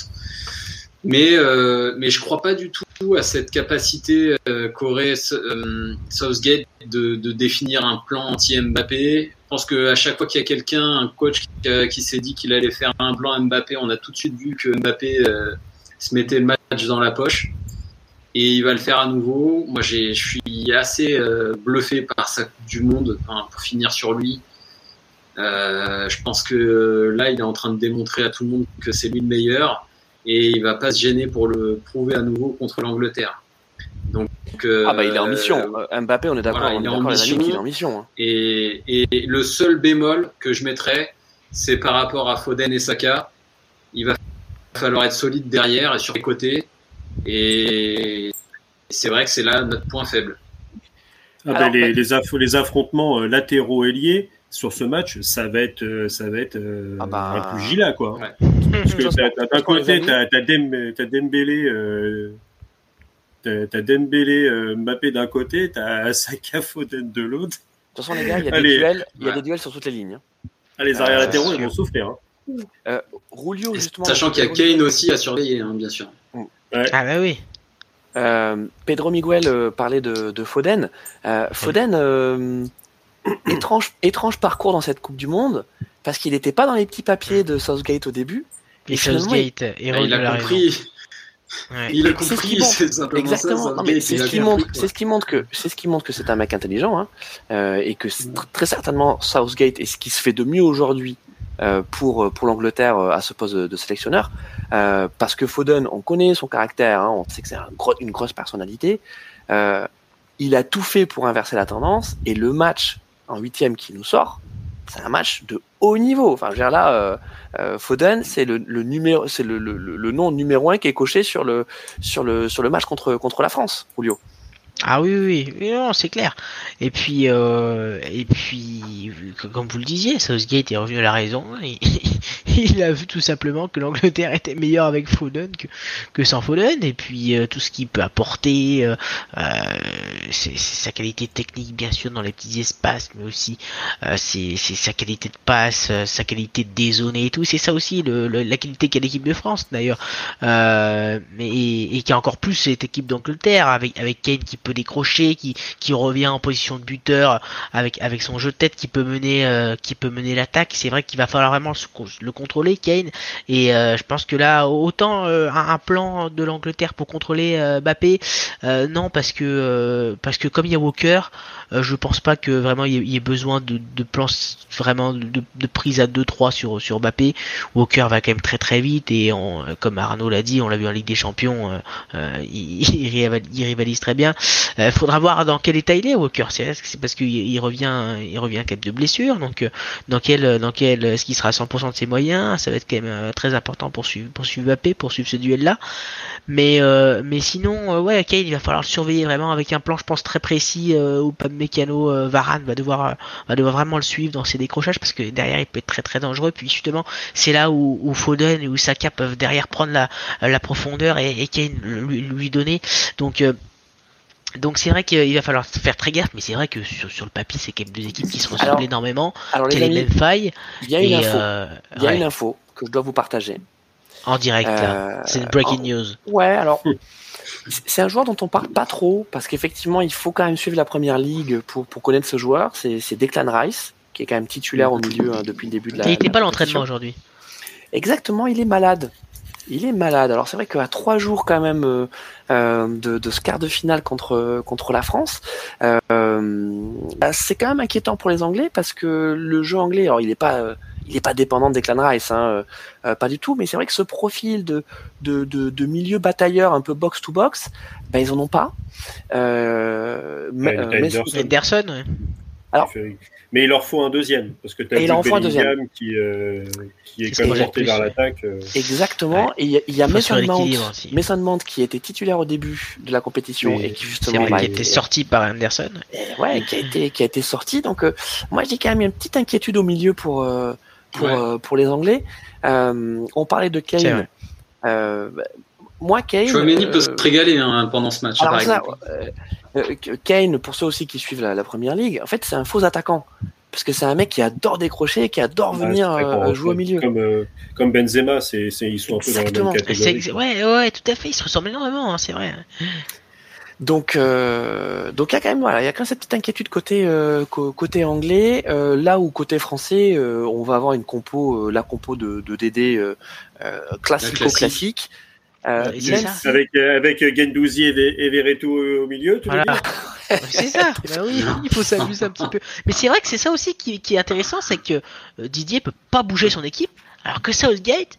Mais, euh, mais je crois pas du tout à cette capacité euh, qu'aurait euh, Southgate de, de définir un plan anti-Mbappé. Je pense qu'à chaque fois qu'il y a quelqu'un, un coach qui, qui s'est dit qu'il allait faire un plan Mbappé, on a tout de suite vu que Mbappé euh, se mettait le match dans la poche. Et il va le faire à nouveau. Moi, je suis assez euh, bluffé par sa Coupe du Monde, enfin, pour finir sur lui. Euh, je pense que là, il est en train de démontrer à tout le monde que c'est lui le meilleur et il va pas se gêner pour le prouver à nouveau contre l'Angleterre. Donc, euh, ah bah il est en mission. Euh, Mbappé, on est d'accord, voilà, on il est en d'accord, les amis, mission. qu'il est en mission. hein. Et, et le seul bémol que je mettrais, c'est par rapport à Foden et Saka. Il va falloir être solide derrière et sur les côtés. Et c'est vrai que c'est là notre point faible. Ah bah, Alors, les, bah- les, aff- les affrontements euh, latéraux ailiers sur ce match, ça va être, ça va être euh, Ah bah- un pugilat quoi. Ouais. Parce que façon, t'as- d'un côté, t'as t'as Dem- t'as Dembélé, euh, t'as Dembélé, euh, Mbappé d'un côté, t'as Saka Foden de l'autre. De toute façon, les gars, il y a des duels, il y a Ouais. des duels sur toutes les lignes. hein. Ah, les Euh, arrières latéraux, c'est ils vont souffrir. Hein. Justement. Sachant qu'il y a Kane aussi à surveiller, hein, bien sûr. Ah bah oui. Euh, Pedro Miguel euh, parlait de, de Foden. Euh, Foden, euh, étrange, étrange parcours dans cette Coupe du Monde, parce qu'il n'était pas dans les petits papiers de Southgate au début. Et Southgate, héros il de la compris. Ouais. Il a C'est ce qui compris, montre. c'est simplement Exactement. ça. C'est ce a qui montre, quoi. c'est ce qui montre que c'est ce qui montre que c'est un mec intelligent, hein, euh, et que c'est tr- très certainement Southgate est ce qui se fait de mieux aujourd'hui euh, pour pour l'Angleterre euh, à ce poste de, de sélectionneur, euh, parce que Foden, on connaît son caractère, hein, on sait que c'est un gros- une grosse personnalité. Euh, il a tout fait pour inverser la tendance, et le match en huitième qui nous sort, c'est un match de haut niveau. Enfin, je veux dire là, euh, euh, Foden, c'est le, le numéro, c'est le, le, le nom numéro un qui est coché sur le sur le sur le match contre contre la France, Julio. Ah oui, oui, oui, non, c'est clair. Et puis, euh, et puis, comme vous le disiez, Southgate est revenu à la raison. Il, a vu tout simplement que l'Angleterre était meilleure avec Foden que, que sans Foden et puis euh, tout ce qu'il peut apporter, euh, c'est sa qualité technique bien sûr dans les petits espaces, mais aussi sa qualité de passe, sa qualité de dézoner et tout. C'est ça aussi la qualité qu'a l'équipe de France d'ailleurs, mais et, qui a encore plus cette équipe d'Angleterre avec avec Kane qui peut décrocher, qui qui revient en position de buteur avec avec son jeu de tête qui peut mener qui peut mener l'attaque. C'est vrai qu'il va falloir vraiment le contrôler, Kane. Et euh, je pense que là, autant euh, un, plan de l'Angleterre pour contrôler euh, Mbappé, non, parce que parce que comme il y a Walker, je pense pas que vraiment il y, ait besoin de, de plans vraiment de, prise à 2-3 sur sur Mbappé. Walker va quand même très très vite et comme Arnaud l'a dit, on l'a vu en Ligue des Champions, il, il, rivalise très bien. Il faudra voir dans quel état il est Walker. C'est parce qu'il il revient il revient même de blessure, donc dans quel dans quel est-ce qu'il sera à 100% de ses moyens? Ça va être quand même euh, très important pour suivre, pour Mbappé, pour suivre ce duel-là. Mais, euh, mais sinon, euh, ouais, Kane, il va falloir le surveiller vraiment avec un plan, je pense, très précis où Pab Mécano, Varane va devoir, va devoir vraiment le suivre dans ses décrochages parce que derrière, il peut être très très dangereux. Puis justement, c'est là où, où Foden et où Saka peuvent derrière prendre la, la profondeur et, et Kane lui, lui donner. Donc, donc c'est vrai qu'il va falloir faire très gaffe, mais c'est vrai que sur, sur le papier, c'est quand même deux équipes qui se ressemblent énormément, alors, qui ont les mêmes failles. Il y a une info. Euh, il y a une info que je dois vous partager. En direct, là. C'est une breaking news. Ouais, alors. C'est un joueur dont on parle pas trop parce qu'effectivement il faut quand même suivre la première ligue pour, pour connaître ce joueur. C'est Declan Rice qui est quand même titulaire au milieu hein, depuis le début de la. Il n'était pas l'entraînement aujourd'hui. Exactement, il est malade. Il est malade. Alors c'est vrai qu'à trois jours quand même euh, euh, de, de, ce quart de finale contre contre la France, euh, bah, c'est quand même inquiétant pour les Anglais parce que le jeu anglais, alors il n'est pas euh, il est pas dépendant de Declan Rice, hein, euh, pas du tout. Mais c'est vrai que ce profil de, de, de, de, milieu batailleur un peu box to box, bah, ils en ont pas. Euh, mais, Henderson, ouais. Alors, mais il leur faut un deuxième, parce que tu as il un deuxième. qui, euh, qui est quand même porté vers l'attaque. Euh. Exactement, et il y a, Mason, Mount, qui était titulaire au début de la compétition et qui justement qui était sorti par Anderson. ouais, qui a été qui a été sorti. Donc euh, moi j'ai quand même une petite inquiétude au milieu pour pour pour les Anglais. on parlait de Kane. moi Kane. Chouameni peut se régaler hein, pendant ce match. par exemple. Euh, Kane, pour ceux aussi qui suivent la, première ligue, en fait, c'est un faux attaquant. Parce que c'est un mec qui adore décrocher, qui adore venir euh, jouer au milieu. Comme, euh, comme Benzema, c'est, ils sont un peu dans la même catégorie. Ouais, ouais, tout à fait, ils se ressemblent énormément, hein, c'est vrai. Donc, donc il y a quand même voilà, il y a quand même cette petite inquiétude côté côté anglais, là où côté français, on va avoir une compo, la compo de, de Dédé classico classique. Euh, avec, euh, avec Gendouzi et, Verretou au milieu, voilà. C'est ça, bah oui, il faut s'amuser un petit peu. Mais c'est vrai que c'est ça aussi qui, qui est intéressant, c'est que euh, Didier peut pas bouger son équipe, alors que Southgate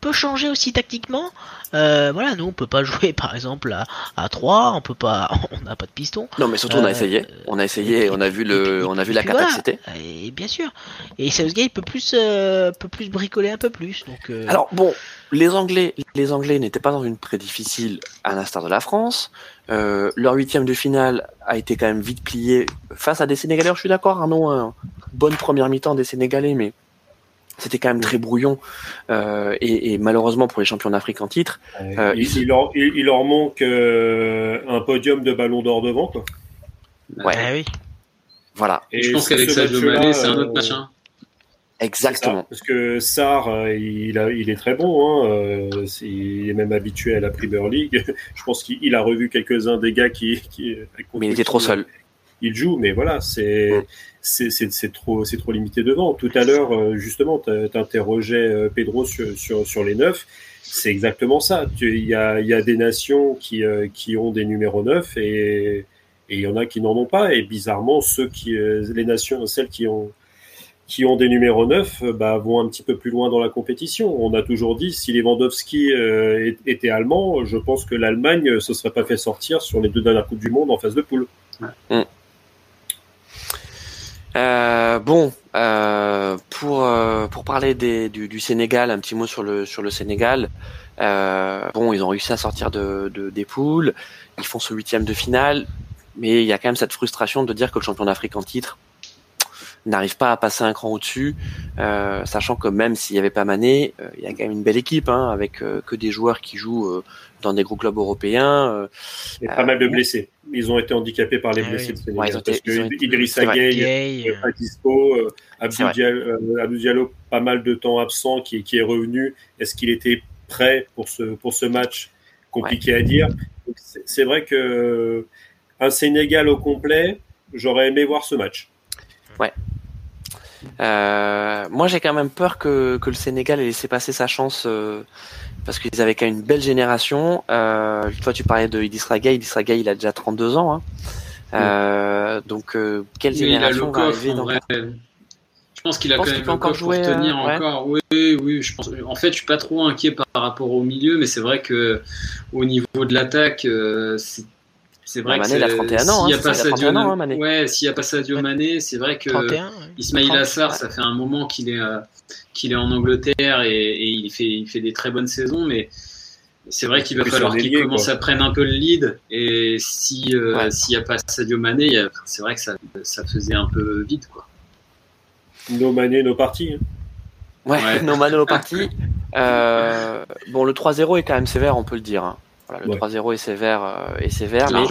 peut changer aussi tactiquement. Euh, voilà, nous on peut pas jouer par exemple à, à 3, on peut pas, on n'a pas de piston. Non, mais surtout on a essayé, on a essayé, on a vu le, on a vu la capacité. et bien sûr. Et Southgate peut plus, peut plus bricoler un peu plus. Donc. Alors bon, les Anglais, les Anglais n'étaient pas dans une pré difficile à l'instar de la France. Euh, leur huitième de finale a été quand même vite plié face à des Sénégalais. je suis d'accord, Arnaud, hein, bonne première mi-temps des Sénégalais, mais c'était quand même très brouillon. Euh, et, malheureusement pour les champions d'Afrique en titre, euh, il, leur, manque un podium de ballon d'or devant. Quoi. Ouais. Ah oui. Voilà. Et je pense qu'avec Sadio Mané, c'est un autre machin. Exactement. parce que Sar, euh, il, a, il est très bon. Hein, euh, il est même habitué à la Premier League. Je pense qu'il a revu quelques-uns des gars qui. qui mais il était trop seul. Il joue, mais voilà, c'est c'est trop c'est trop limité devant. Tout à l'heure, euh, justement, tu interrogeais Pedro sur, sur, sur les neufs. C'est exactement ça. Il y a, y a des nations qui, qui ont des numéros neufs et et il y en a qui n'en ont pas. Et bizarrement, ceux qui les nations, celles qui ont qui ont des numéros 9 euh, bah, vont un petit peu plus loin dans la compétition. On a toujours dit, si Lewandowski euh, était allemand, je pense que l'Allemagne ne se serait pas fait sortir sur les deux dernières Coupes du Monde en phase de poule. Mm. Euh, bon, pour, pour parler des, du, Sénégal, un petit mot sur le, sur le Sénégal. bon, ils ont réussi à sortir de, de, des poules, ils font ce huitième de finale, mais il y a quand même cette frustration de dire que le champion d'Afrique en titre, n'arrive pas à passer un cran au-dessus, sachant que même s'il n'y avait pas Mané, il y a quand même une belle équipe hein, avec que des joueurs qui jouent dans des gros clubs européens. Et pas mal de blessés. Ils ont été handicapés par les ah blessés de parce que Idrissa Gueye, pas dispo, Abdou Diallo, pas mal de temps absent, qui, qui est revenu. Est-ce qu'il était prêt pour ce, pour ce match? Compliqué à dire. C'est vrai que un Sénégal au complet, j'aurais aimé voir ce match. Ouais. Euh, moi, j'ai quand même peur que, que, le Sénégal ait laissé passer sa chance euh, parce qu'ils avaient quand même une belle génération. Euh, toi, tu parlais de Idrissa Gueye. Idrissa Gueye, il a déjà 32 ans. Hein. Euh, donc, euh, quelle génération va arriver dans Je pense qu'il a quand même peut encore jouer, pour tenir encore. Oui, oui. Je pense. En fait, je suis pas trop inquiet par rapport au milieu, mais c'est vrai que au niveau de l'attaque, c'est c'est vrai que il a 31 ans. S'il n'y a, pas Sadio Mané, ouais, s'il y a pas Sadio Mané, c'est vrai que 31, Ismail Assar, ça fait un moment qu'il est euh, qu'il est en Angleterre et, il fait il fait des très bonnes saisons, mais c'est vrai qu'il va falloir qu'il commence à prendre un peu le lead. Et si euh, s'il n'y a pas Sadio Mané, c'est vrai que ça, ça faisait un peu vite, quoi. Nos Mané, nos parties. Hein. Ouais, nos Mané, nos parties. Euh, bon, le 3-0 est quand même sévère, on peut le dire. Hein le 3-0 est sévère, euh, est sévère, mais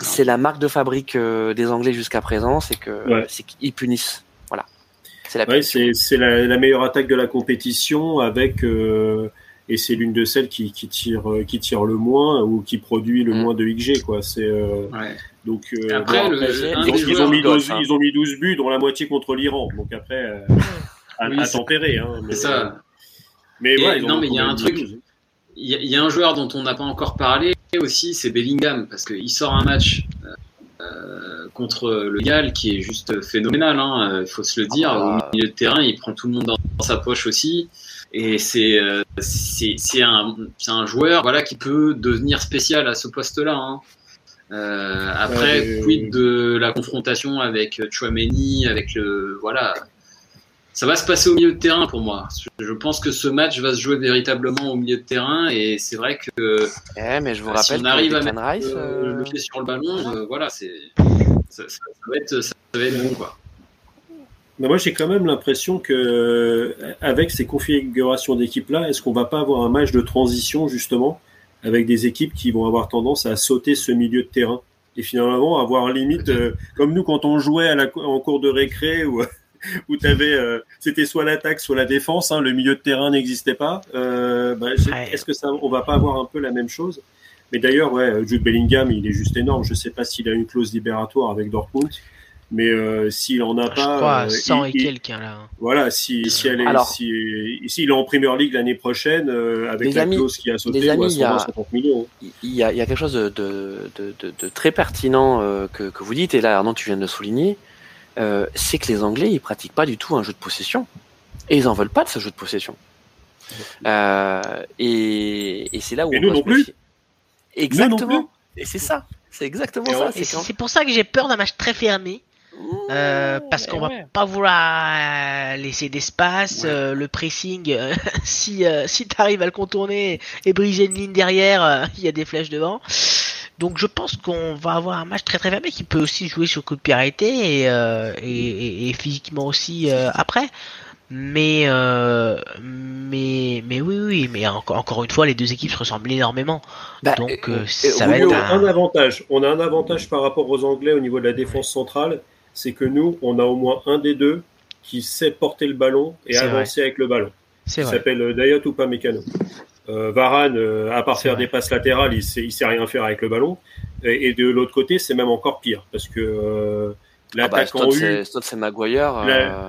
c'est la marque de fabrique euh, des Anglais jusqu'à présent, c'est que c'est qu'ils punissent. Voilà. C'est la, meilleure attaque de la compétition avec euh, et c'est l'une de celles qui, qui, tire qui tire le moins ou qui produit le mm. moins de XG quoi. C'est donc après, ils, ont mis 12, ils ont mis 12 buts dont la moitié contre l'Iran. Donc après à, tempérer. Hein, mais, ça. Mais non, mais il y a un truc. Il y, a un joueur dont on n'a pas encore parlé aussi, c'est Bellingham, parce qu'il sort un match euh, euh, contre le Galles qui est juste phénoménal, hein, euh, il faut se le dire. Au milieu de terrain, il prend tout le monde dans, sa poche aussi. Et c'est c'est un, un joueur voilà, qui peut devenir spécial à ce poste-là. Hein. après, quid de la confrontation avec Chouameni, avec le voilà, ça va se passer au milieu de terrain pour moi. Je pense que ce match va se jouer véritablement au milieu de terrain et c'est vrai que eh, mais je vous rappelle si on arrive à mettre Rice, euh, le pied sur le ballon, euh, voilà, c'est ça, va être, ça va être bon quoi. Mais moi, j'ai quand même l'impression que, avec ces configurations d'équipes-là, est-ce qu'on va pas avoir un match de transition, justement, avec des équipes qui vont avoir tendance à sauter ce milieu de terrain et finalement avoir limite, euh, comme nous quand on jouait à la, en cours de récré ou où t'avais, euh, c'était soit l'attaque, soit la défense. Hein, le milieu de terrain n'existait pas. Euh, bah, Est-ce que ça, on va pas avoir un peu la même chose? Mais d'ailleurs, ouais, Jude Bellingham, il est juste énorme. Je sais pas s'il a une clause libératoire avec Dortmund. Mais euh, s'il en a je pas, crois, 100 et quelqu'un là. Voilà, si, si elle est, Alors, si, s'il est en Premier League l'année prochaine avec la clause qui a sauté, amis, il y a, millions. Il y, a, il y a quelque chose de, de, de, de très pertinent que, que vous dites et là Arnaud tu viens de souligner euh, c'est que les Anglais, ils pratiquent pas du tout un jeu de possession. Et ils en veulent pas de ce jeu de possession. Euh, et, c'est là où on nous non plus. Exactement. Et c'est ça. C'est exactement ça. C'est pour ça que j'ai peur d'un match très fermé. Euh, parce qu'on va pas vouloir laisser d'espace, le pressing. si si tu arrives à le contourner et briser une ligne derrière, il y a des flèches devant. Donc je pense qu'on va avoir un match très très fermé qui peut aussi jouer sur coup de pied arrêté et, euh, et, et, physiquement aussi euh, après. Mais euh, mais mais oui oui mais encore encore une fois les deux équipes se ressemblent énormément. Bah, Donc ça va être un... avantage. On a un avantage par rapport aux Anglais au niveau de la défense centrale, c'est que nous on a au moins un des deux qui sait porter le ballon et avancer avec le ballon. Il s'appelle Dayot ou pas Mécano. Euh, Varane, euh, à part faire des passes latérales, il sait, il sait rien faire avec le ballon. Et, de l'autre côté, c'est même encore pire parce que euh, l'attaquant U, c'est Maguire.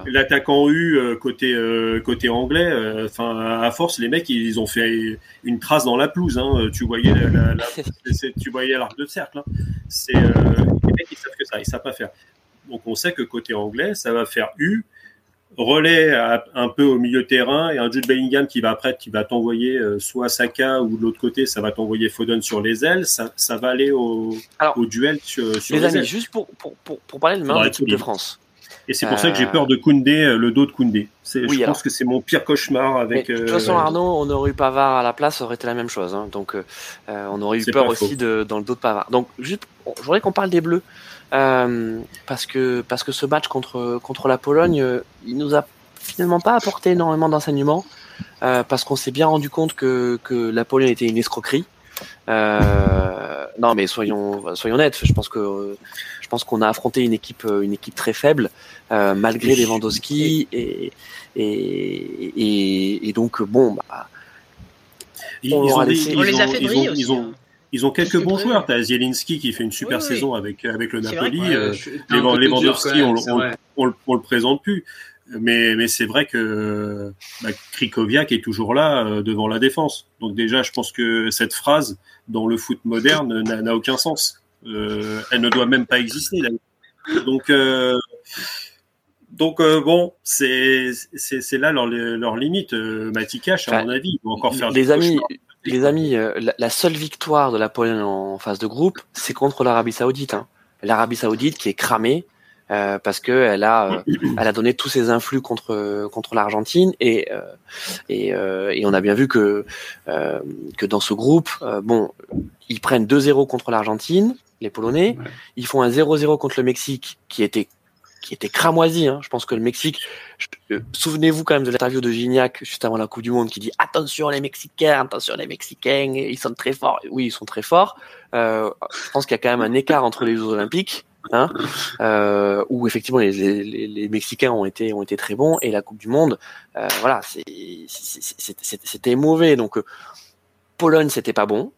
L'attaquant U côté côté anglais, enfin à force, les mecs ils ont fait une trace dans la pelouse. Hein. Tu voyais la, tu voyais l'arc de cercle. Hein. C'est les mecs ils savent que ça, ils savent pas faire. Donc on sait que côté anglais, ça va faire U relais un peu au milieu terrain et un Jude Bellingham qui va après, qui va t'envoyer euh, soit Saka ou de l'autre côté, ça va t'envoyer Foden sur les ailes. Ça, ça va aller au, au duel sur, sur les, les amis, juste pour, pour, pour, pour parler de main de l'équipe de France. Et c'est pour ça que j'ai peur de Koundé, euh, le dos de Koundé. je pense que c'est mon pire cauchemar avec. de toute façon, euh, Arnaud, on aurait eu Pavard à la place, ça aurait été la même chose. Hein. Donc, on aurait eu peur aussi de, dans le dos de Pavard. Donc, juste, je voudrais qu'on parle des Bleus. Parce que parce que ce match contre contre la Pologne, il nous a finalement pas apporté énormément d'enseignements parce qu'on s'est bien rendu compte que que la Pologne était une escroquerie. non, mais soyons soyons nets. Je pense que je pense qu'on a affronté une équipe une équipe très faible malgré Lewandowski et et, et, et donc bon bah ils, on, ont les a fait briller aussi. Hein. Ils ont quelques bons joueurs. T'as Zielinski qui fait une super saison avec avec le Napoli. Euh, Lewandowski, on, on, on, le présente plus. Mais mais c'est vrai que bah, Krikoviak est toujours là euh, devant la défense. Donc déjà, je pense que cette phrase dans le foot moderne n'a aucun sens. Euh, elle ne doit même pas exister. Donc euh, donc bon, c'est c'est là leur, leur limite. Euh, Matikash, à mon avis, il doit encore faire. Les amis, les amis, euh, la, seule victoire de la Pologne en phase de groupe, c'est contre l'Arabie Saoudite. Hein. L'Arabie Saoudite qui est cramée euh, parce que elle a, euh, elle a donné tous ses influx contre contre l'Argentine et et, et, on a bien vu que que dans ce groupe, bon, ils prennent 2-0 contre l'Argentine, les Polonais, ils font un 0-0 contre le Mexique qui était qui était cramoisi. Hein. Je pense que le Mexique. Euh, souvenez-vous quand même de l'interview de Gignac juste avant la Coupe du Monde qui dit attention les Mexicains, attention les Mexicains, ils sont très forts. Oui, ils sont très forts. Euh, je pense qu'il y a quand même un écart entre les Jeux Olympiques. Hein, euh, où effectivement les, les, Mexicains ont été ont été très bons et la Coupe du Monde, voilà, c'était mauvais. Donc Pologne c'était pas bon,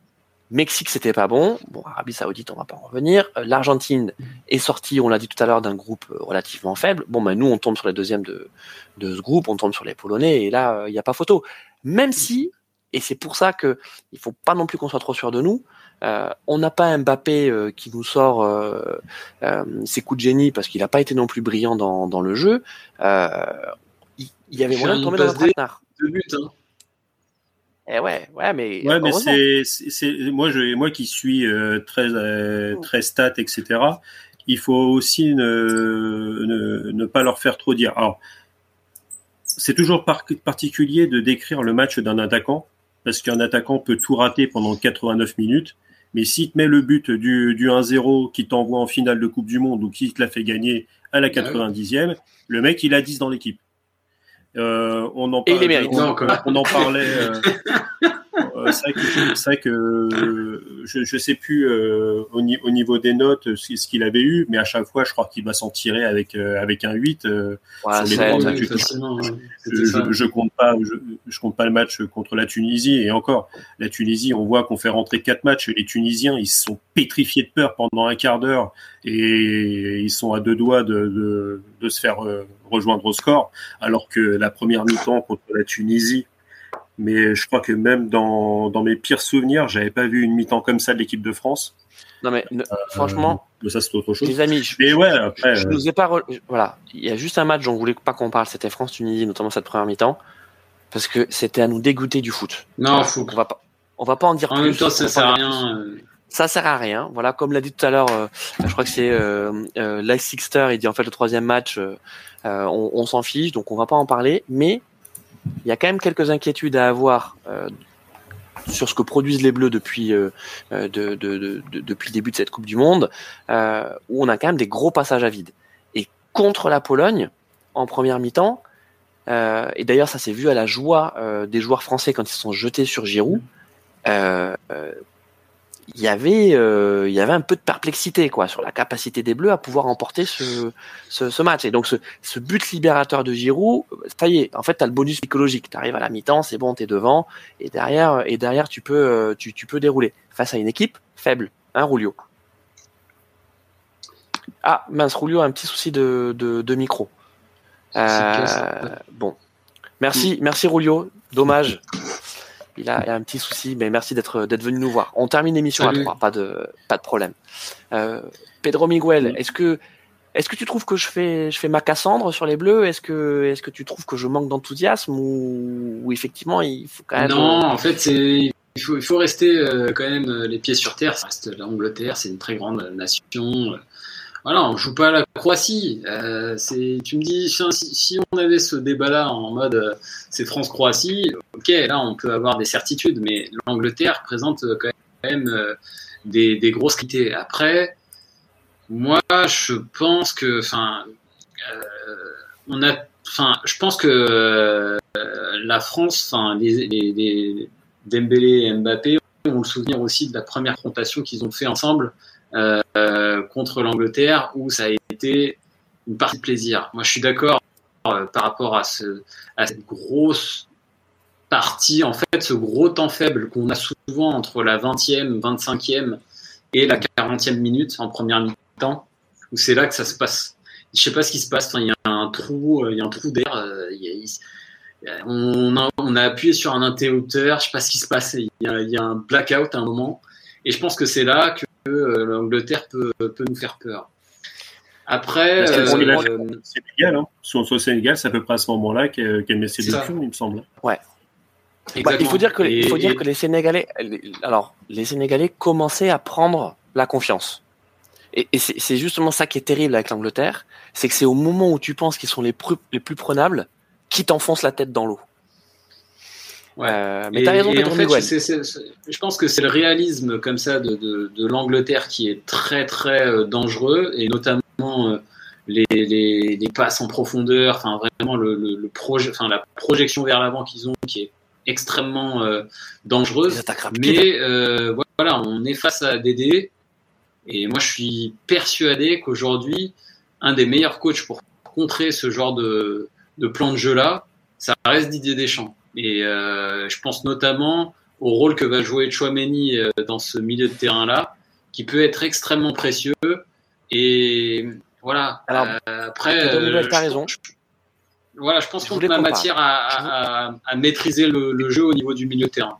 Mexique, c'était pas bon. Bon, Arabie Saoudite, on va pas en revenir. Euh, L'Argentine est sortie, on l'a dit tout à l'heure, d'un groupe euh, relativement faible. Bon, ben nous, on tombe sur les deuxièmes de, de ce groupe, on tombe sur les Polonais, et là, euh, il n'y a pas photo. Même si, et c'est pour ça que il faut pas non plus qu'on soit trop sûr de nous. on n'a pas Mbappé qui nous sort ses coups de génie parce qu'il n'a pas été non plus brillant dans, dans le jeu. il, y avait moyen de tomber dans un traquenard. Hein. Eh ouais, ouais, mais. Ouais, mais c'est, c'est, moi, je, moi qui suis euh, très, euh, mm. très stat, etc. Il faut aussi ne, ne, ne, pas leur faire trop dire. Alors, c'est toujours particulier de décrire le match d'un attaquant, parce qu'un attaquant peut tout rater pendant 89 minutes. Mais s'il te met le but du, du 1-0 qui t'envoie en finale de Coupe du Monde ou qui te l'a fait gagner à la 90e, le mec, il a 10 dans l'équipe. Euh, on, en parlait, on, en parlait. Euh, euh, c'est vrai que, je ne sais plus euh, au, au, niveau des notes ce, qu'il avait eu, mais à chaque fois, je crois qu'il va s'en tirer avec, avec un 8. Euh, ouais, sur les je, je, compte pas, je, compte pas le match contre la Tunisie. Et encore, la Tunisie, on voit qu'on fait rentrer quatre matchs. Les Tunisiens, ils sont pétrifiés de peur pendant un quart d'heure et ils sont à deux doigts de, de, de se faire rejoindre au score, alors que la première mi-temps contre la Tunisie, mais je crois que même dans, dans mes pires souvenirs, j'avais pas vu une mi-temps comme ça de l'équipe de France. Non mais franchement, euh, ça c'est autre chose. Les amis, je, mais ouais, après, je, nous ai pas voilà, il y a juste un match dont on voulait pas qu'on parle, c'était France Tunisie, notamment cette première mi-temps, parce que c'était à nous dégoûter du foot. Non, on va pas, on va pas en dire en plus. Même temps, ça sert à rien. Euh. Ça sert à rien. Voilà, comme l'a dit tout à l'heure, euh, je crois que c'est euh, euh, Sixter, il dit en fait le troisième match, on, on s'en fiche, donc on va pas en parler, mais il y a quand même quelques inquiétudes à avoir euh, sur ce que produisent les Bleus depuis euh, de, depuis le début de cette Coupe du Monde, euh, où on a quand même des gros passages à vide. Et contre la Pologne, en première mi-temps, et d'ailleurs ça s'est vu à la joie des joueurs français quand ils se sont jetés sur Giroud, il y avait euh, il y avait un peu de perplexité quoi sur la capacité des Bleus à pouvoir emporter ce, ce, ce match. Et donc ce, ce, but libérateur de Giroud ça y est en fait tu as le bonus psychologique. Tu arrives à la mi-temps c'est bon tu es devant et derrière et derrière tu peux euh, tu, tu peux dérouler. Face à une équipe faible hein Rulio. Ah mince Rulio a un petit souci de, de, de micro. Euh, bon. Merci merci Rulio. Dommage il a, un petit souci, mais merci d'être d'être venu nous voir. On termine l'émission à trois, pas de pas de problème. Euh, Pedro Miguel, est-ce que est-ce que tu trouves que je fais je fais ma Cassandre sur les Bleus? Est-ce que est-ce que tu trouves que je manque d'enthousiasme ou, ou, effectivement il faut quand même Non, en fait c'est il faut, il faut rester euh, quand même les pieds sur terre. Ça reste l'Angleterre, c'est une très grande nation voilà, on joue pas à la Croatie. Euh, c'est, tu me dis, si, on avait ce débat-là en mode euh, c'est France-Croatie, ok, là on peut avoir des certitudes, mais l'Angleterre présente quand même euh, des, grosses qualités. Après, Moi, je pense que, enfin, on a, enfin, je pense que la France, enfin, les, les, Dembélé et Mbappé ont le souvenir aussi de la première confrontation qu'ils ont fait ensemble contre l'Angleterre, où ça a été une partie de plaisir. Moi, je suis d'accord par rapport à, ce, à cette grosse partie, en fait, ce gros temps faible qu'on a souvent entre la 20e, 25e et la 40e minute en première mi-temps, où c'est là que ça se passe. Je sais pas ce qui se passe. Il y a un trou, euh, trou d'air. Euh, on, a, appuyé sur un interrupteur. Je sais pas ce qui se passe. Il y a, il y a un blackout à un moment. Et je pense que c'est là que euh, l'Angleterre peut, peut nous faire peur. Après, euh, Sénégal, hein. sur, le Sénégal, c'est à peu près à ce moment-là qu'elle met ses deux il me semble. Ouais. Bah, il faut dire que, il faut dire que les Sénégalais, alors les Sénégalais commençaient à prendre la confiance. Et, c'est justement ça qui est terrible avec l'Angleterre, c'est que c'est au moment où tu penses qu'ils sont les, les plus prenables qui t'enfoncent la tête dans l'eau. Ouais. Euh, mais t'as raison, en fait, je pense que c'est le réalisme comme ça de, de, de l'Angleterre qui est très très euh, dangereux et notamment euh, les, les, les, passes en profondeur, enfin vraiment le, le, le projet, enfin la projection vers l'avant qu'ils ont qui est extrêmement dangereuse. Mais voilà, on est face à Dédé. Et moi, je suis persuadé qu'aujourd'hui, un des meilleurs coachs pour contrer ce genre de, de plan de jeu-là, ça reste Didier Deschamps. Et euh, je pense notamment au rôle que va jouer Chouameni euh, dans ce milieu de terrain-là, qui peut être extrêmement précieux. Et voilà. Alors, euh, après, euh, as raison. Voilà, je pense qu'on a matière à, maîtriser le, jeu au niveau du milieu de terrain.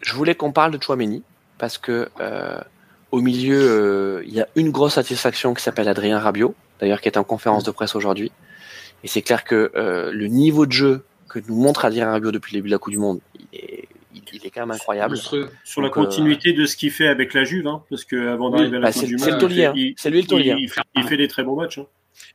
Je voulais qu'on parle de Chouameni parce que euh, au milieu, euh, il y a une grosse satisfaction qui s'appelle Adrien Rabiot, d'ailleurs qui est en conférence de presse aujourd'hui. Et c'est clair que euh, le niveau de jeu que nous montre Adrien Rabiot depuis le début de la Coupe du Monde, il est, il, est quand même incroyable. Sur la continuité de ce qu'il fait avec la Juve, hein, parce qu'avant d'arriver à la bah, Coupe du Monde, c'est lui le taulier. Il, il, fait des très bons matchs. Hein.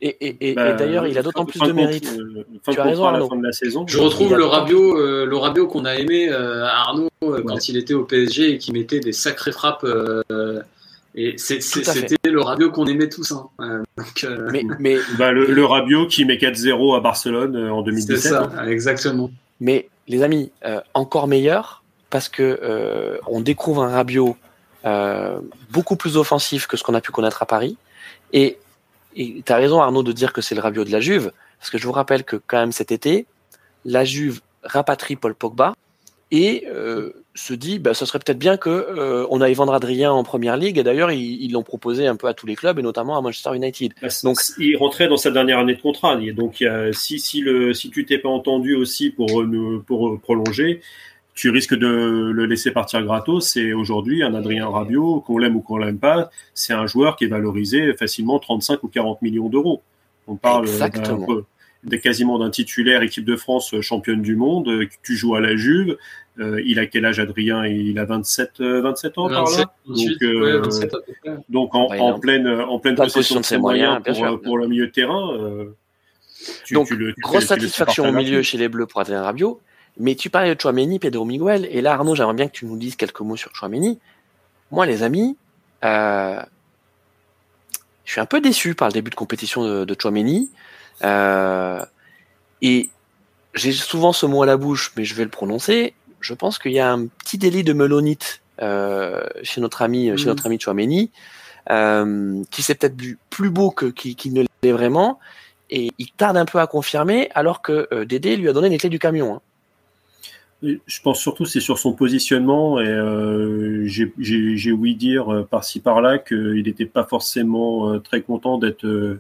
Et, bah, d'ailleurs, il a d'autant plus de mérite. Euh, tu as raison, Arnaud. de la saison, je retrouve le Rabiot, euh, le Rabiot qu'on a aimé, euh, Arnaud, quand il était au PSG et qui mettait des sacrées frappes. et c'était le Rabiot qu'on aimait tous. Hein. mais, mais bah, le, le, Rabiot qui met 4-0 à Barcelone en 2017. C'est ça, hein. exactement. Mais les amis, encore meilleur parce que on découvre un Rabiot beaucoup plus offensif que ce qu'on a pu connaître à Paris. Et et tu as raison Arnaud de dire que c'est le Rabiot de la Juve, parce que je vous rappelle que quand même cet été, la Juve rapatrie Paul Pogba et euh, se dit bah, ce serait peut-être bien que euh, on aille vendre Adrien en première ligue et d'ailleurs ils l'ont proposé un peu à tous les clubs et notamment à Manchester United. Bah, donc il rentrait dans sa dernière année de contrat donc si si le si tu t'es pas entendu aussi pour pour prolonger tu risques de le laisser partir gratos. C'est aujourd'hui un Adrien Rabiot, qu'on l'aime ou qu'on l'aime pas, c'est un joueur qui est valorisé facilement 35 ou 40 millions d'euros. On parle de quasiment d'un titulaire équipe de France euh, championne du monde. Euh, tu joues à la Juve. Euh, il a quel âge Adrien? Il a 27, 27 ans par là? donc, en, pleine en pleine possession de ses moyens, pour, le milieu de terrain. donc grosse satisfaction au milieu chez les Bleus pour Adrien Rabiot. Mais tu parlais de Chouameni, Pedro Miguel, et là Arnaud, j'aimerais bien que tu nous dises quelques mots sur Chouameni. Moi, les amis, euh, je suis un peu déçu par le début de compétition de, de Chouameni. Euh, et j'ai souvent ce mot à la bouche, mais je vais le prononcer. Je pense qu'il y a un petit délit de melonite euh, chez notre ami, chez notre ami Chouameni, euh, qui s'est peut-être plus beau que qu'il ne l'est vraiment, et il tarde un peu à confirmer, alors que euh, Dédé lui a donné les clés du camion. Hein. Je pense surtout c'est sur son positionnement et euh, j'ai ouï dire euh, par-ci par-là qu'il n'était pas forcément euh, très content d'être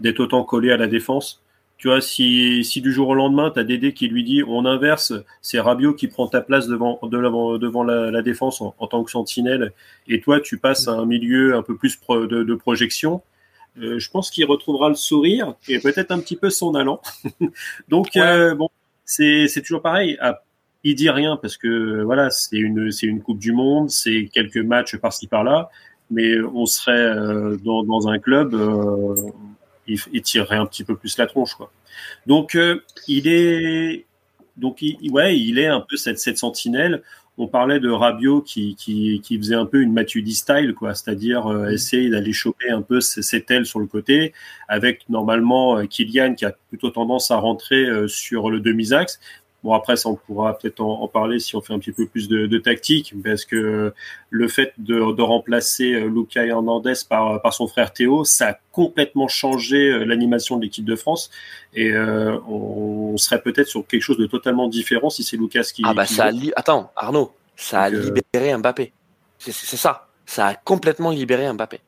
d'être autant collé à la défense. Tu vois, si, si du jour au lendemain, tu as Dédé qui lui dit on inverse, c'est Rabiot qui prend ta place devant, de devant la, la défense en, en, tant que sentinelle, et toi tu passes à un milieu un peu plus pro, de, de, projection, euh, je pense qu'il retrouvera le sourire et peut-être un petit peu son allant. Donc, ouais. bon, c'est toujours pareil. À, il dit rien parce que voilà, c'est une c'est une Coupe du Monde, c'est quelques matchs par-ci par-là, mais on serait euh, dans, dans, un club, euh, il, il, tirerait un petit peu plus la tronche quoi. Donc euh, il est donc il, ouais, il est un peu cette cette sentinelle. on parlait de Rabiot qui, qui, qui faisait un peu une Matuidi style, quoi, c'est-à-dire euh, essayer d'aller choper un peu ses, ses ailes sur le côté, avec normalement euh, Kylian qui a plutôt tendance à rentrer sur le demi-axe. Bon, après, ça, on pourra peut-être en, en, parler si on fait un petit peu plus de, de tactique, parce que le fait de, de remplacer Luca Hernandez par, par son frère Théo, ça a complètement changé l'animation de l'équipe de France. Et euh, on, serait peut-être sur quelque chose de totalement différent si c'est Lucas qui. Ah, bah, qui ça a li... Attends, Arnaud, ça Donc, a libéré euh... Mbappé. C'est ça. Ça a complètement libéré Mbappé.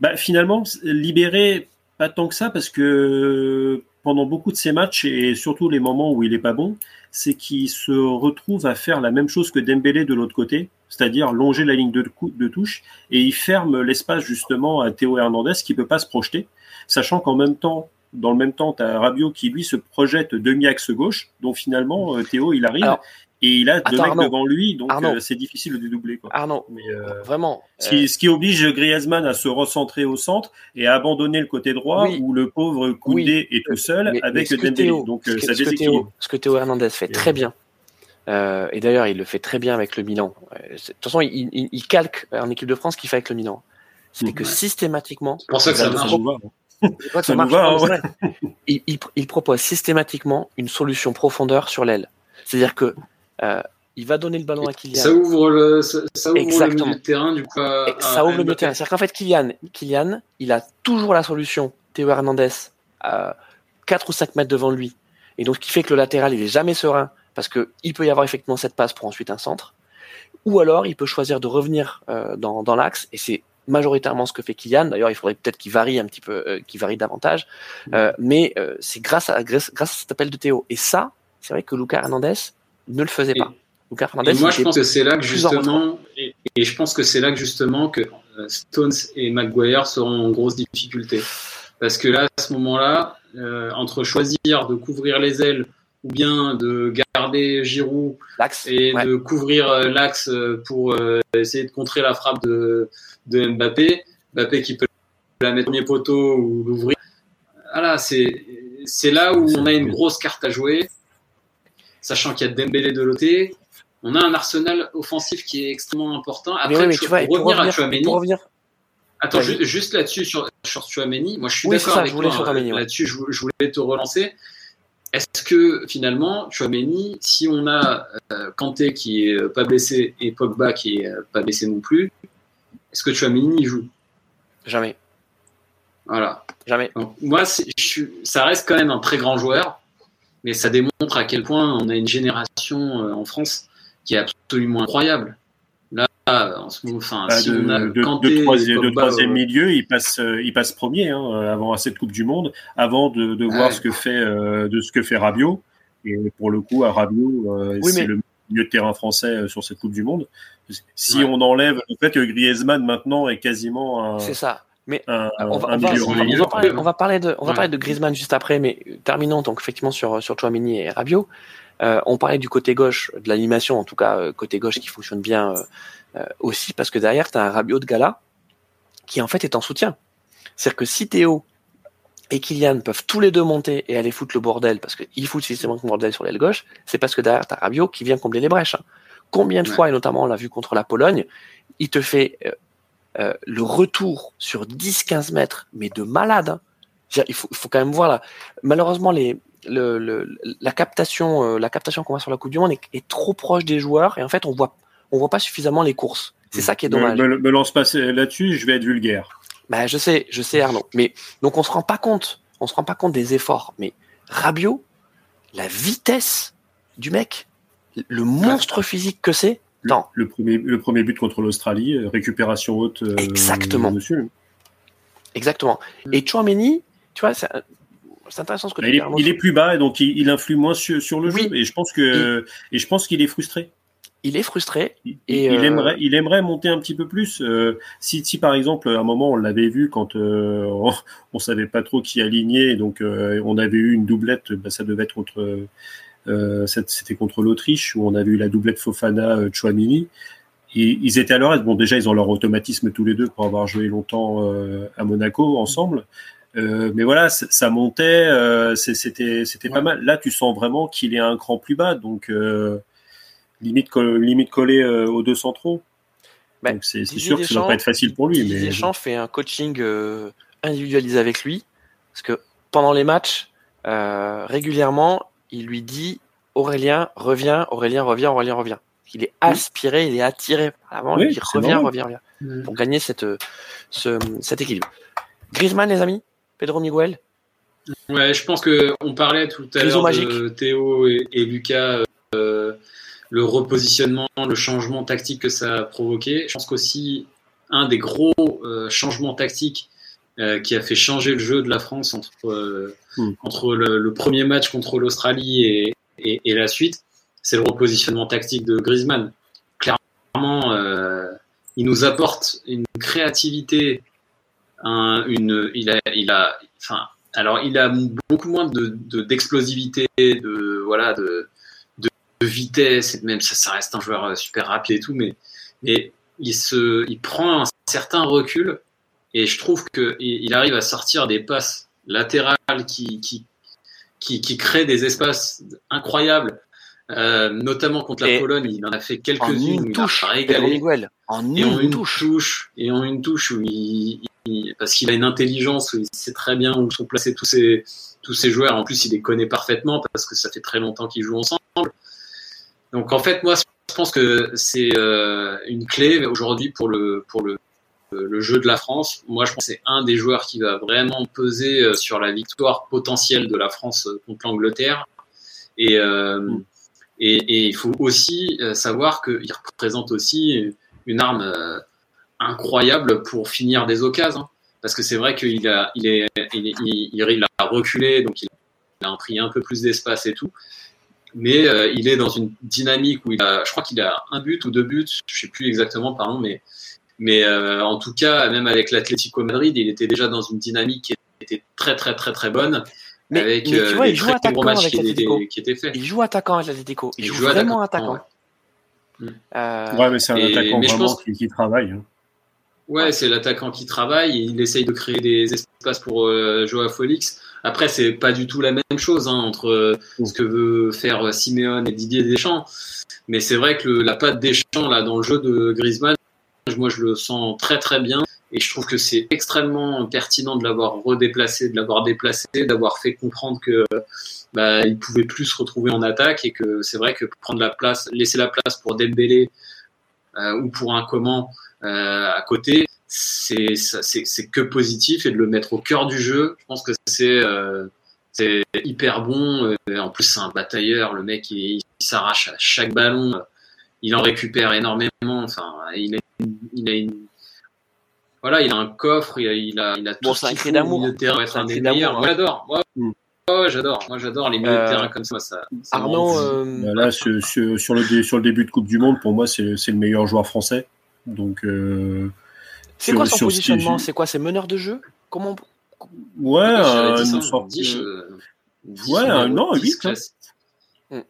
Bah, finalement, libéré, pas tant que ça, parce que pendant beaucoup de ces matchs et surtout les moments où il est pas bon, c'est qu'il se retrouve à faire la même chose que Dembélé de l'autre côté, c'est-à-dire longer la ligne de, touche et il ferme l'espace justement à Théo Hernandez qui peut pas se projeter, sachant qu'en même temps, dans le même temps, tu as Rabiot qui lui se projette demi-axe gauche, donc finalement Théo il arrive et il a attends, deux mecs Arnaud, devant lui, donc euh, c'est difficile de dédoubler. Quoi. Arnaud, Mais, euh, vraiment. ce, qui, ce qui oblige Griezmann à se recentrer au centre et à abandonner le côté droit Oui. où le pauvre Koundé Oui. est tout seul Mais- avec Dembélé. Théo- donc ce euh, que- ça ce que déséquilibre. Théo, ce que Théo Hernandez fait Et très bien. Euh, et d'ailleurs, il le fait très bien avec le Milan. Euh, c'est- De toute façon, il, il- il calque en équipe de France ce qu'il fait avec le Milan. C'était que systématiquement, C'est pour ça que ça marche. C'est Ça ça marche, va, c'est il propose systématiquement une solution profondeur sur l'aile. C'est-à-dire que euh, il va donner le ballon à Kylian. Ça ouvre le, ça, ça ouvre le Exactement. milieu de terrain du coup. à- Et à ça ouvre le milieu de Mbappé. terrain. C'est-à-dire qu'en fait, Kylian, Kylian, il a toujours la solution. Théo Hernandez à 4 ou 5 mètres devant lui. Et donc, ce qui fait que le latéral, il est jamais serein parce que il peut y avoir effectivement cette passe pour ensuite un centre. Ou alors, il peut choisir de revenir euh, dans, dans l'axe. Et c'est majoritairement ce que fait Kylian. D'ailleurs, il faudrait peut-être qu'il varie un petit peu, euh, qu'il varie davantage. Euh, mais euh, c'est grâce à, grâce, grâce à cet appel de Théo. Et ça, c'est vrai que Lucas Hernandez ne le faisait Et- pas. Et moi, je pense que c'est là que justement, et, et je pense que c'est là que justement que euh, Stones et Maguire seront en grosse difficulté, parce que là, à ce moment-là, euh, entre choisir de couvrir les ailes ou bien de garder Giroud l'axe. et Ouais. de couvrir euh, l'axe pour euh, essayer de contrer la frappe de, de Mbappé, Mbappé qui peut la mettre au premier poteau ou l'ouvrir. Voilà, c'est c'est là où on a une grosse carte à jouer, sachant qu'il y a Dembélé de côté. On a un arsenal offensif qui est extrêmement important. Mais Après, oui, mais Chou- tu vois, et pour revenir à Chouameni, revenir, attends, juste là-dessus sur, sur Chouameni, moi je suis Oui, c'est d'accord ça, avec je voulais toi. hein. Là-dessus, je, vou- je voulais te relancer. Est-ce que finalement, Chouameni, si on a euh, Kanté qui est euh, pas blessé et Pogba qui est euh, pas blessé non plus, est-ce que Chouameni joue? Jamais, Voilà. jamais. Donc, moi, c'est- je suis- ça reste quand même un très grand joueur, mais ça démontre à quel point on a une génération euh, en France qui est absolument incroyable. Là, en ce moment, enfin, Bah, si de, on a de- Kanté, de troisième, de Pogba, troisième euh, milieu, il passe, euh, il passe premier hein, avant à cette Coupe du Monde, avant de, de voir Ouais. ce que fait, euh, de ce que fait Rabiot. Et pour le coup, à Rabiot, euh, Oui, c'est mais- le milieu de terrain français euh, sur cette Coupe du Monde. Si Ouais. on enlève le fait que Griezmann maintenant est quasiment un, C'est ça. Mais un, on va, on on parler, on va parler de, on va Ouais. parler de Griezmann juste après, mais terminons donc effectivement sur sur Chouameni et Rabiot. Euh, on parlait du côté gauche de l'animation, en tout cas euh, côté gauche qui fonctionne bien euh, euh, aussi parce que derrière tu as un Rabiot de gala qui en fait est en soutien. C'est-à-dire que si Théo et Kylian peuvent tous les deux monter et aller foutre le bordel parce qu'ils foutent systématiquement le bordel sur l'aile gauche, c'est parce que derrière tu as Rabiot qui vient combler les brèches. hein. Combien de Ouais. fois, et notamment on l'a vu contre la Pologne, il te fait euh, le retour sur 10-15 mètres, mais de malade. hein. Il faut, quand même voir là. Malheureusement, les, le, le- la captation, euh, la captation qu'on voit sur la Coupe du Monde est, est trop proche des joueurs et en fait on voit, on voit pas suffisamment les courses. C'est ça qui est dommage. Me, me- me lance pas là-dessus, je vais être vulgaire. Bah, je sais, je sais Arnaud. Mais donc on se rend pas compte, on se rend pas compte des efforts. Mais Rabiot, la vitesse du mec, le monstre physique que c'est. Le, premier, le premier but contre l'Australie, euh, récupération haute. euh, Exactement. dessus. Exactement. Et Chouameni, tu vois, c'est c'est intéressant ce que Bah, tu il, dis. il est plus bas et donc il, il influe moins sur, sur le Oui. jeu. Et je pense que et je pense qu'il est frustré. il est frustré. Il, Et, il euh, aimerait, il aimerait monter un petit peu plus. Euh, si, si par exemple, à un moment, on l'avait vu quand euh, on, on savait pas trop qui aligner, donc euh, on avait eu une doublette. Bah, ça devait être contre, euh, c'était contre l'Autriche où on avait eu la doublette Fofana euh, Chouamini. Et ils étaient à leur aise. Bon, déjà, ils ont leur automatisme tous les deux pour avoir joué longtemps euh, à Monaco ensemble. Euh, mais voilà, ça montait, euh, c'était c'était pas mal. Là, tu sens vraiment qu'il est un cran plus bas, donc euh, limite, limite collé aux deux centraux. Bah, Donc c'est sûr que ça ne va pas être facile pour lui. Didier mais... Deschamps fait un coaching individualisé avec lui, parce que pendant les matchs, régulièrement, il lui dit Aurélien, reviens, Aurélien, reviens, Aurélien, reviens. Il est aspiré, il est attiré avant, il revient, revient, revient, mm. pour gagner cette, ce, cet équilibre. Griezmann, les amis Pedro Miguel? Ouais, je pense que on parlait tout à l'heure de Théo et, Lucas, euh, le repositionnement, le changement tactique que ça a provoqué. Je pense qu'aussi un des gros euh, changements tactiques euh, qui a fait changer le jeu de la France entre, mm. entre le, premier match contre l'Australie et, et, la suite, c'est le repositionnement tactique de Griezmann. Clairement, euh, il nous apporte une créativité, une, il a, il a, enfin, alors il a beaucoup moins de d'explosivité, de, voilà, de, de, vitesse, et même ça, ça reste un joueur super rapide et tout, mais, mais il se, il prend un certain recul et je trouve que il arrive à sortir des passes latérales qui, qui, qui, qui crée des espaces incroyables. Euh, notamment contre la Pologne, il en a fait quelques-unes touche, il a régalé. En et en une touche. et en une touche où il, parce qu'il a une intelligence, où il sait très bien où sont placés tous ces tous ces joueurs. En plus, il les connaît parfaitement parce que ça fait très longtemps qu'ils jouent ensemble. Donc en fait, moi, je pense que c'est euh, une clé aujourd'hui pour le pour le le jeu de la France. Moi, je pense que c'est un des joueurs qui va vraiment peser euh, sur la victoire potentielle de la France euh, contre l'Angleterre. Et, euh, et, et, il faut aussi savoir qu'il représente aussi une arme incroyable pour finir des occasions. Hein. Parce que c'est vrai qu'il a, il est, il, il, il, a reculé, donc il a pris un peu plus d'espace et tout. Mais il est dans une dynamique où il a, je crois qu'il a un but ou deux buts, je sais plus exactement, pardon, mais mais euh, en tout cas, même avec l'Atlético Madrid, il était déjà dans une dynamique qui était très très très très bonne. Mais, avec tu vois, euh, il joue attaquant avec l'Atlético. Qui, étaient faits. Il joue attaquant avec l'Atlético. Il, il, joue, vraiment attaquant. Ouais. Mm. Euh, ouais, mais c'est un attaquant vraiment pense... qui, qui, travaille. Hein. Ouais, c'est l'attaquant qui travaille. Il essaye de créer des espaces pour euh, Joao Félix. Après, c'est pas du tout la même chose hein, entre euh, mm. ce que veut faire Simeone et Didier Deschamps. Mais c'est vrai que le, la patte Deschamps là dans le jeu de Griezmann, moi, je le sens très très bien et je trouve que c'est extrêmement pertinent de l'avoir redéplacé, de l'avoir déplacé, d'avoir fait comprendre que bah, il pouvait plus se retrouver en attaque et que c'est vrai que prendre la place, laisser la place pour Dembélé euh, ou pour un comment euh, à côté, c'est que positif et de le mettre au cœur du jeu, je pense que c'est euh, hyper bon. En plus, c'est un batailleur. Le mec, il s'arrache à chaque ballon. Il en récupère énormément. Enfin, il a une voilà, il a un coffre, il a, il a, il a tout bon, d'amour. de terrain être un des meilleurs. Moi, j'adore. Moi, mm. j'adore. Moi, j'adore les milieux de euh, terrain comme ça. ça, Arnaud, euh... Là, sur, sur, sur, le, sur le début de Coupe du Monde, pour moi, c'est le meilleur joueur français. Donc, euh, c'est quoi son positionnement C'est quoi C'est meneur de jeu Comment Ouais, euh, une sorte. Ouais, non, 8. Mm.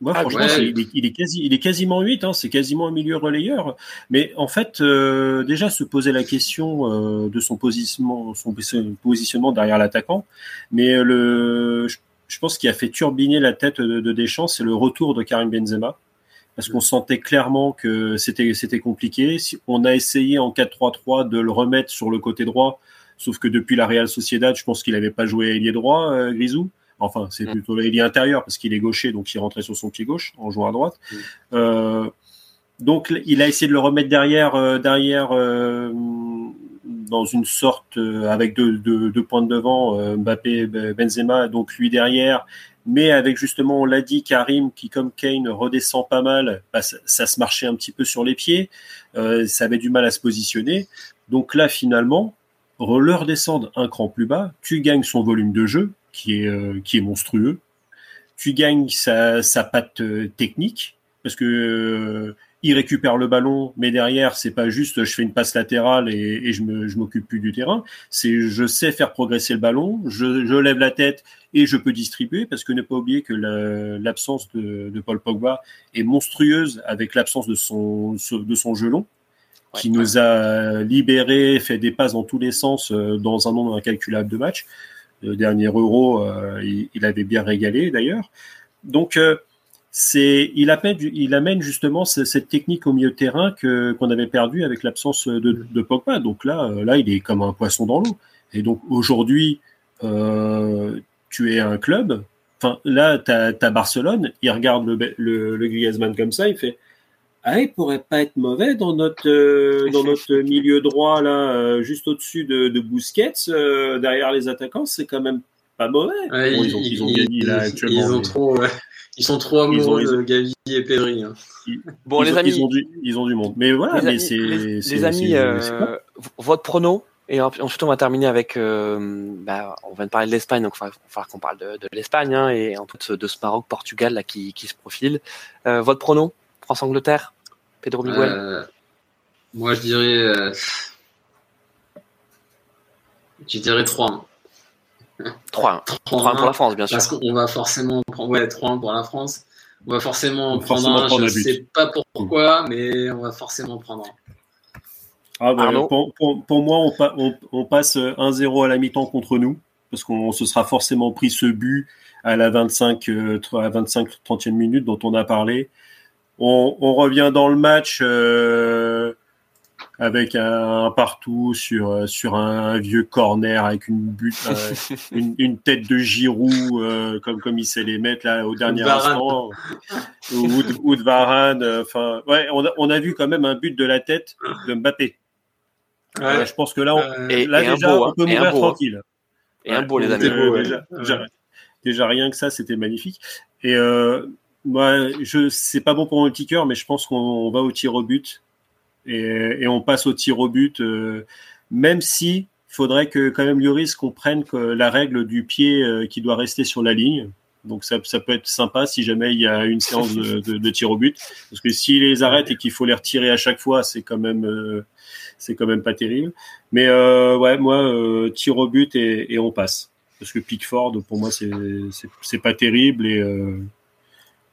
Moi, ah, franchement, il, est, quasi, il est quasiment 8, hein, c'est quasiment un milieu relayeur. Mais en fait, euh, déjà se poser la question euh, de son positionnement, son positionnement derrière l'attaquant. Mais euh, le, je, pense qu'il a fait turbiner la tête de, Deschamps, c'est le retour de Karim Benzema. Parce qu'on sentait clairement que c'était c'était compliqué. On a essayé en 4-3-3 de le remettre sur le côté droit, sauf que depuis la Real Sociedad, je pense qu'il n'avait pas joué ailier droit, Grisou. Enfin, c'est mm. plutôt l'ailier intérieur parce qu'il est gaucher, donc il rentrait sur son pied gauche en jouant à droite. Mm. Euh, donc, il a essayé de le remettre derrière, euh, derrière euh, dans une sorte avec deux, deux, points de devant, Mbappé, Benzema, donc lui derrière, mais avec justement, on l'a dit, Karim qui, comme Kane, redescend pas mal, bah, ça, ça, se marchait un petit peu sur les pieds, ça avait du mal à se positionner. Donc là, finalement, leur descendre un cran plus bas, tu gagnes son volume de jeu, qui est, euh, qui est monstrueux. Tu gagnes sa, sa patte euh, technique parce que euh, il récupère le ballon, mais derrière, c'est pas juste je fais une passe latérale et, et je me, je m'occupe plus du terrain. C'est je sais faire progresser le ballon, je, je lève la tête et je peux distribuer parce que ne pas oublier que l'absence de, de, Paul Pogba est monstrueuse avec l'absence de son, de son gelon qui nous a libéré, fait des passes dans tous les sens dans un nombre incalculable de matchs le dernier Euro, euh, il, avait bien régalé d'ailleurs. Donc, euh, c'est il amène, il amène justement cette technique au milieu de terrain que qu'on avait perdu avec l'absence de, de, Pogba. Donc là, là, il est comme un poisson dans l'eau. Et donc aujourd'hui, euh, tu es un club. Enfin, là, tu as, Barcelone. Il regarde le, le, le Griezmann comme ça. Il fait ah, il pourrait pas être mauvais dans notre euh, dans notre milieu droit là, euh, juste au-dessus de, de Busquets, derrière les attaquants, c'est quand même pas mauvais. ils, ont, ils, ont, gagné là actuellement. Ils ont trop. Ils sont trop amoureux de Gavi et Pedri. Hein. Bon, les amis, ils ont, du, ils ont du monde. Mais voilà, mais c'est. Les, amis, euh, votre prono, et ensuite on va terminer avec. Euh, bah, on vient de parler de l'Espagne, donc il va falloir qu'on parle de, de l'Espagne hein, et en tout de ce Maroc-Portugal là qui, qui se profile. Euh, votre prono, France-Angleterre, Pedro Miguel. Euh, moi, je dirais. je dirais 3. 3-1. pour la France, bien sûr. Parce qu'on va forcément prendre. Ouais, 3-1 pour la France. On va forcément prendre un. je ne sais pas pourquoi, mais on va forcément prendre un. Ah bah, pour, pour, moi, on, on, passe 1-0 à la mi-temps contre nous, parce qu'on se sera forcément pris ce but à la 25, euh, à 25 30e minute dont on a parlé. On, on revient dans le match. Euh, avec un, partout sur euh, sur un, vieux corner avec une but euh, une, une, tête de Giroud euh, comme comme il sait les mettre là au dernier instant. Ou, ou, de Varane enfin ouais on a, on a vu quand même un but de la tête de Mbappé. Ouais. je pense que là on, et, là déjà beau, on peut mourir tranquille. Et un beau les amis. déjà, déjà, déjà, rien que ça c'était magnifique. Et je c'est pas bon pour mon petit cœur mais je pense qu'on va au tir au but et, on passe au tir au but, euh, même si il faudrait que quand même Lloris comprenne que la règle du pied euh, qui doit rester sur la ligne. Donc ça, ça, peut être sympa si jamais il y a une séance de, de, tir au but, parce que s'il les arrête et qu'il faut les retirer à chaque fois, c'est quand même euh, c'est quand même pas terrible. Mais ouais, moi tir au but et, et, on passe, parce que Pickford pour moi c'est c'est pas terrible et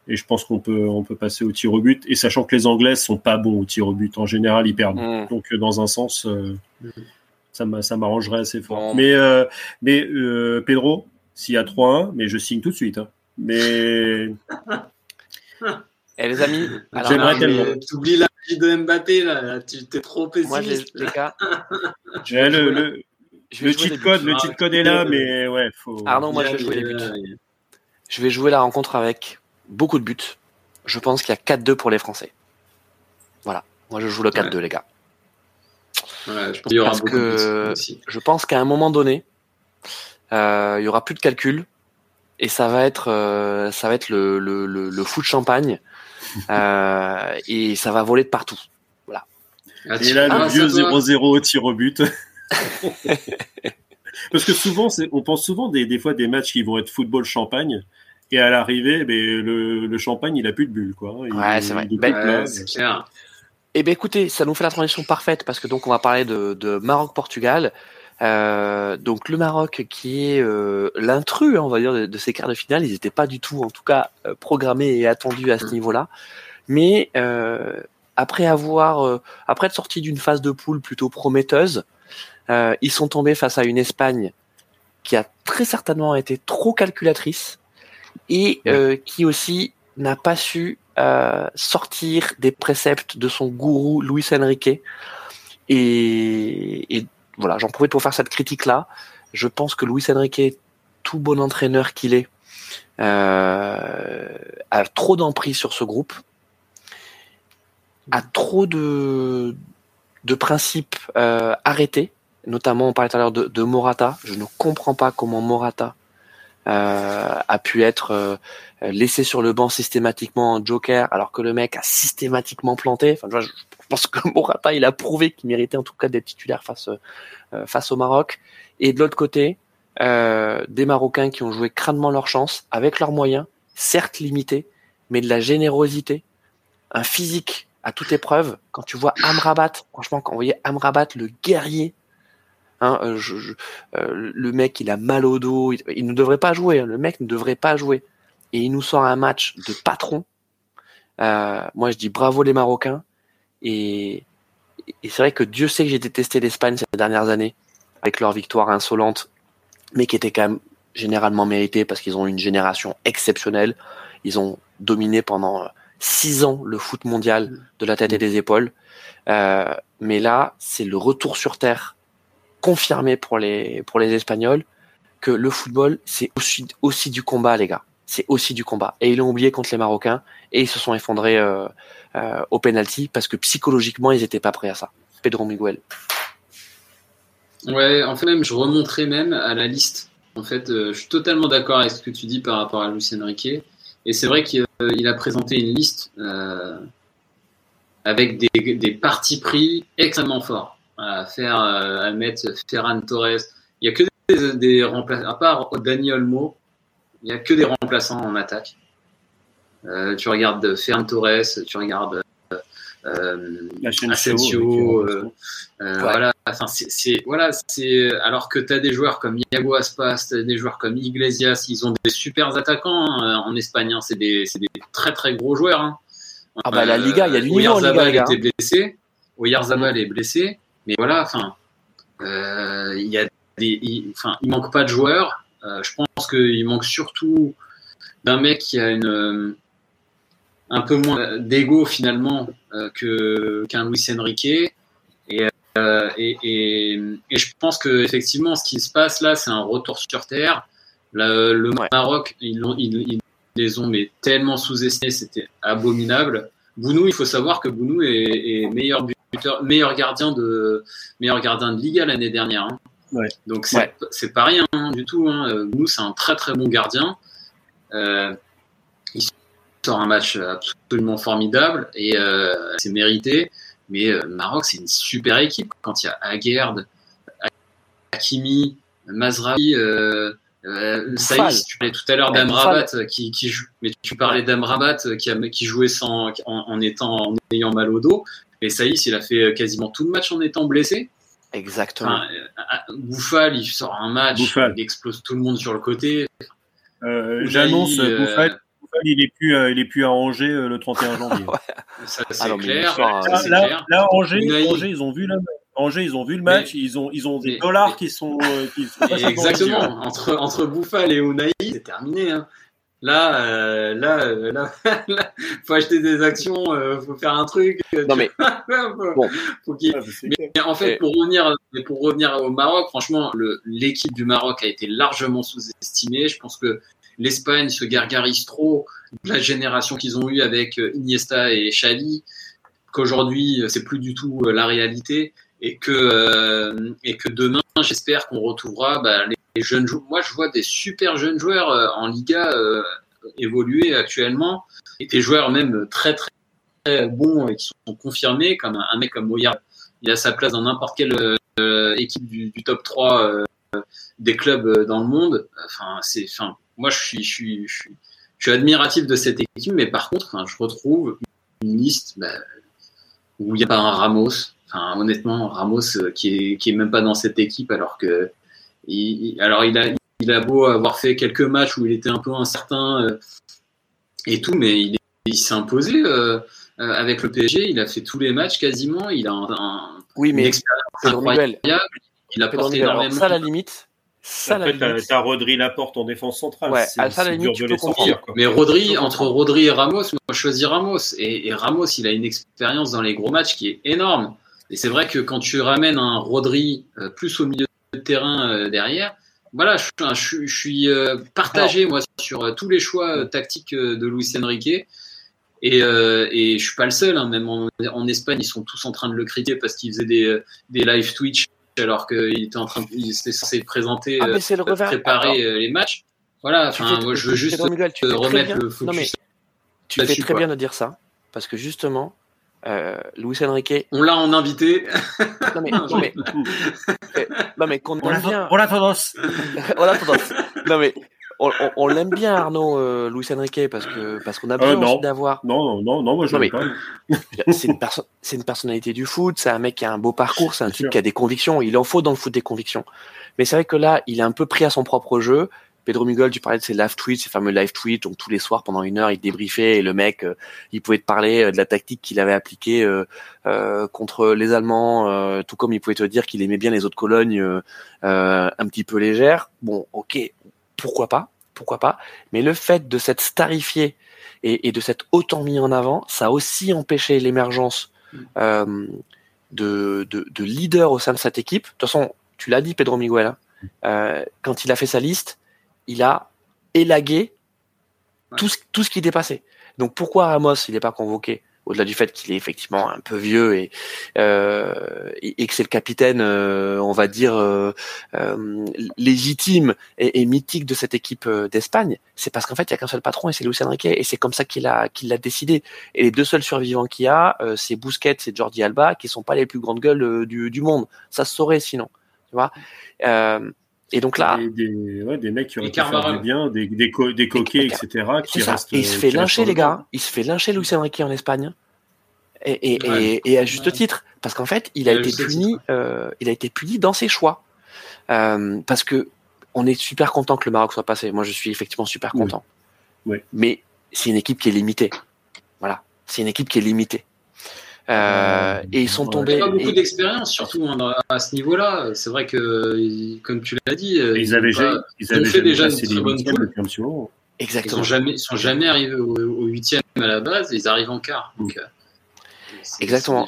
et je pense qu'on peut on peut passer au tir au but. Et sachant que les Anglais sont pas bons au tir au but en général ils perdent. Mm. donc euh, dans un sens euh, mm. ça m'arrangerait assez fort. Mais euh, mais euh, Pedro s'il y a 3-1 mais je signe tout de suite hein. mais et les amis j'aimerais tellement. oublies la vie de Mbappé là, tu t'es trop pessimiste moi les, gars le, le, le, le cheat code le cheat code est là mais ouais faut Arnaud moi je vais jouer les buts. je vais jouer la rencontre avec beaucoup de buts. Je pense qu'il y a 4-2 pour les Français. Voilà. Moi, je joue le 4-2, les gars. je pense y aura que je pense qu'à un moment donné, euh, il y aura plus de calcul et ça va être, euh, ça va être le, le, le, le foot champagne euh, et ça va voler de partout. Voilà. Ah, et là, le ah, vieux 0-0 au tir au but. Parce que souvent, on pense souvent des, des fois des matchs qui vont être football champagne. Et à l'arrivée, ben, le, le, champagne, il a plus de bulles, quoi. ouais, c'est vrai. Ben, c'est clair. Eh bien, écoutez, ça nous fait la transition parfaite parce que donc on va parler de, de Maroc-Portugal. Euh, donc le Maroc qui est euh, l'intrus, hein, on va dire, de, ces quarts de finale. Ils n'étaient pas du tout, en tout cas, euh, programmés et attendus à ce niveau-là. Mais euh, après avoir, euh, après être sortis d'une phase de poule plutôt prometteuse, ils sont tombés face à une Espagne qui a très certainement été trop calculatrice et euh, qui aussi n'a pas su euh, sortir des préceptes de son gourou Luis Enrique. Et, et voilà, j'en profite pour faire cette critique-là. Je pense que Luis Enrique, tout bon entraîneur qu'il est, euh, a trop d'emprise sur ce groupe, a trop de, de principes arrêtés. Notamment, on parlait tout à l'heure de, de Morata. Je ne comprends pas comment Morata a pu être euh, laissé sur le banc systématiquement en joker, alors que le mec a systématiquement planté. Enfin, je pense que Morata, il a prouvé qu'il méritait en tout cas d'être titulaire face euh, face au Maroc. Et de l'autre côté, des Marocains qui ont joué crânement leur chance avec leurs moyens, certes limités, mais de la générosité, un physique à toute épreuve. Quand tu vois Amrabat, franchement, quand vous voyez Amrabat, le guerrier Hein, euh, euh, le mec, il a mal au dos, il, ne devrait pas jouer. Hein, le mec ne devrait pas jouer. Et il nous sort un match de patron. Euh, moi, je dis bravo les Marocains. Et, c'est vrai que Dieu sait que j'ai détesté l'Espagne ces dernières années avec leur victoire insolente, mais qui était quand même généralement méritée parce qu'ils ont une génération exceptionnelle. Ils ont dominé pendant six ans le foot mondial de la tête et des épaules. Mais là, c'est le retour sur terre confirmé pour les pour les Espagnols que le football c'est aussi aussi du combat, les gars. C'est aussi du combat. Et ils l'ont oublié contre les Marocains et ils se sont effondrés euh, euh, au penalty parce que psychologiquement ils étaient pas prêts à ça. Pedro Miguel. Ouais, en fait même je remonterai même à la liste. En fait, je suis totalement d'accord avec ce que tu dis par rapport à Lucien Riquet. Et c'est vrai qu'il a présenté une liste euh, avec des, des partis pris extrêmement forts. À faire, euh, à mettre Ferran Torres. Il y a que des, des remplaçants, à part Daniel Mo, il y a que des remplaçants en attaque. Euh, tu regardes Ferran Torres, tu regardes euh, Asensio, euh, euh, voilà. Enfin, c'est voilà, c'est alors que tu as des joueurs comme Iago Aspas, des joueurs comme Iglesias, ils ont des super attaquants hein, en Espagne. Hein, c'est des, des, très très gros joueurs. Hein. Ah bah la Liga, il y a du niveau en Liga. était blessé. Oyarzabal est blessé, mais voilà, enfin, il y a des, enfin, il manque pas de joueurs. je pense qu'il manque surtout d'un mec qui a une un peu moins d'ego finalement euh, que qu'un Luis Enrique. Et, euh, et, et, et, je pense que effectivement, ce qui se passe là, c'est un retour sur terre. le Maroc, ils, ils, les ont mais tellement sous-estimés, c'était abominable. Bounou, il faut savoir que Bounou est, est, meilleur buteur, meilleur gardien de meilleur gardien de Liga l'année dernière. Hein. Ouais. Donc c'est pas rien hein, du tout. Hein. Bounou, c'est un très très bon gardien. Euh, sort un match absolument formidable et euh, c'est mérité. Mais euh, Maroc, c'est une super équipe. Quand il y a Aguerd, Hakimi, Mazraoui, euh, euh Saïs, tu parlais tout à l'heure d'Amrabat qui, qui joue, mais tu parlais d'Amrabat qui, a, qui jouait sans, en, étant, en ayant mal au dos. Et Saïs, il a fait quasiment tout le match en étant blessé. Exactement. Bouffal, il sort un match, il explose tout le monde sur le côté. J'annonce Bouffal il est plus, euh, il est plus à Angers euh, le 31 janvier. Ça, c'est ah clair. là, Angers, ils ont vu Angers, ils ont vu le match, ils ont, ils ont des dollars qui sont. Euh, qui exactement. Entre, entre Bouffal et Unai, c'est terminé. Hein. Là, là, là, faut acheter des actions, faut faire un truc. Non mais, bon. mais en fait, pour revenir, pour revenir au Maroc, franchement, l'équipe du Maroc a été largement sous-estimée. Je pense que l'Espagne se gargarise trop de la génération qu'ils ont eue avec euh, Iniesta et Xavi, qu'aujourd'hui euh, c'est plus du tout euh, la réalité et que et que demain j'espère qu'on retrouvera bah, les, jeunes joueurs. Moi je vois des super jeunes joueurs en Liga évoluer actuellement et des joueurs même très très, bons et qui sont confirmés comme un, mec comme Moya il a sa place dans n'importe quelle équipe du, du, top 3 des clubs dans le monde. Enfin, c'est, enfin, moi, je suis, je suis, je suis, je suis admiratif de cette équipe, mais par contre, je retrouve une liste bah, où il n'y a pas un Ramos. Enfin, honnêtement, Ramos euh, qui est, qui est même pas dans cette équipe, alors que, il, alors il a, il a beau avoir fait quelques matchs où il était un peu incertain euh, et tout, mais il, il s'est imposé euh, avec le PSG. Il a fait tous les matchs quasiment. Il a un, oui, mais une expérience incroyable. Il a porté énormément. Ça, à la limite, ça, Après, t'as Rodri Laporte en défense centrale. Ouais, à ça, la limite, tu peux comprendre. Mais Rodri, entre Rodri et Ramos, moi, je choisis Ramos. Et, Ramos, il a une expérience dans les gros matchs qui est énorme. Et c'est vrai que quand tu ramènes un Rodri euh, plus au milieu de terrain euh, derrière, voilà, je, je, je suis euh, partagé, moi, sur tous les choix tactiques de Luis Enrique. Et, et je suis pas le seul, hein, même en, en, Espagne, ils sont tous en train de le critiquer parce qu'il faisait des, des live Twitch alors qu'il était en train de, il était censé présenter, ah, euh, préparer les matchs. Voilà, enfin, moi, je veux juste remettre le focus. tu fais très quoi. bien de dire ça, parce que justement, euh, Luis Enrique. On l'a en invité. Non mais, non mais, non mais qu'on aime bien. Hola todos. Hola todos. Non mais on, on, l'aime bien Arnaud euh, Luis Enrique parce que parce qu'on a besoin euh, d'avoir. Non non non moi je non, pas. C'est une personne c'est une personnalité du foot, c'est un mec qui a un beau parcours, c'est un type qui a des convictions. Il en faut dans le foot des convictions. Mais c'est vrai que là, il est un peu pris à son propre jeu. Pedro Miguel, tu parlais de ses live tweets, ses fameux live tweets, donc tous les soirs pendant une heure, il débriefait et le mec, euh, il pouvait te parler euh, de la tactique qu'il avait appliquée euh, contre les Allemands, tout comme il pouvait te dire qu'il aimait bien les autres colonnes un petit peu légères. Bon, ok, pourquoi pas, pourquoi pas. Mais le fait de s'être starifié et, de s'être autant mis en avant, ça a aussi empêché l'émergence mm. euh, de, de, leaders au sein de cette équipe. De toute façon, tu l'as dit, Pedro Miguel, hein, quand il a fait sa liste, il a élagué tout, ce, tout ce qui dépassait. Donc pourquoi Ramos, il n'est pas convoqué au-delà du fait qu'il est effectivement un peu vieux et, euh, et, que c'est le capitaine, euh, on va dire, euh, euh, légitime et, et, mythique de cette équipe euh, d'Espagne, c'est parce qu'en fait, il y a qu'un seul patron et c'est Luis Enrique et c'est comme ça qu'il a, qu'il l'a décidé. Et les deux seuls survivants qu'il y a, c'est Busquets et Jordi Alba, qui sont pas les plus grandes gueules du, du monde. Ça se saurait sinon, tu vois? Et donc là, des, des, ouais, des mecs qui ont fait bien, des, des, des coquets, etc. Qui restent, et il se fait lyncher, les gars. Il se fait lyncher Luis Enrique en Espagne. Et, et, et, et à juste titre, parce qu'en fait, il a été puni. Euh, il a été puni dans ses choix, euh, parce que on est super content que le Maroc soit passé. Moi, je suis effectivement super content. Oui. Mais c'est une équipe qui est limitée. Voilà, c'est une équipe qui est limitée. Euh, et ils sont tombés. Il n'y a pas beaucoup d'expérience, surtout hein, à ce niveau-là. C'est vrai que, comme tu l'as dit, euh, ils avaient, ils avaient fait déjà une très bonne poule. Exactement. Ils sont jamais, sont jamais arrivés au huitième à la base. Ils arrivent en quart. Donc, euh, Exactement.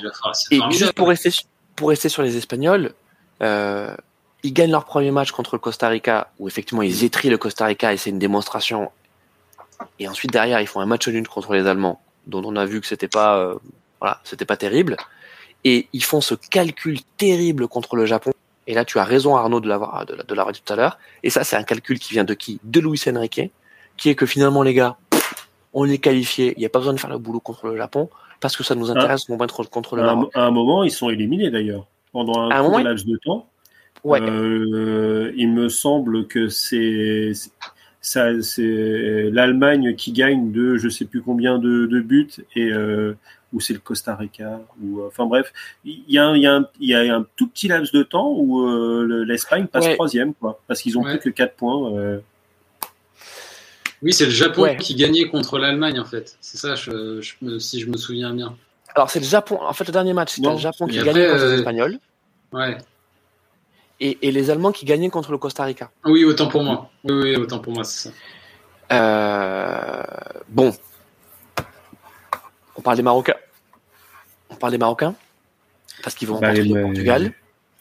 et juste pour rester, pour rester sur les Espagnols, euh, ils gagnent leur premier match contre le Costa Rica, où effectivement ils étrient le Costa Rica et c'est une démonstration. Et ensuite derrière ils font un match nul contre les Allemands, dont on a vu que c'était pas euh, voilà, c'était pas terrible. Et ils font ce calcul terrible contre le Japon. Et là, tu as raison, Arnaud, de l'avoir, de, l'avoir dit tout à l'heure. Et ça, c'est un calcul qui vient de qui? De Luis Enrique, qui est que finalement, les gars, on est qualifié. Il n'y a pas besoin de faire le boulot contre le Japon parce que ça nous intéresse ah. contre le Maroc. À un moment, ils sont éliminés d'ailleurs. Pendant un, court laps de temps. Ouais. Euh, il me semble que c'est ça, c'est l'Allemagne qui gagne de je sais plus combien de, de buts et euh, ou c'est le Costa Rica ou enfin bref il y a, il y, a un, il y a un tout petit laps de temps où euh, l'Espagne passe troisième quoi parce qu'ils ont plus que 4 points euh. oui c'est le Japon qui gagnait contre l'Allemagne en fait. C'est ça je, je, si je me souviens bien. Alors c'est le Japon en fait le dernier match c'était le Japon qui gagnait contre les euh, Espagnols ouais. Et, et, les Allemands qui gagnaient contre le Costa Rica. Oui autant pour moi. Oui, oui autant pour moi c'est ça. Bon. On parle des Marocains. On parle des Marocains parce qu'ils vont bah, les, Portugal.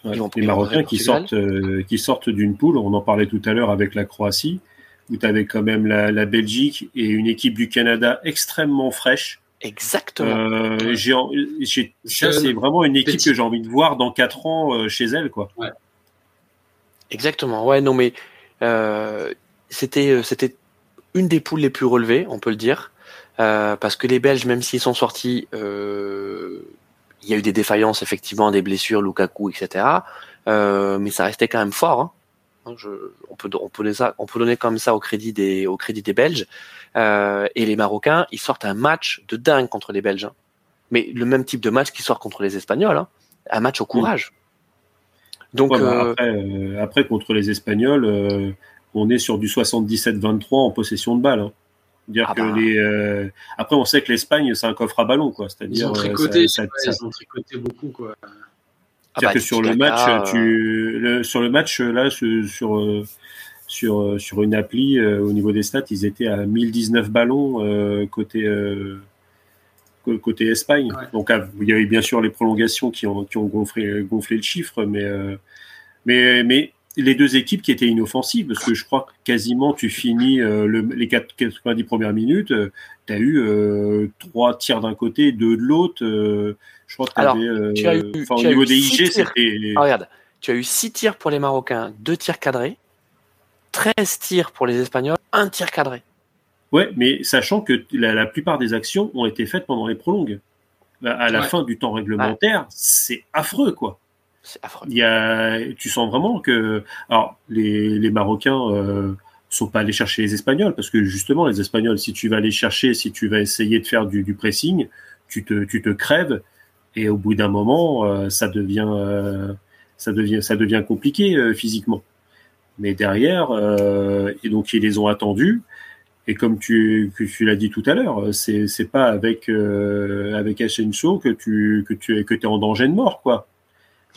les Marocains qui sortent, euh, qui sortent d'une poule. On en parlait tout à l'heure avec la Croatie, où tu avais quand même la, Belgique et une équipe du Canada extrêmement fraîche. Exactement. Euh, ça, c'est vraiment une équipe que j'ai envie de voir dans 4 ans euh, chez elle, quoi. Exactement. Ouais, non, mais c'était c'était une des poules les plus relevées, on peut le dire. Euh, parce que les Belges, même s'ils sont sortis, euh, il y a eu des défaillances, effectivement, des blessures, Lukaku, etc. Euh, mais ça restait quand même fort. Hein. hein je, on, peut, on, peut donner ça, on peut donner comme ça au crédit des, au crédit des Belges. Et les Marocains, ils sortent un match de dingue contre les Belges. Hein. Mais le même type de match qu'ils sortent contre les Espagnols. Hein. Un match au courage. Donc, bah, après, après, contre les Espagnols, on est sur du 77-23 en possession de balle. Dire ah que bah. les, euh, Après, on sait que l'Espagne, c'est un coffre à ballon, quoi. C'est-à-dire, ils ont euh, tricoté, ça, ils ont tricoté beaucoup, quoi. Ah bah, que sur le match, tu, le, sur le match là, sur sur sur une appli au niveau des stats, ils étaient à 1019 ballons euh, côté côté Espagne. Donc ah, il y a eu bien sûr les prolongations qui ont qui ont gonflé gonflé le chiffre, mais mais mais les deux équipes qui étaient inoffensives, parce que je crois que quasiment tu finis euh, le, les 90 premières minutes, euh, tu as eu euh, trois tirs d'un côté, deux de l'autre. je crois que Alors, tu as eu, au niveau des IG, c'était. Ah, regarde, tu as eu six tirs pour les Marocains, deux tirs cadrés, 13 tirs pour les Espagnols, un tir cadré. Ouais, mais sachant que la, plupart des actions ont été faites pendant les prolongues. À la fin du temps réglementaire, c'est affreux, quoi. Il y a, tu sens vraiment que, alors les, les Marocains euh, sont pas allés chercher les Espagnols parce que justement les Espagnols, si tu vas les chercher, si tu vas essayer de faire du, du pressing, tu te, tu te crèves et au bout d'un moment, euh, ça devient, euh, ça devient, ça devient compliqué euh, physiquement. Mais derrière, et donc ils les ont attendus. Et comme tu, que tu l'as dit tout à l'heure, c'est c'est pas avec avec Asensio que tu que tu que es en danger de mort quoi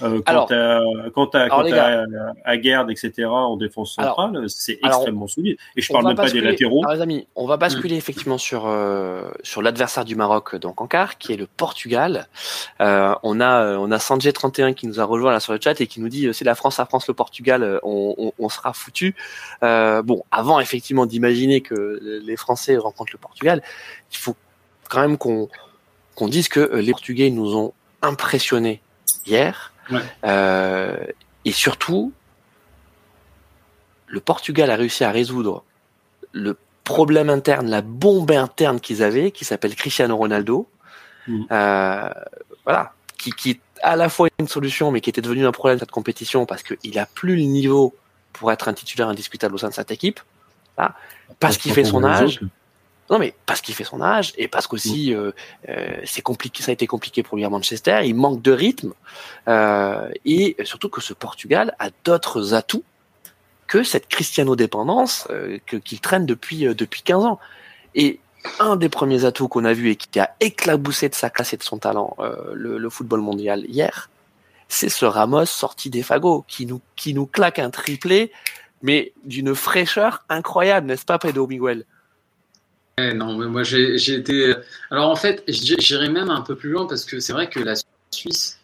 Euh, quant à, quant à, quant à, à, Gerd, etc., en défense centrale, c'est extrêmement solide. Et je parle même pas des latéraux. Alors, les amis, on va basculer effectivement sur, euh, sur l'adversaire du Maroc, donc en quart, qui est le Portugal. Euh, on a, on a Sanjay31 qui nous a rejoint là sur le chat et qui nous dit si la France affronte le Portugal, on, on, on sera foutu. Euh, bon, avant effectivement d'imaginer que les Français rencontrent le Portugal, il faut quand même qu'on qu'on dise que les Portugais nous ont impressionnés hier. Euh, et surtout, le Portugal a réussi à résoudre le problème interne, la bombe interne qu'ils avaient, qui s'appelle Cristiano Ronaldo. Mm. Euh, voilà, qui, qui est à la fois une solution, mais qui était devenu un problème de cette compétition parce qu'il a plus le niveau pour être un titulaire indiscutable au sein de cette équipe. Là, parce qu'il fait son âge. Non, mais parce qu'il fait son âge et parce qu'aussi euh, euh, c'est compliqué, ça a été compliqué pour lui à Manchester. Il manque de rythme euh, et surtout que ce Portugal a d'autres atouts que cette Cristiano-dépendance euh, qu'il traîne depuis euh, depuis 15 ans. Et un des premiers atouts qu'on a vu et qui a éclaboussé de sa classe et de son talent euh, le, le, football mondial hier, c'est ce Ramos sorti des fagots qui nous qui nous claque un triplé, mais d'une fraîcheur incroyable, n'est-ce pas, Pedro Miguel? Non, mais moi j'ai été. Alors en fait, j'irai même un peu plus loin parce que c'est vrai que la Suisse,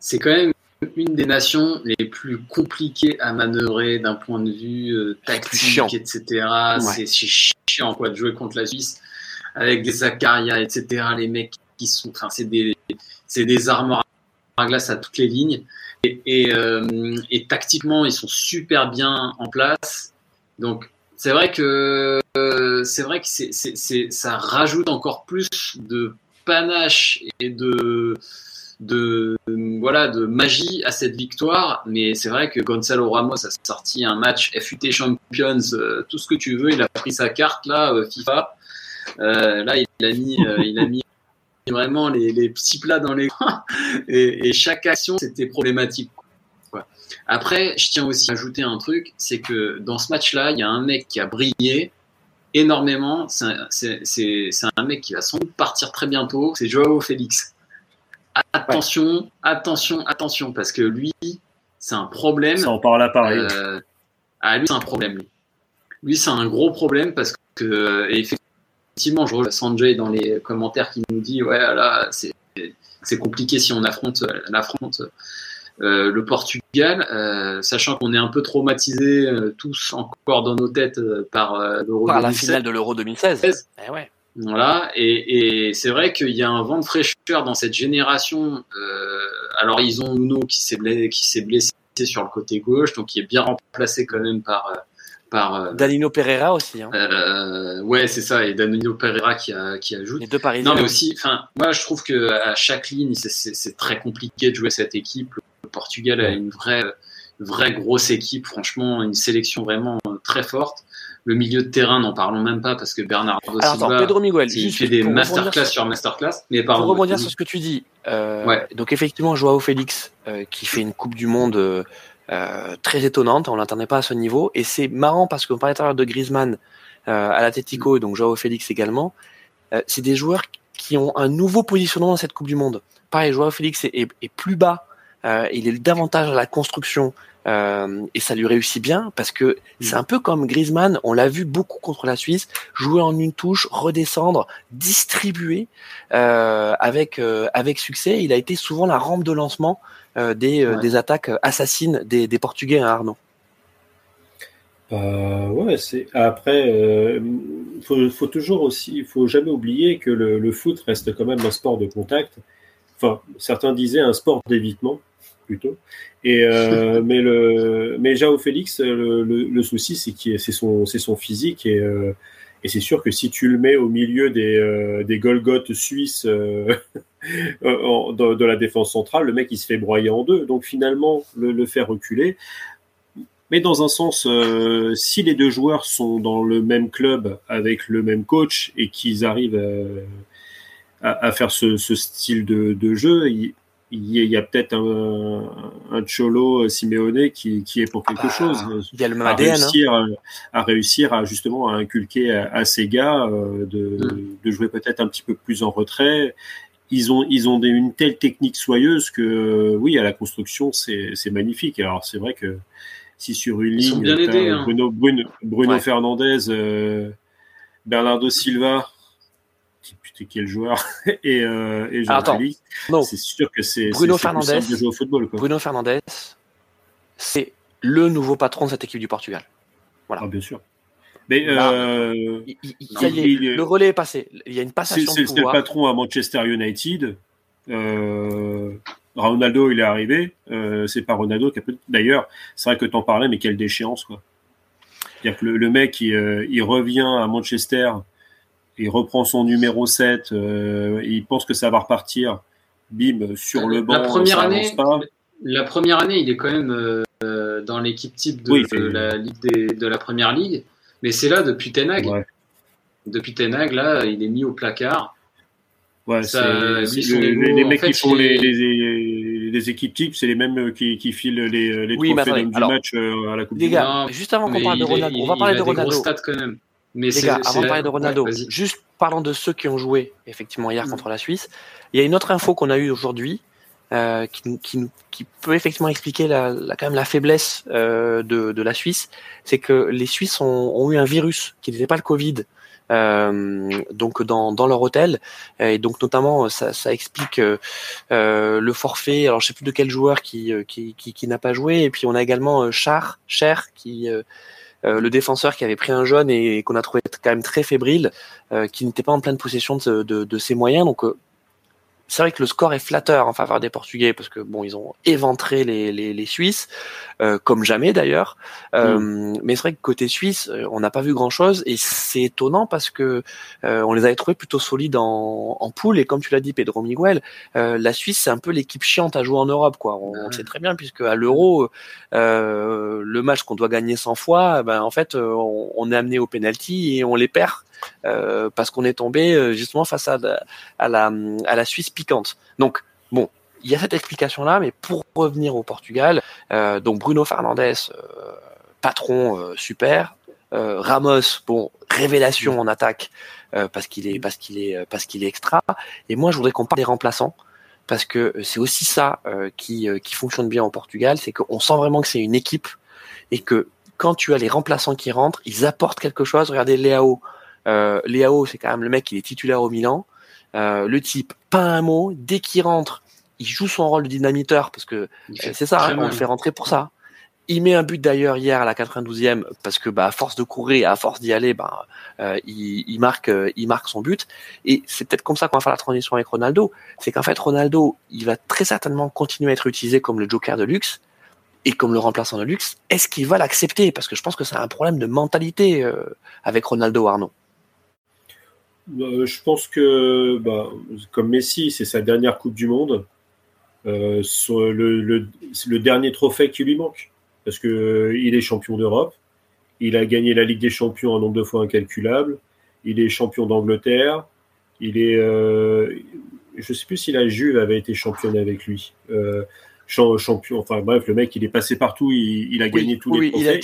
c'est quand même une des nations les plus compliquées à manœuvrer d'un point de vue euh, tactique, etc. Ouais. C'est chiant quoi de jouer contre la Suisse avec des Zakaria, etc. Les mecs qui sont, enfin c'est des, c'est des armeurs à glace à toutes les lignes. Et, et, euh, et tactiquement, ils sont super bien en place. Donc c'est vrai que c'est vrai que c'est, c'est, ça rajoute encore plus de panache et de de voilà de magie à cette victoire. Mais c'est vrai que Gonzalo Ramos a sorti un match FUT Champions euh, tout ce que tu veux. Il a pris sa carte là euh, FIFA. Euh, là il a mis euh, il a mis vraiment les, les, petits plats dans les coins. Et, et chaque action c'était problématique après, je tiens aussi à ajouter un truc, c'est que dans ce match-là, il y a un mec qui a brillé énormément. C'est un mec qui va sans doute partir très bientôt. C'est Joao Félix. Attention, ouais. attention, attention, parce que lui, c'est un problème. Ça en parle à Paris. Euh, ah, lui, c'est un problème. Lui, lui c'est un gros problème parce que, effectivement, je vois Sanjay dans les commentaires qui nous dit Ouais, là, c'est compliqué si on affronte, l'affronte euh, le Portugal, euh, sachant qu'on est un peu traumatisé euh, tous encore dans nos têtes euh, par euh, l'Euro Par la finale de l'Euro 2016. Eh ouais. Voilà, et, et c'est vrai qu'il y a un vent de fraîcheur dans cette génération. alors ils ont Nuno qui s'est blessé, qui s'est blessé sur le côté gauche, donc qui est bien remplacé quand même par par Danilo Pereira aussi. Hein. Euh, ouais, c'est ça, et Danilo Pereira qui, a, qui ajoute. Les deux Parisiens. Non, mais aussi, enfin, moi je trouve que à chaque ligne, c'est très compliqué de jouer cette équipe. Le Portugal a une vraie, vraie grosse équipe, franchement, une sélection vraiment très forte. Le milieu de terrain, n'en parlons même pas parce que Bernardo Alors, Silva, attends, Pedro Miguel, il fait des masterclass sur masterclass. Mais pour rebondir sur ce que tu dis, euh, ouais. donc effectivement, Joao Félix euh, qui fait une Coupe du Monde euh, très étonnante, on l'attendait pas à ce niveau, et c'est marrant parce qu'on parlait tout à l'heure de Griezmann à l'Atletico, et donc Joao Félix également. c'est des joueurs qui ont un nouveau positionnement dans cette Coupe du Monde. Pareil, Joao Félix est, est, est plus bas euh, il est davantage à la construction euh, et ça lui réussit bien parce que c'est un peu comme Griezmann, on l'a vu beaucoup contre la Suisse, jouer en une touche, redescendre, distribuer euh, avec euh, avec succès. Il a été souvent la rampe de lancement des, ouais. des attaques assassines des, des Portugais, hein, Arnaud? Ouais, c'est après, euh, faut, faut toujours aussi, il faut jamais oublier que le, le, foot reste quand même un sport de contact. Enfin, certains disaient un sport d'évitement plutôt. Et euh, mais le mais Jao Félix, le, le, le souci c'est qui c'est son c'est son physique et euh, et c'est sûr que si tu le mets au milieu des euh, des Golgotes suisses euh, de, de, la défense centrale, le mec il se fait broyer en deux. Donc finalement le, le faire reculer. Mais dans un sens, euh, si les deux joueurs sont dans le même club avec le même coach et qu'ils arrivent à, à, à, faire ce, ce style de, de jeu, il, y a, peut-être un, un Cholo Simeone qui, qui est pour quelque ah, chose. Il y a le à ADN, réussir, hein. à réussir à justement à inculquer à, à ces gars euh, de, mm. de jouer peut-être un petit peu plus en retrait ils ont, ils ont une telle technique soyeuse que, oui, à la construction, c'est magnifique. Alors, c'est vrai que si sur une ligne, bien aidés, hein. Bruno, Bruno, Fernandez, euh, Bernardo Silva, qui, putain, quel joueur, et, euh, et Jean c'est sûr que c'est Bruno Fernandez de jouer au football. Quoi. Bruno Fernandez, c'est le nouveau patron de cette équipe du Portugal. Voilà. Ah, bien sûr. Mais euh, le relais est passé. Il y a une passation C'est le patron à Manchester United. Euh, Ronaldo, il est arrivé. Euh, c'est pas Ronaldo qui a D'ailleurs, c'est vrai que t'en parlais, mais quelle déchéance, quoi. C'est-à-dire que le, mec, il, il, revient à Manchester, il reprend son numéro 7, il pense que ça va repartir. Bim, sur le banc. La première année, la première année, il est quand même dans l'équipe type de, la Ligue de la Première Ligue. Mais c'est là depuis Tenag. Depuis Tenag, là, il est mis au placard. Ouais, les, mecs qui font les, les, équipes types, c'est les mêmes qui, qui filent les, les oui, trophées du match euh, à la Coupe les gars, juste avant qu'on parle de Ronaldo, on va parler de Ronaldo. quand même. Mais les gars, avant de parler de Ronaldo, juste parlant de ceux qui ont joué effectivement hier mm. contre la Suisse, il y a une autre info qu'on a eue aujourd'hui euh, qui, qui, qui, peut effectivement expliquer la, la, quand même la faiblesse euh, de, de, la Suisse, c'est que les Suisses ont, ont, eu un virus qui n'était pas le Covid. Euh, donc dans, dans leur hôtel et donc notamment ça, ça explique euh, le forfait alors je sais plus de quel joueur qui qui, qui, qui n'a pas joué et puis on a également Char Cher qui le défenseur qui avait pris un jaune et, qu'on a trouvé quand même très fébrile, qui n'était pas en pleine possession de, de, de ses moyens. Donc c'est vrai que le score est flatteur en faveur des Portugais parce que bon, ils ont éventré les, les, les Suisses euh, comme jamais d'ailleurs. Euh, mm. Mais c'est vrai que côté Suisse, euh, on n'a pas vu grand chose et c'est étonnant parce que euh, on les avait trouvés plutôt solides en, en poule et comme tu l'as dit, Pedro Miguel, euh, la Suisse c'est un peu l'équipe chiante à jouer en Europe quoi. On, on sait très bien puisque à l'Euro, le match qu'on doit gagner 100 fois, ben en fait on, on est amené au penalty et on les perd euh, parce qu'on est tombé euh, justement face à, la, à la Suisse piquante. Donc, bon, il y a cette explication-là, mais pour revenir au Portugal, euh, donc Bruno Fernandes, patron super, Ramos, bon, révélation en attaque parce qu'il est parce est parce est extra. Et moi, je voudrais qu'on parle des remplaçants parce que c'est aussi ça qui qui fonctionne bien au Portugal, c'est qu'on sent vraiment que c'est une équipe et que quand tu as les remplaçants qui rentrent, ils apportent quelque chose. Regardez Léao, euh, Léao, c'est quand même le mec qui est titulaire au Milan. Euh, le type, pas un mot. Dès qu'il rentre, il joue son rôle de dynamiteur parce que euh, c'est ça, hein, on le fait rentrer pour ça. Il met un but d'ailleurs hier à la 92e parce que bah à force de courir, à force d'y aller, bah euh, il, il, marque, euh, il marque son but. Et c'est peut-être comme ça qu'on va faire la transition avec Ronaldo. C'est qu'en fait Ronaldo, il va très certainement continuer à être utilisé comme le Joker de luxe et comme le remplaçant de luxe. Est-ce qu'il va l'accepter? Parce que je pense que c'est un problème de mentalité euh, avec Ronaldo Arnaud. Euh, je pense que, bah, comme Messi, c'est sa dernière Coupe du Monde. Euh, le, le, dernier trophée qui lui manque. Parce qu'il euh, il est champion d'Europe. Il a gagné la Ligue des Champions un nombre de fois incalculable. Il est champion d'Angleterre. Il est. je ne sais plus si la Juve avait été championne avec lui. champion, enfin bref, le mec, il est passé partout. Il, a gagné tous les trophées.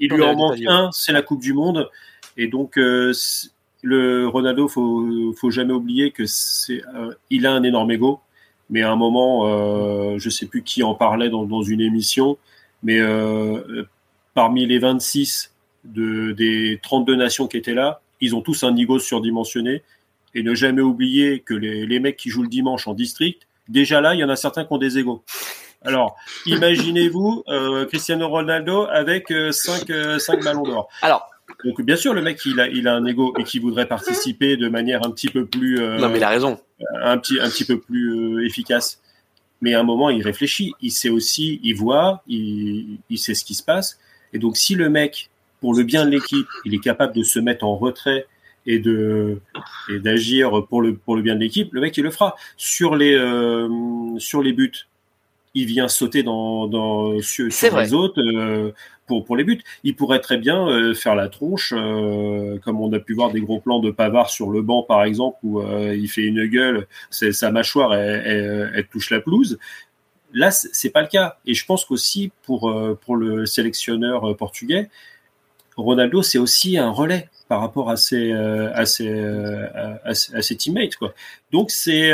Il, lui en, manque un, c'est la Coupe du Monde. Et donc, le Ronaldo, faut faut jamais oublier que c'est euh, il a un énorme ego, mais à un moment, euh, je sais plus qui en parlait dans, dans une émission, mais euh, parmi les 26 de, des 32 nations qui étaient là, ils ont tous un ego surdimensionné. Et ne jamais oublier que les, les mecs qui jouent le dimanche en district, déjà là, il y en a certains qui ont des égos. Alors, imaginez-vous euh, Cristiano Ronaldo avec 5 euh, cinq ballons d'or. Alors, donc bien sûr, le mec, il a, il a un ego et qui voudrait participer de manière un petit peu plus. Euh, non, mais il a raison. Un petit, un petit peu plus euh, efficace. Mais à un moment, il réfléchit. Il sait aussi, il voit, il, il sait ce qui se passe. Et donc, si le mec, pour le bien de l'équipe, il est capable de se mettre en retrait et de et d'agir pour le pour le bien de l'équipe, le mec il le fera. Sur les euh, sur les buts, il vient sauter dans, dans sur, les autres euh, pour, pour les buts. Il pourrait très bien euh, faire la tronche, euh, comme on a pu voir des gros plans de Pavard sur le banc par exemple, où il fait une gueule, sa mâchoire elle, elle, touche la pelouse. Là, c'est pas le cas. Et je pense qu'aussi pour pour le sélectionneur portugais, Ronaldo, c'est aussi un relais par rapport à ses, à ses, à, ses teammates. Quoi. Donc, c'est,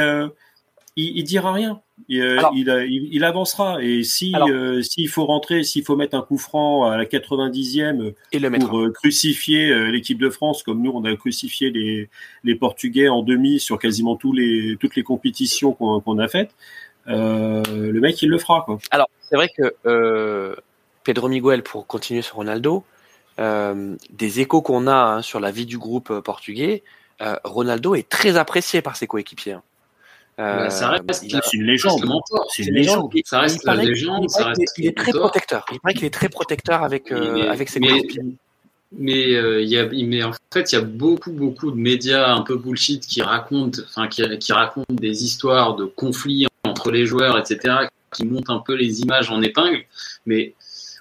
il, il dira rien. Il, il, il, avancera. Et si s'il faut rentrer, s'il faut mettre un coup franc à la 90e et le pour crucifier l'équipe de France, comme nous on a crucifié les, les Portugais en demi sur quasiment tous les, toutes les compétitions qu'on a faites, euh, le mec il le fera. Quoi. Alors c'est vrai que euh, Pedro Miguel, pour continuer sur Ronaldo, euh, des échos qu'on a hein, sur la vie du groupe portugais, Ronaldo est très apprécié par ses coéquipiers. Hein. Bah, ça reste, c'est une légende. C'est une légende. Ça reste la légende. Il, est très protecteur. Il paraît qu'il est très protecteur avec, avec ses coéquipiers. Mais, euh, y a, mais en fait, il y a beaucoup, beaucoup de médias un peu bullshit qui racontent, enfin, qui, qui, racontent des histoires de conflits entre les joueurs, etc., qui montent un peu les images en épingle. Mais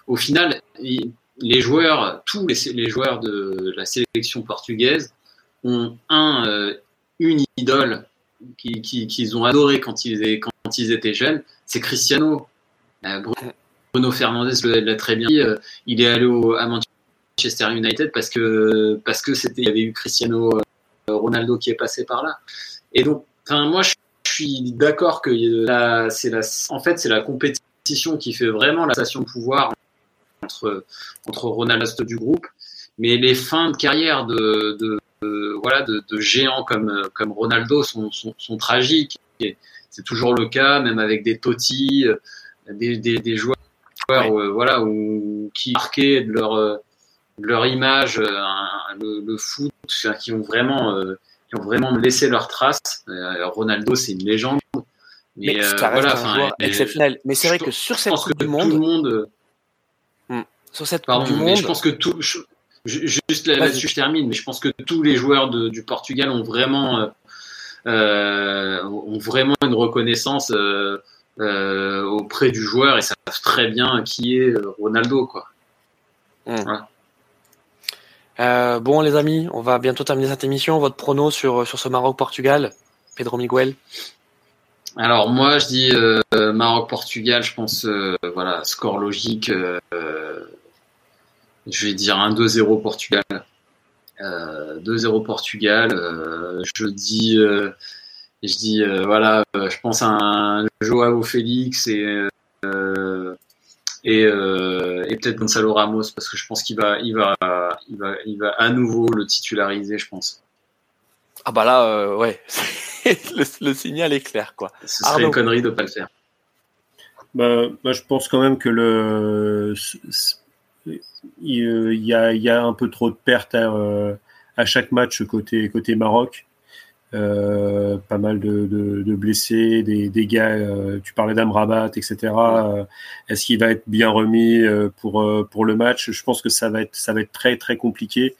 au final, les joueurs, tous les, les, joueurs de la sélection portugaise ont un, euh, une idole qu'ils qui, ont adoré quand ils, quand ils étaient jeunes, c'est Cristiano. Euh, Bruno Fernandez l'a très bien dit. Euh, il est allé à Manchester United parce que parce que c'était il y avait eu Cristiano euh, Ronaldo qui est passé par là. Et donc, moi je suis d'accord que c'est la en fait c'est la compétition qui fait vraiment la station de pouvoir entre entre Ronaldo du groupe, mais les fins de carrière de, voilà de, de, géants comme comme Ronaldo sont, sont, sont tragiques. C'est toujours le cas, même avec des Totti, euh, des, des, des joueurs euh, voilà ou qui marquaient de leur leur image, euh, le, le, foot, qui ont vraiment, euh, qui ont vraiment laissé leur trace. Euh, Ronaldo, c'est une légende. Mais, mais ça reste voilà, un joueur exceptionnel. Mais c'est vrai que sur cette Coupe du Monde, hmm. sur cette Pardon, Coupe du Monde, je pense que tout, je, juste là-dessus je termine, mais je pense que tous les joueurs de, du Portugal ont vraiment, euh, ont vraiment une reconnaissance euh, euh, auprès du joueur et savent très bien qui est Ronaldo, quoi. Hmm. Voilà. Euh, bon, les amis, on va bientôt terminer cette émission. Votre prono sur, sur ce Maroc-Portugal, Pedro Miguel? Alors, moi, je dis euh, Maroc-Portugal, je pense, euh, voilà, score logique. Euh, je vais dire un 2-0 Portugal. 2-0 Portugal. je dis, je dis, voilà, je pense à un Joao Félix et et, euh, et peut-être Gonzalo Ramos parce que je pense qu'il va, il va, il va, il va à nouveau le titulariser, je pense. Ah bah là, euh, ouais, le, le, signal est clair quoi. Ce serait une connerie de pas le faire. Bah, bah, je pense quand même que le, il y a, il y a un peu trop de pertes à, euh, à chaque match côté côté Maroc. Euh, pas mal de, blessés, des dégâts. Euh, tu parlais d'Amrabat, etc. Euh, est-ce qu'il va être bien remis euh, pour pour le match? Je pense que ça va être ça va être très très compliqué.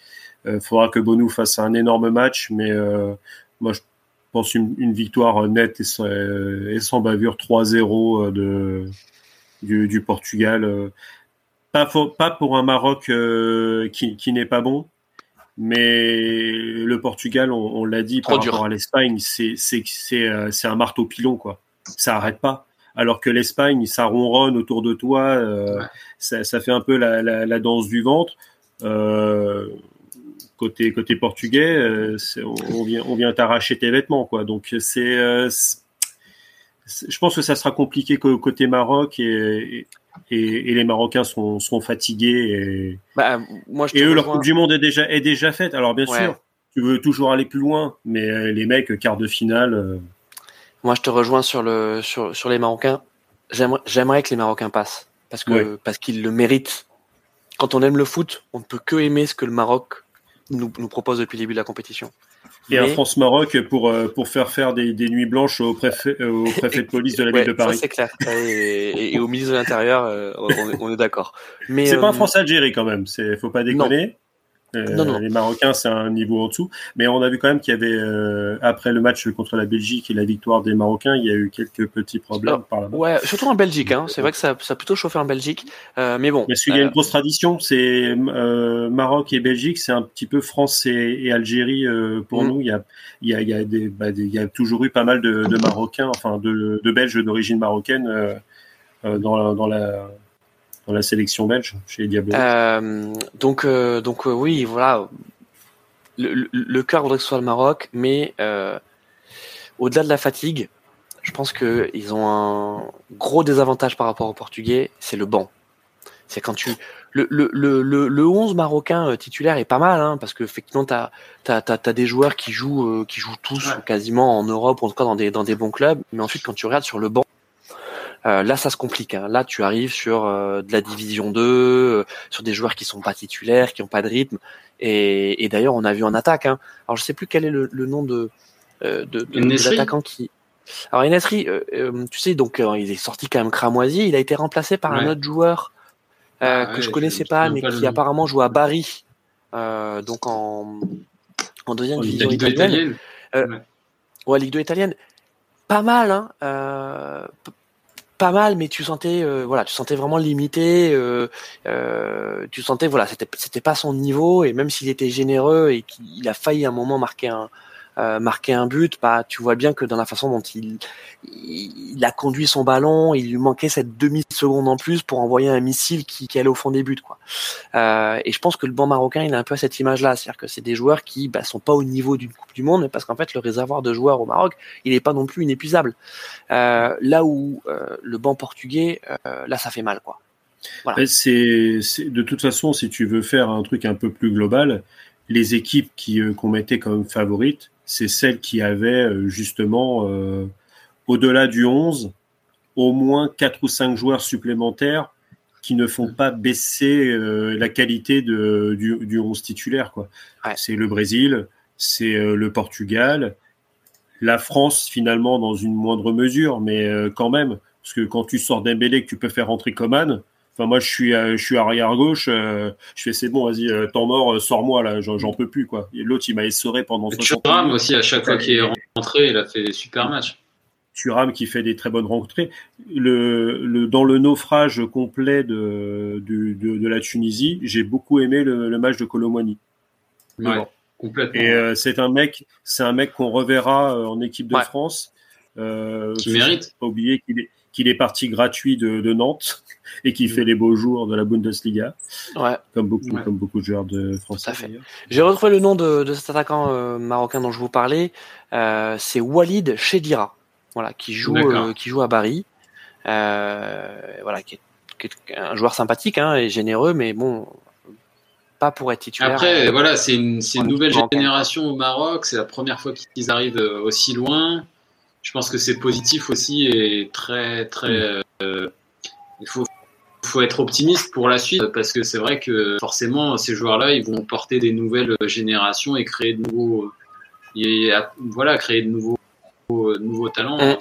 Il faudra que Bonou fasse un énorme match, mais moi je pense une, victoire nette et sans, bavure 3-0 de du Portugal. Pas, pas pour un Maroc qui, qui n'est pas bon, mais le Portugal, on, on l'a dit par rapport à l'Espagne, c'est euh, c'est un marteau pilon quoi. Ça arrête pas. Alors que l'Espagne, ça ronronne autour de toi, euh, ouais. ça, ça, fait un peu la, la, la danse du ventre. Euh, côté côté portugais, euh, on, vient on vient t'arracher tes vêtements quoi. Donc c'est euh, je pense que ça sera compliqué côté Maroc et, et, et, les Marocains sont, sont fatigués. Et, bah, moi, je et eux, leur Coupe du Monde est déjà, est déjà faite. Alors, bien ouais. sûr, tu veux toujours aller plus loin, mais euh, les mecs, quart de finale. Euh... Moi, je te rejoins sur, le, sur, sur les Marocains. J'aimerais que les Marocains passent parce que ouais. parce qu'ils le méritent. Quand on aime le foot, on ne peut que aimer ce que le Maroc nous, nous propose depuis le début de la compétition. Et mais... un France-Maroc pour, euh, pour faire faire des, des nuits blanches au préfet, euh, au préfet de police de la ville de Paris. c'est clair. Et, et, et, au ministre de l'Intérieur, euh, on est, on est d'accord. Mais c'est euh... pas un France-Algérie quand même. C'est faut pas déconner. Non. Euh, non, non. Les Marocains, c'est un niveau en dessous. Mais on a vu quand même qu'il y avait, euh, après le match contre la Belgique et la victoire des Marocains, il y a eu quelques petits problèmes Alors, par là-bas. Ouais, surtout en Belgique. Hein. C'est vrai que ça, ça a plutôt chauffé en Belgique. Euh, mais bon. Parce qu'il y a une grosse tradition. C'est euh, Maroc et Belgique, c'est un petit peu France et, et Algérie euh, pour mm. nous. Il y a, il y a, il y a, des, bah, des, il y a toujours eu pas mal de, de Marocains, enfin de, de Belges d'origine marocaine euh, dans, la, dans la dans la sélection belge chez les Diablos. donc, donc oui, voilà. Le, le, cœur voudrait que ce soit le Maroc, mais au-delà de la fatigue, je pense qu'ils ont un gros désavantage par rapport aux Portugais, c'est le banc. C'est quand tu le, le, le, le, 11 marocain euh, titulaire est pas mal, hein, parce que effectivement tu as, as, des joueurs qui jouent euh, qui jouent tous quasiment en Europe, en tout cas dans des dans des bons clubs. Mais ensuite quand tu regardes sur le banc, euh, là ça se complique. Hein. Là tu arrives sur de la division 2, sur des joueurs qui sont pas titulaires, qui ont pas de rythme. Et, et d'ailleurs on a vu en attaque. Hein. Alors je sais plus quel est le, nom de de, de, de l'attaquant qui alors Enesri, euh, euh, tu sais, donc euh, il est sorti quand même cramoisi. Il a été remplacé par un autre joueur ah que je connaissais pas, mais qui apparemment joue à Bari, donc en, en deuxième division italienne. ouais. Ligue 2 italienne. Pas mal, hein. Pas mal, mais tu sentais, voilà, tu sentais vraiment limité. tu sentais, voilà, c'était, c'était pas son niveau, et même s'il était généreux et qu'il a failli à un moment marquer un, euh, marquer un but, bah, tu vois bien que dans la façon dont il, a conduit son ballon, il lui manquait cette demi-seconde en plus pour envoyer un missile qui, allait au fond des buts. Quoi. Euh, et je pense que le banc marocain, il a un peu cette image-là, c'est-à-dire que c'est des joueurs qui bah, sont pas au niveau d'une Coupe du Monde, parce qu'en fait, le réservoir de joueurs au Maroc, il n'est pas non plus inépuisable. Euh, là où euh, le banc portugais, euh, là, ça fait mal. quoi. Voilà. C'est, de toute façon, si tu veux faire un truc un peu plus global, les équipes qui qu'on mettait comme favorites, c'est celle qui avait euh, justement, euh, au-delà du 11, au moins 4 ou 5 joueurs supplémentaires qui ne font pas baisser euh, la qualité de, du, du 11 titulaire. Quoi. C'est le Brésil, c'est le Portugal, la France finalement dans une moindre mesure, mais quand même, parce que quand tu sors d'Embélé que tu peux faire rentrer Coman, Enfin, moi, je suis, je suis arrière gauche. je fais c'est bon, vas-y, temps mort, sors-moi là, j'en peux plus quoi. Et l'autre, il m'a essoré pendant. Thuram aussi, à chaque fois qu'il est rentré, il a fait des super matchs. Thuram qui fait des très bonnes. Le, le, dans le naufrage complet de, de, de, la Tunisie, j'ai beaucoup aimé le, match de Colomwani. Ouais, complètement. Et c'est un mec, c'est un mec qu'on reverra en équipe de France. Euh, qui mérite. Pas oublier qu'il est, qu'il est parti gratuit de, de Nantes et qui fait les beaux jours de la Bundesliga. Ouais. Comme beaucoup, comme beaucoup de joueurs de France. J'ai retrouvé le nom de, de cet attaquant euh, marocain dont je vous parlais. Euh, c'est Walid Chedira, voilà, qui joue, euh, qui joue à Bari. Euh, voilà, qui est, qui est, un joueur sympathique hein, et généreux, mais bon, pas pour être titulaire. Après, voilà, c'est une, une nouvelle génération au Maroc. C'est la première fois qu'ils arrivent aussi loin. Je pense que c'est positif aussi et très, très. Euh, il faut, faut être optimiste pour la suite parce que c'est vrai que forcément ces joueurs-là ils vont porter des nouvelles générations et créer de nouveaux et, voilà créer de nouveaux nouveaux talents. Mm.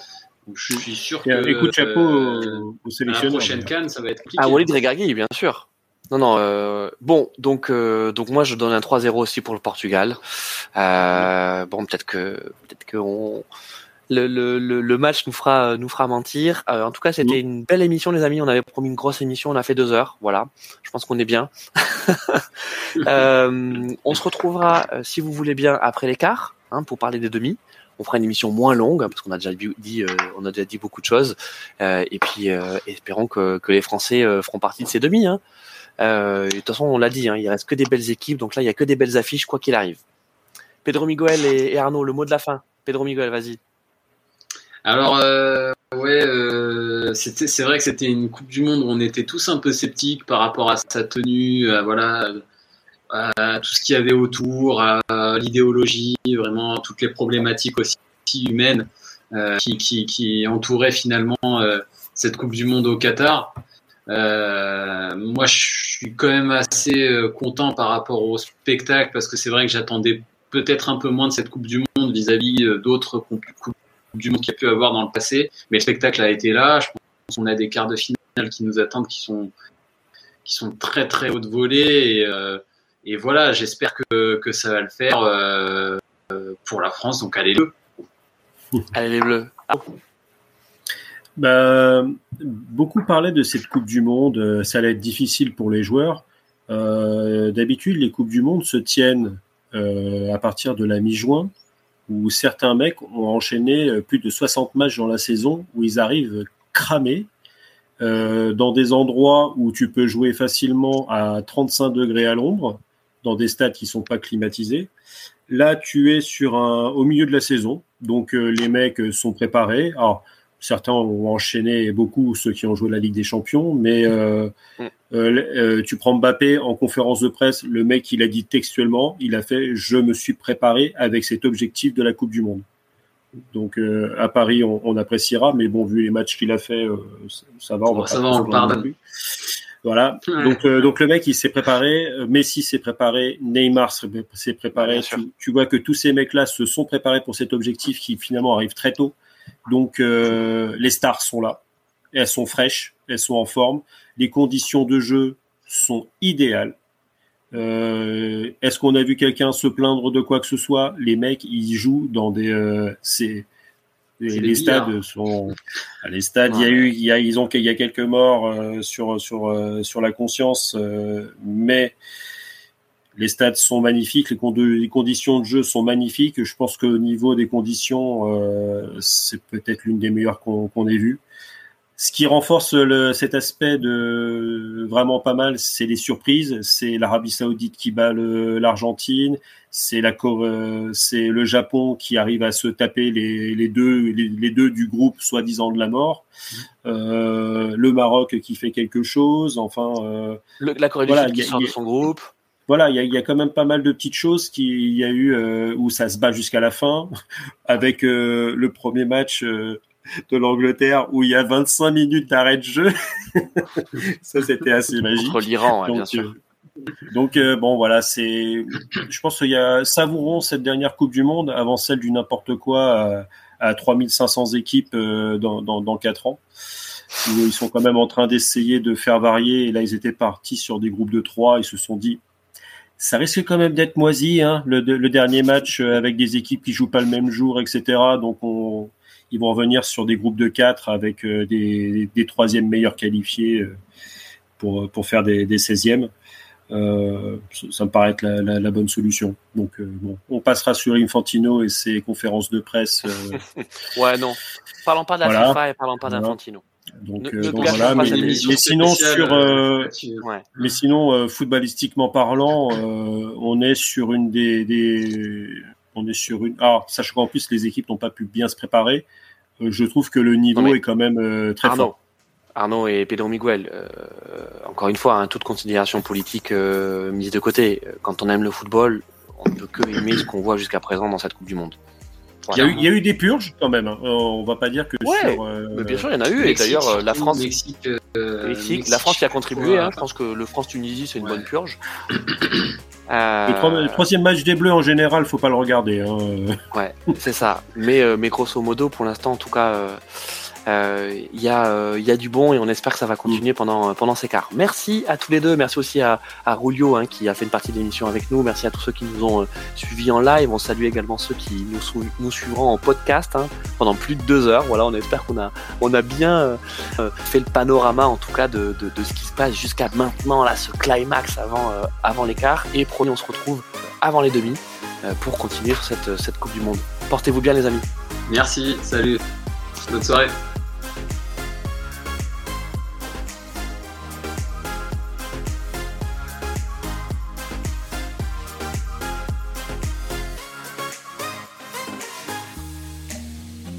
je suis sûr que écoute chapeau au, La prochaine canne ça va être compliqué. Ah Walid Regragui bien sûr. Non non euh, bon donc euh, donc moi je donne un 3-0 aussi pour le Portugal. Euh, bon peut-être que peut-être que on le, le, le, match nous fera nous fera mentir. Euh, en tout cas, c'était une belle émission, les amis. On avait promis une grosse émission, on a fait deux heures. Voilà, je pense qu'on est bien. euh, on se retrouvera, euh, si vous voulez bien, après l'écart, hein, pour parler des demi. On fera une émission moins longue hein, parce qu'on a déjà dit, euh, on a déjà dit beaucoup de choses. et puis, espérons que, que les Français feront partie de ces demi. Hein. de toute façon, on l'a dit, hein, il reste que des belles équipes, donc là, il y a que des belles affiches, quoi qu'il arrive. Pedro Miguel et, et Arnaud, le mot de la fin. Pedro Miguel, vas-y. Alors, euh, ouais, euh, c'est vrai que c'était une Coupe du Monde où on était tous un peu sceptiques par rapport à sa tenue, à, voilà, tout ce qu'il y avait autour, à, l'idéologie, vraiment toutes les problématiques aussi humaines euh, qui, entouraient finalement cette Coupe du Monde au Qatar. Moi, je suis quand même assez content par rapport au spectacle parce que c'est vrai que j'attendais peut-être un peu moins de cette Coupe du Monde vis-à-vis d'autres coupes du monde qu'il y a pu avoir dans le passé. Mais le spectacle a été là. Je pense qu'on a des quarts de finale qui nous attendent, qui sont, qui sont très très hautes volées. Et, euh, et voilà, j'espère que, que, ça va le faire euh, pour la France. Donc allez le Allez les bleus. Bah, beaucoup parlaient de cette Coupe du Monde. Ça allait être difficile pour les joueurs. Euh, D'habitude, les Coupes du Monde se tiennent euh, à partir de la mi-juin où certains mecs ont enchaîné euh, plus de 60 matchs dans la saison, où ils arrivent cramés. dans des endroits où tu peux jouer facilement à 35 degrés à l'ombre, dans des stades qui sont pas climatisés. Là, tu es sur un, au milieu de la saison, donc les mecs sont préparés. Certains ont enchaîné beaucoup, ceux qui ont joué la Ligue des Champions, mais mm. tu prends Mbappé en conférence de presse, le mec, il a dit textuellement, il a fait, je me suis préparé avec cet objectif de la Coupe du Monde. Donc euh, à Paris, on, appréciera, mais bon, vu les matchs qu'il a fait, euh, ça, va, on va ça va, on le pardonne. Voilà. Donc, euh, donc le mec, il s'est préparé. Messi s'est préparé. Neymar s'est préparé. tu, vois que tous ces mecs-là se sont préparés pour cet objectif qui finalement arrive très tôt. Donc les stars sont là. Elles sont fraîches. Elles sont en forme. Les conditions de jeu sont idéales. Euh, Est-ce qu'on a vu quelqu'un se plaindre de quoi que ce soit? Les mecs, ils jouent dans des. Euh, les, stades sont. Les stades, il y a eu, il y a, ils ont, il y a quelques morts euh, sur sur euh, sur la conscience, euh, mais les stades sont magnifiques, les, les, conditions de jeu sont magnifiques. Je pense qu'au niveau des conditions, c'est peut-être l'une des meilleures qu'on ait vues. Ce qui renforce le, cet aspect de vraiment pas mal, c'est les surprises. C'est l'Arabie Saoudite qui bat l'Argentine, c'est la c'est le Japon qui arrive à se taper les, les deux les, deux du groupe soi-disant de la mort. Mmh. Euh, le Maroc qui fait quelque chose. Enfin, euh, la Corée du Sud qui sort de son groupe. Voilà, il y a, y a, quand même pas mal de petites choses qui y a eu euh, où ça se bat jusqu'à la fin, avec euh, le premier match euh, de l'Angleterre où il y a 25 minutes d'arrêt de jeu. ça, c'était assez magique. Contre l'Iran, bien sûr. Donc bon voilà c'est je pense qu'il y a savourons cette dernière Coupe du Monde avant celle du n'importe quoi à, 3500 équipes dans, dans, dans 4 ans où ils sont quand même en train d'essayer de faire varier et là ils étaient partis sur des groupes de 3 ils se sont dit ça risque quand même d'être moisi hein, le, le, dernier match avec des équipes qui jouent pas le même jour etc donc on ils vont revenir sur des groupes de 4 avec euh, des, des troisièmes meilleurs qualifiés euh, pour, pour faire des, des 16e. Euh, ça me paraît être la, la, bonne solution. Donc, euh, bon, on passera sur Infantino et ses conférences de presse. ouais, non. Parlons pas de la voilà. FIFA et parlons pas d'Infantino. Donc, donc voilà, mais, mais, sinon sur, ouais. mais sinon footballistiquement parlant, on est sur une des, des on est sur une. Alors, sachant qu'en plus les équipes n'ont pas pu bien se préparer, euh, je trouve que le niveau est quand même euh, très fort. Arnaud et Pedro Miguel, euh, encore une fois, hein, toute considération politique mise de côté. Quand on aime le football, on ne peut que aimer ce qu'on voit jusqu'à présent dans cette Coupe du Monde. Il, y a eu, des purges quand même. Hein. On va pas dire que sur, mais bien sûr, il y en a eu. et d'ailleurs, la France, Mexique, la France qui a contribué. Hein, je pense que le France-Tunisie, c'est une bonne purge. Euh, le, troisième match des Bleus en général, faut pas le regarder. Hein. Ouais, c'est ça. Mais, euh, mais grosso modo, pour l'instant, en tout cas, euh, il euh, y, a, euh, y a du bon et on espère que ça va continuer mm. pendant, pendant ces quarts. Merci à tous les deux, merci aussi à, à Rulio hein, qui a fait une partie de l'émission avec nous, merci à tous ceux qui nous ont euh, suivis en live, on salue également ceux qui nous, nous suivront en podcast hein, pendant plus de deux heures. Voilà, on espère qu'on a, on a bien fait le panorama en tout cas de, de, de ce qui se passe jusqu'à maintenant, là, ce climax avant, avant l'écart. Et promis, on se retrouve avant les demi pour continuer sur cette, cette Coupe du Monde. Portez-vous bien les amis. Merci, salut, bonne soirée.